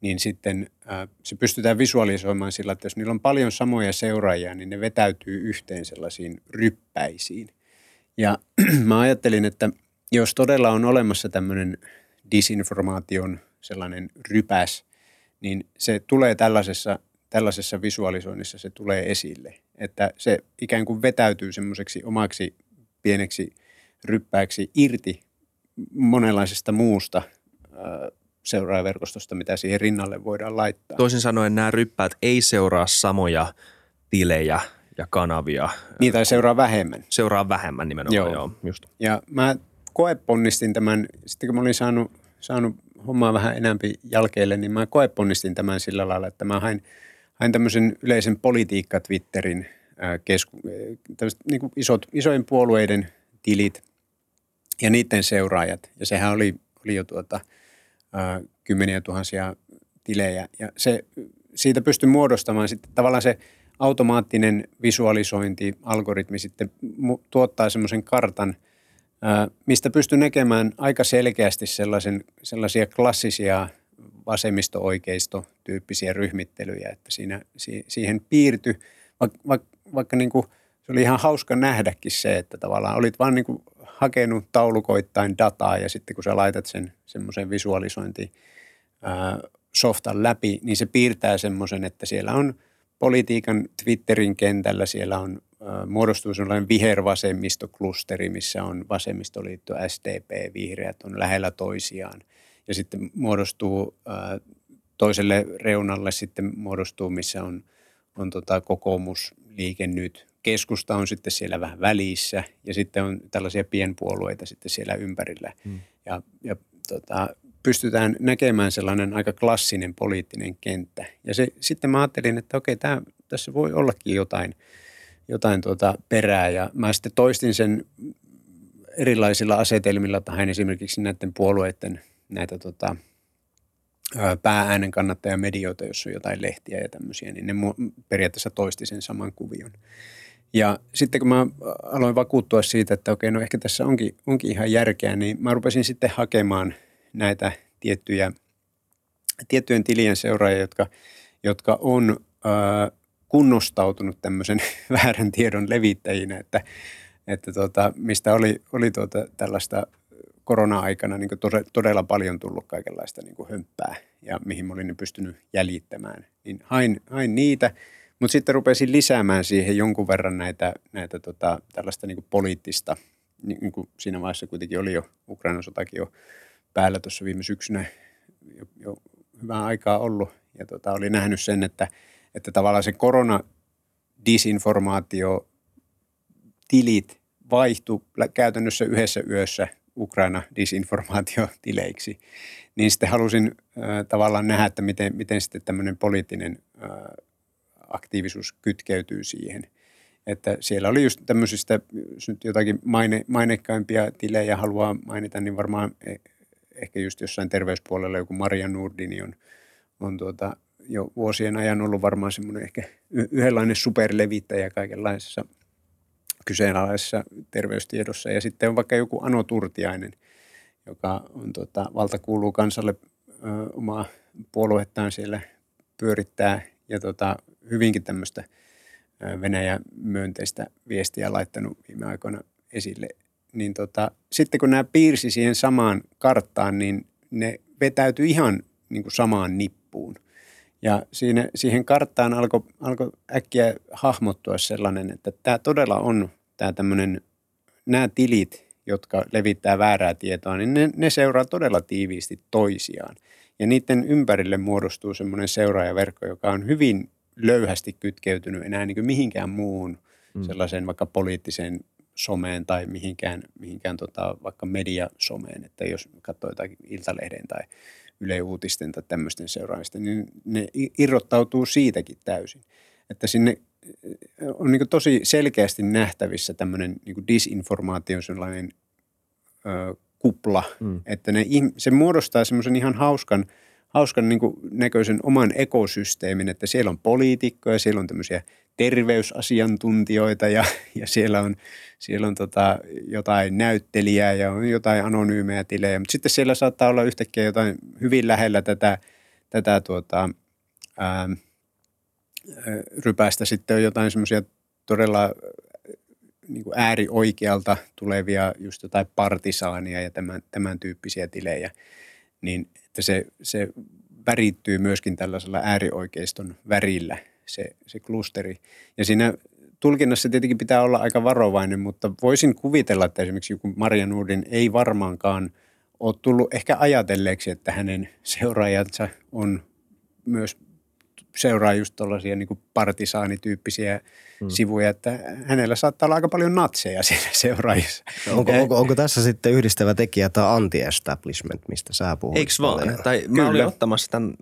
niin sitten ää, se pystytään visualisoimaan sillä, että jos niillä on paljon samoja seuraajia, niin ne vetäytyy yhteen sellaisiin ryppäisiin. Ja (clears throat) mä ajattelin, että jos todella on olemassa tämmöinen disinformaation sellainen rypäs, niin se tulee tällaisessa, tällaisessa visualisoinnissa, se tulee esille. Että se ikään kuin vetäytyy semmoiseksi omaksi pieneksi ryppääksi irti monenlaisesta muusta seuraajaverkostosta, mitä siihen rinnalle voidaan laittaa. Toisin sanoen nämä ryppäät ei seuraa samoja tilejä ja kanavia. Niitä seuraa vähemmän. Seuraa vähemmän nimenomaan, joo. joo just. Ja mä koeponnistin tämän, sitten kun mä olin saanut, saanut hommaa vähän enempi jälkeelle, niin mä koeponnistin tämän sillä lailla, että mä hain, hain tämmöisen yleisen politiikka-Twitterin kesku, niin kuin isot, isojen puolueiden tilit ja niiden seuraajat. Ja sehän oli, oli jo tuota, kymmeniä tuhansia tilejä. Ja se, siitä pystyi muodostamaan sitten tavallaan se automaattinen visualisointi, algoritmi sitten tuottaa semmoisen kartan, mistä pystyy näkemään aika selkeästi sellaisen, sellaisia klassisia vasemmisto-oikeisto-tyyppisiä ryhmittelyjä, että siinä, siihen piirtyi, vaikka, vaikka, vaikka niin kuin, se oli ihan hauska nähdäkin se, että tavallaan olit vaan niin kuin hakenut taulukoittain dataa ja sitten kun sä laitat sen semmoisen visualisointi softan läpi, niin se piirtää semmoisen, että siellä on politiikan Twitterin kentällä, siellä on muodostuu sellainen vihervasemmistoklusteri, missä on vasemmistoliitto, SDP, vihreät on lähellä toisiaan. Ja sitten muodostuu toiselle reunalle sitten muodostuu, missä on, on tota kokoomus, liike nyt. Keskusta on sitten siellä vähän välissä ja sitten on tällaisia pienpuolueita sitten siellä ympärillä. Hmm. Ja, ja tota, pystytään näkemään sellainen aika klassinen poliittinen kenttä. Ja se, sitten mä ajattelin, että okei, tämä, tässä voi ollakin jotain – jotain tuota perää ja mä sitten toistin sen erilaisilla asetelmilla tai esimerkiksi näiden puolueiden näitä tota, päääänen medioita, jos on jotain lehtiä ja tämmöisiä, niin ne periaatteessa toisti sen saman kuvion. Ja sitten kun mä aloin vakuuttua siitä, että okei, no ehkä tässä onkin, onkin ihan järkeä, niin mä rupesin sitten hakemaan näitä tiettyjä, tiettyjen tilien seuraajia, jotka, jotka on kunnostautunut tämmöisen (laughs) väärän tiedon levittäjinä, että, että tota, mistä oli, oli tuota tällaista korona-aikana niin todella paljon tullut kaikenlaista niin hömppää ja mihin mä olin pystynyt jäljittämään. Niin hain, hain niitä, mutta sitten rupesin lisäämään siihen jonkun verran näitä, näitä tota, tällaista niin poliittista, niin kuin siinä vaiheessa kuitenkin oli jo Ukrainan sotakin jo päällä tuossa viime syksynä jo, jo hyvää aikaa ollut ja tota, oli nähnyt sen, että – että tavallaan se korona disinformaatio tilit vaihtu käytännössä yhdessä yössä Ukraina disinformaatiotileiksi, niin sitten halusin tavallaan nähdä, että miten, miten sitten tämmöinen poliittinen aktiivisuus kytkeytyy siihen. Että siellä oli just tämmöisistä, jos nyt jotakin maine, maineikkaimpia tilejä haluaa mainita, niin varmaan e, ehkä just jossain terveyspuolella joku Maria Nurdini on, on tuota, jo vuosien ajan ollut varmaan semmoinen ehkä yhdenlainen superlevittäjä kaikenlaisessa kyseenalaisessa terveystiedossa. Ja sitten on vaikka joku Ano Turtiainen, joka on tota, valta kuuluu kansalle ö, omaa puoluettaan siellä pyörittää ja tota, hyvinkin tämmöistä Venäjä-myönteistä viestiä laittanut viime aikoina esille. Niin tota, sitten kun nämä piirsi siihen samaan karttaan, niin ne vetäytyi ihan niin kuin samaan nippuun. Ja siinä, siihen karttaan alkoi alko äkkiä hahmottua sellainen, että tämä todella on tämä tämmöinen, nämä tilit, jotka levittää väärää tietoa, niin ne, ne seuraa todella tiiviisti toisiaan. Ja niiden ympärille muodostuu semmoinen seuraajaverkko, joka on hyvin löyhästi kytkeytynyt enää niin kuin mihinkään muuhun mm. sellaiseen vaikka poliittiseen someen tai mihinkään, mihinkään tota, vaikka mediasomeen, että jos katsoo jotain Iltalehden tai Yle Uutisten tai tämmöisten seuraamista, niin ne irrottautuu siitäkin täysin. Että sinne on niin tosi selkeästi nähtävissä tämmöinen niin disinformaation sellainen ö, kupla, mm. että ne, se muodostaa semmoisen ihan hauskan, hauskan niin näköisen oman ekosysteemin, että siellä on poliitikkoja, siellä on tämmöisiä terveysasiantuntijoita ja, ja siellä on, siellä on tota jotain näyttelijää ja on jotain anonyymejä tilejä. Mutta sitten siellä saattaa olla yhtäkkiä jotain hyvin lähellä tätä, tätä tuota, ää, rypästä. Sitten on jotain semmoisia todella niin kuin äärioikealta tulevia just jotain partisaania ja tämän, tämän tyyppisiä tilejä. Niin että se, se värittyy myöskin tällaisella äärioikeiston värillä – se, se klusteri. Ja siinä tulkinnassa tietenkin pitää olla aika varovainen, mutta voisin kuvitella, että esimerkiksi joku Maria Nurdin ei varmaankaan ole tullut ehkä ajatelleeksi, että hänen seuraajansa on myös seuraa just tuollaisia niin partisaanityyppisiä hmm. sivuja, että hänellä saattaa olla aika paljon natseja siinä seuraajissa. Onko, onko, onko tässä sitten yhdistävä tekijä tämä anti-establishment, mistä sä puhuit? Eikö vaan? Tai Kyllä. mä olin ottamassa tämän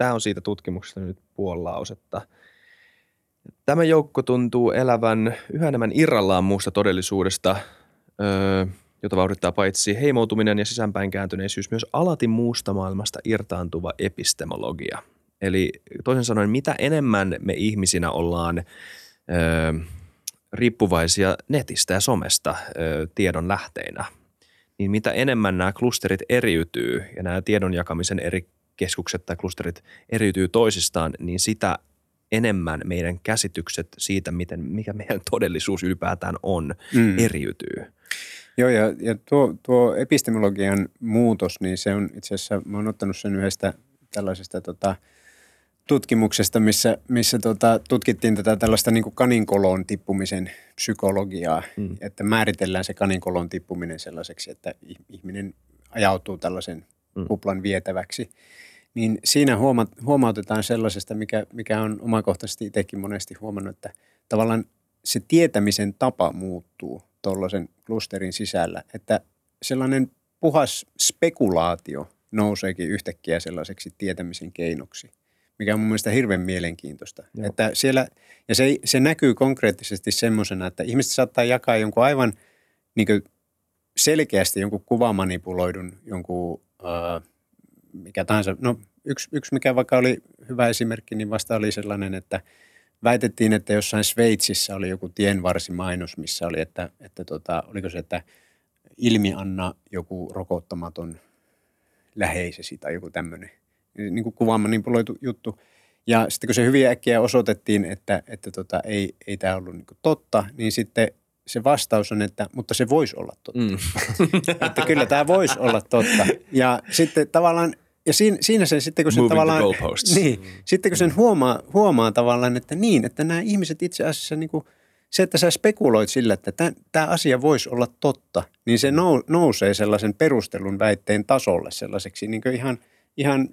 Tämä on siitä tutkimuksesta nyt puoli lausetta. Tämä joukko tuntuu elävän yhä enemmän irrallaan muusta todellisuudesta, jota vauhdittaa paitsi heimoutuminen ja sisäänpäin kääntyneisyys, myös alati muusta maailmasta irtaantuva epistemologia. Eli toisin sanoen, mitä enemmän me ihmisinä ollaan riippuvaisia netistä ja somesta tiedon lähteinä, niin mitä enemmän nämä klusterit eriytyy ja nämä tiedon jakamisen eri keskukset tai klusterit eriytyy toisistaan, niin sitä enemmän meidän käsitykset siitä, miten, mikä meidän todellisuus ylipäätään on, mm. eriytyy. Joo, ja, ja tuo, tuo epistemologian muutos, niin se on itse asiassa, mä oon ottanut sen yhdestä tällaisesta tota, tutkimuksesta, missä, missä tota, tutkittiin tätä tällaista niin kaninkoloon tippumisen psykologiaa, mm. että määritellään se kaninkoloon tippuminen sellaiseksi, että ihminen ajautuu tällaisen mm. kuplan vietäväksi. Niin siinä huoma, huomautetaan sellaisesta, mikä, mikä on omakohtaisesti itsekin monesti huomannut, että tavallaan se tietämisen tapa muuttuu tuollaisen klusterin sisällä, että sellainen puhas spekulaatio nouseekin yhtäkkiä sellaiseksi tietämisen keinoksi, mikä on mun mielestä hirveän mielenkiintoista. Että siellä, ja se, se näkyy konkreettisesti semmoisena, että ihmiset saattaa jakaa jonkun aivan niin selkeästi jonkun kuvamanipuloidun, jonkun äh, mikä tahansa. No yksi, yksi, mikä vaikka oli hyvä esimerkki, niin vasta oli sellainen, että – väitettiin, että jossain Sveitsissä oli joku tienvarsimainos, missä oli, että, että tota, oliko se, että ilmi anna joku rokottamaton läheisesi tai joku tämmöinen niin kuin kuvaamanipuloitu juttu. Ja sitten kun se hyvin äkkiä osoitettiin, että, että tota, ei, ei tämä ollut niin totta, niin sitten se vastaus on, että mutta se voisi olla totta. Mm. (laughs) että kyllä tämä voisi olla totta. Ja sitten tavallaan ja siinä, siinä se sitten, kun se tavallaan, niin, sitten kun sen huomaa, huomaa tavallaan, että niin, että nämä ihmiset itse asiassa niin kuin, se, että sä spekuloit sillä, että tämä, tämä asia voisi olla totta, niin se nou, nousee sellaisen perustelun väitteen tasolle sellaiseksi niin kuin ihan, ihan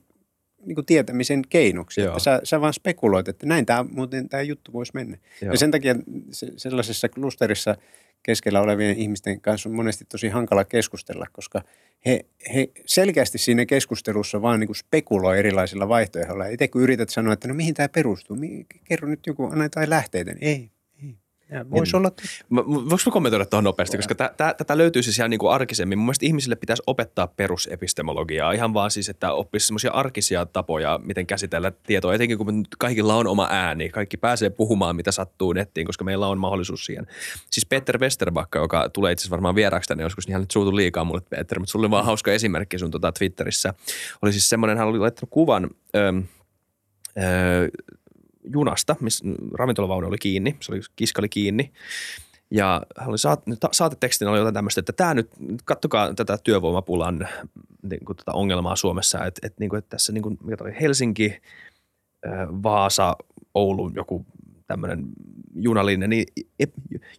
niin kuin tietämisen keinoksi. Että sä, sä vaan spekuloit, että näin tämä, muuten tämä juttu voisi mennä. Joo. Ja sen takia se, sellaisessa klusterissa – keskellä olevien ihmisten kanssa on monesti tosi hankala keskustella, koska he, he selkeästi siinä keskustelussa vaan niin kuin spekuloi erilaisilla vaihtoehdoilla. Itse kun yrität sanoa, että no mihin tämä perustuu, kerro nyt joku, anna jotain lähteitä. Niin ei, Voisi olla. Voinko mä kommentoida tuohon nopeasti, koska tätä löytyy siis ihan niin kuin arkisemmin. Mun mielestä ihmisille pitäisi opettaa perusepistemologiaa, ihan vaan siis, että oppisi semmoisia arkisia tapoja, miten käsitellä tietoa, etenkin kun kaikilla on oma ääni. Kaikki pääsee puhumaan, mitä sattuu nettiin, koska meillä on mahdollisuus siihen. Siis Peter Westerbakka, joka tulee itse asiassa varmaan vieraaksi tänne joskus, niin hän nyt suutu liikaa mulle, Peter, mutta sulla oli vaan hauska esimerkki sun tota Twitterissä. Oli siis semmoinen, hän oli laittanut kuvan, öö, öö, junasta, missä ravintolavaunu oli kiinni, se oli, kiska oli kiinni. Ja oli saat, saatetekstinä oli jotain tämmöistä, että tämä nyt, kattokaa tätä työvoimapulan niin kuin, tätä ongelmaa Suomessa, että, että, niin kuin, että tässä niin kuin, mikä oli Helsinki, Vaasa, Oulu, joku tämmöinen junalinja, niin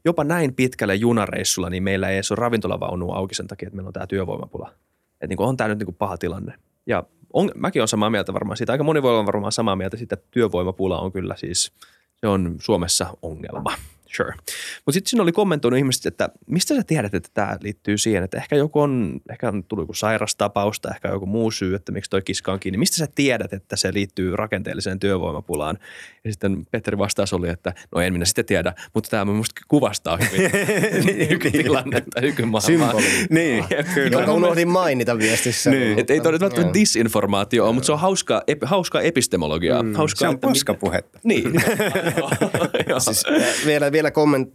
jopa näin pitkälle junareissulla, niin meillä ei edes ole ravintolavaunua auki sen takia, että meillä on tämä työvoimapula. Että niin kuin, on tämä nyt niin kuin paha tilanne. Ja on, mäkin olen samaa mieltä varmaan siitä. Aika moni voi olla varmaan samaa mieltä siitä, että työvoimapula on kyllä siis, se on Suomessa ongelma. Sure. Mutta sitten siinä oli kommentoinut ihmiset, että mistä sä tiedät, että tämä liittyy siihen, että ehkä joku on, ehkä on tullut joku sairastapausta, ehkä joku muu syy, että miksi toi kiska on kiinni. Mistä sä tiedät, että se liittyy rakenteelliseen työvoimapulaan? Ja sitten Petteri vastaus oli, että no en minä sitten tiedä, mutta tämä minusta kuvastaa hyvin (laughs) nykytilannetta, nykymaailmaa. Niin, kyllä. Joka unohdin mainita viestissä. Niin. Että ei toi välttämättä disinformaatio mutta se on hauska, ep, hauskaa epistemologiaa. Mm. Hauskaa, se on paskapuhetta. Niin. (laughs) (laughs) siis, vielä, vielä komment,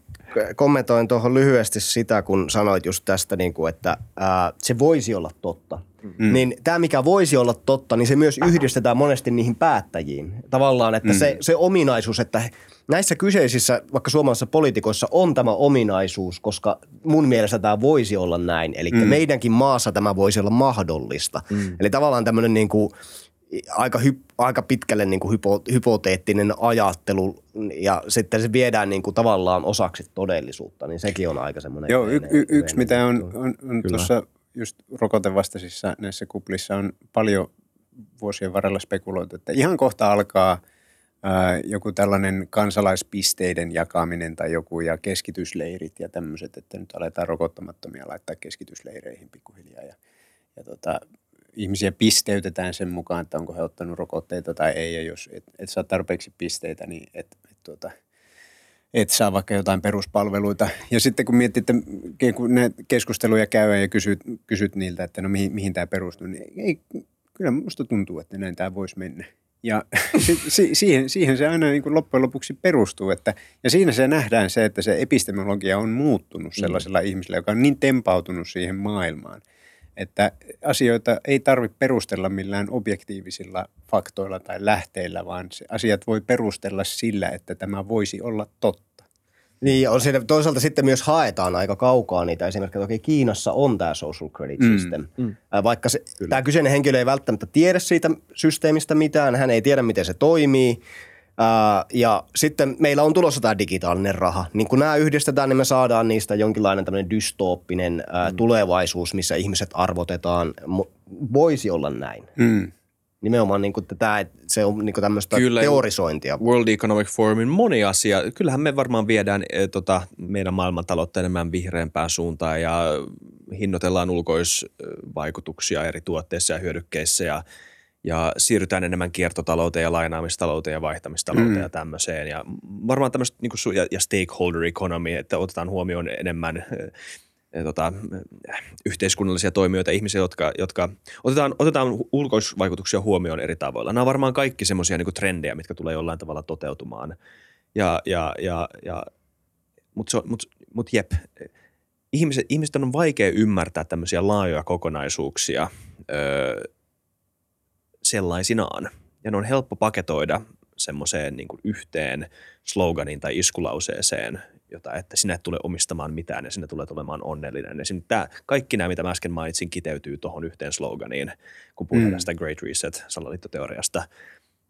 kommentoin tuohon lyhyesti sitä, kun sanoit just tästä, niin kuin, että ää, se voisi olla totta. Mm. Niin tämä, mikä voisi olla totta, niin se myös yhdistetään monesti niihin päättäjiin. Tavallaan, että mm. se, se ominaisuus, että näissä kyseisissä, vaikka suomalaisissa poliitikoissa on tämä ominaisuus, koska mun mielestä tämä voisi olla näin. Eli mm. meidänkin maassa tämä voisi olla mahdollista. Mm. Eli tavallaan tämmöinen niin kuin – aika, hy, aika pitkälle niin kuin hypo, hypoteettinen ajattelu ja sitten se viedään niin kuin tavallaan osaksi todellisuutta, niin sekin on aika semmoinen. Joo, y, y, yksi mitä on, on, on tuossa just rokotevastaisissa näissä kuplissa on paljon vuosien varrella spekuloitu, että ihan kohta alkaa ää, joku tällainen kansalaispisteiden jakaminen tai joku ja keskitysleirit ja tämmöiset, että nyt aletaan rokottamattomia laittaa keskitysleireihin pikkuhiljaa ja, ja tota, ihmisiä pisteytetään sen mukaan, että onko he ottanut rokotteita tai ei. Ja jos et, et saa tarpeeksi pisteitä, niin et, et, tuota, et saa vaikka jotain peruspalveluita. Ja sitten kun miettii, että kun ne keskusteluja käy ja kysyt, kysyt niiltä, että no mihin, mihin tämä perustuu, niin ei, kyllä minusta tuntuu, että näin tämä voisi mennä. Ja (laughs) si- si- siihen, siihen se aina niin kuin loppujen lopuksi perustuu. Että, ja siinä se nähdään se, että se epistemologia on muuttunut sellaisella mm. ihmisellä, joka on niin tempautunut siihen maailmaan, että asioita ei tarvitse perustella millään objektiivisilla faktoilla tai lähteillä, vaan se asiat voi perustella sillä, että tämä voisi olla totta. Niin, ja on siinä, toisaalta sitten myös haetaan aika kaukaa niitä esimerkkejä. Toki Kiinassa on tämä social credit system. Mm, mm. Vaikka se, tämä kyseinen henkilö ei välttämättä tiedä siitä systeemistä mitään, hän ei tiedä, miten se toimii. Ja sitten meillä on tulossa tämä digitaalinen raha. Niin kun nämä yhdistetään, niin me saadaan niistä jonkinlainen tämmöinen dystooppinen mm. tulevaisuus, missä ihmiset arvotetaan. Voisi olla näin. Mm nimenomaan niin kuin tämä, se on niin kuin tämmöistä Kyllä, teorisointia. World Economic Forumin moni asia. Kyllähän me varmaan viedään e, tota, meidän maailmantaloutta enemmän vihreämpään suuntaan ja hinnoitellaan ulkoisvaikutuksia eri tuotteissa ja hyödykkeissä ja, ja siirrytään enemmän kiertotalouteen ja lainaamistalouteen ja vaihtamistalouteen mm. ja tämmöiseen. Ja varmaan tämmöistä niin kuin, ja, ja stakeholder economy, että otetaan huomioon enemmän tota, yhteiskunnallisia toimijoita, ihmisiä, jotka, jotka otetaan, otetaan ulkoisvaikutuksia huomioon eri tavoilla. Nämä on varmaan kaikki semmoisia niin trendejä, mitkä tulee jollain tavalla toteutumaan. Ja, ja, ja, ja, Mutta mut, mut jep, ihmiset, ihmiset on vaikea ymmärtää tämmöisiä laajoja kokonaisuuksia öö, sellaisinaan. Ja ne on helppo paketoida semmoiseen niin yhteen sloganiin tai iskulauseeseen, jota, että sinä et tule omistamaan mitään ja sinä tulee olemaan onnellinen. Ja tämä, kaikki nämä, mitä mä äsken mainitsin, kiteytyy tuohon yhteen sloganiin, kun puhutaan mm. tästä Great Reset-salaliittoteoriasta.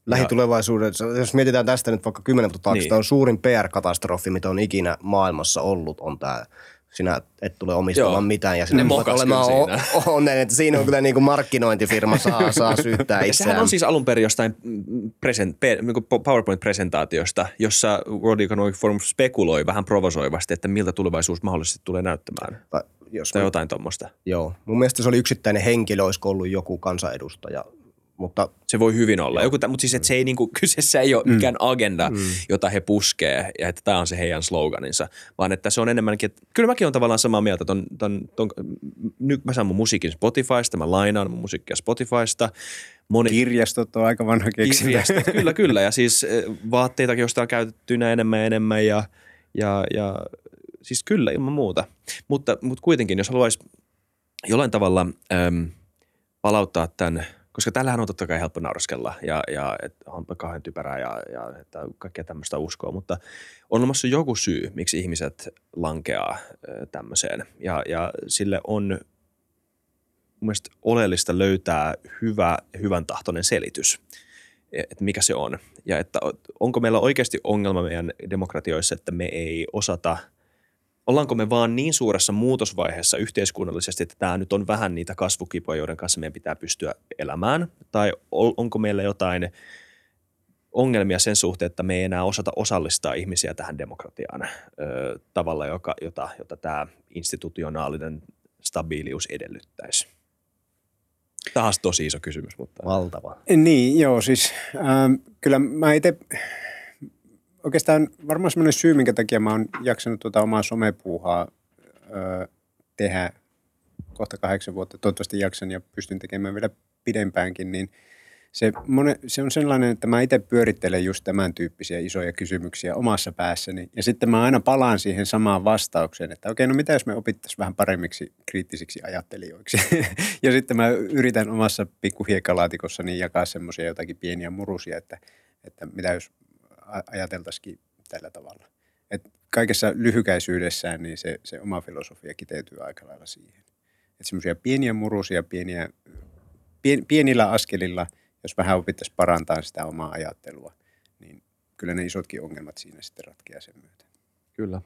Lähitulevaisuudessa, jos mietitään tästä nyt vaikka 10 vuotta taakse, niin. on suurin PR-katastrofi, mitä on ikinä maailmassa ollut, on tämä sinä et tule omistamaan Joo. mitään ja sinä voit olemaan onnen, että siinä on kyllä niin kuin markkinointifirma saa, (laughs) saa syyttää itseään. Sehän on siis alun perin jostain present, niin PowerPoint-presentaatiosta, jossa World Economic Forum spekuloi vähän provosoivasti, että miltä tulevaisuus mahdollisesti tulee näyttämään. Tai, jos tai jotain tuommoista. Joo. Mun mielestä se oli yksittäinen henkilö, olisiko ollut joku kansanedustaja mutta, se voi hyvin olla. Joku, mutta siis että se ei, niin kuin, (laughs) kyseessä ei ole mm. mikään agenda, mm. jota he puskee ja että tämä on se heidän sloganinsa, vaan että se on enemmänkin, että kyllä mäkin olen tavallaan samaa mieltä. Ton, ton, ton, nyt mä saan mun musiikin Spotifysta, mä lainaan mun musiikkia Spotifysta. Moni, Kirjastot on aika vanha keksintä. (laughs) kyllä, kyllä. Ja siis (laughs) eh, vaatteitakin, joista on käytettynä enemmän ja enemmän ja, ja, ja siis kyllä ilman muuta. Mutta, mutta kuitenkin, jos haluaisi jollain tavalla äm, palauttaa tämän – koska tällähän on totta kai helppo nauraskella ja, ja että on kauhean typerää ja, ja että kaikkea tämmöistä uskoa, mutta on olemassa joku syy, miksi ihmiset lankeaa tämmöiseen. Ja, ja sille on mun oleellista löytää hyvä, hyvän tahtoinen selitys, e, että mikä se on. Ja että onko meillä oikeasti ongelma meidän demokratioissa, että me ei osata – ollaanko me vaan niin suuressa muutosvaiheessa yhteiskunnallisesti, että tämä nyt on vähän niitä kasvukipoja, joiden kanssa meidän pitää pystyä elämään? Tai onko meillä jotain ongelmia sen suhteen, että me ei enää osata osallistaa ihmisiä tähän demokratiaan ö, tavalla, joka, jota, jota tämä institutionaalinen stabiilius edellyttäisi? Tämä on tosi iso kysymys, mutta... Valtava. Niin, joo, siis äh, kyllä mä itse oikeastaan varmaan semmoinen syy, minkä takia mä oon jaksanut tuota omaa somepuuhaa öö, tehdä kohta kahdeksan vuotta. Toivottavasti jaksan ja pystyn tekemään vielä pidempäänkin, niin se, mone, se on sellainen, että mä itse pyörittelen just tämän tyyppisiä isoja kysymyksiä omassa päässäni. Ja sitten mä aina palaan siihen samaan vastaukseen, että okei, no mitä jos me opittaisiin vähän paremmiksi kriittisiksi ajattelijoiksi. (laughs) ja sitten mä yritän omassa pikkuhiekkalaatikossani jakaa semmoisia jotakin pieniä murusia, että, että mitä jos ajateltaisikin tällä tavalla. Et kaikessa lyhykäisyydessään niin se, se oma filosofia kiteytyy aika lailla siihen. Että semmoisia pieniä murusia, pieniä, pien, pienillä askelilla, jos vähän opittaisiin parantaa sitä omaa ajattelua, niin kyllä ne isotkin ongelmat siinä sitten ratkeaa sen myötä. Kyllä.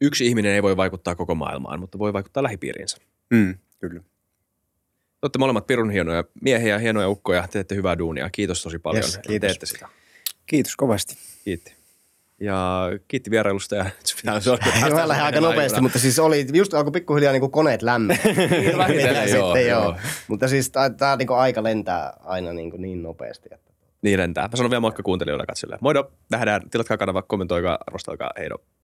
Yksi ihminen ei voi vaikuttaa koko maailmaan, mutta voi vaikuttaa lähipiiriinsä. Mm, kyllä. Olette molemmat pirun hienoja miehiä, hienoja ukkoja, teette hyvää duunia. Kiitos tosi paljon, yes, kiitos. teette sitä. Kiitos kovasti. Kiitti. Ja kiitti vierailusta ja (laughs) pitää se Joo, aika nopeasti, mutta siis oli, just alkoi pikkuhiljaa (laughs) niin kuin koneet lämmöä. Vähitellen, joo, joo. joo. Mutta siis tämä niin aika lentää aina niin, kuin niin nopeasti. Että... Niin lentää. Mä sanon vielä moikka kuuntelijoille katsojille. Moido, nähdään, tilatkaa kanava, kommentoikaa, arvostelkaa, heido.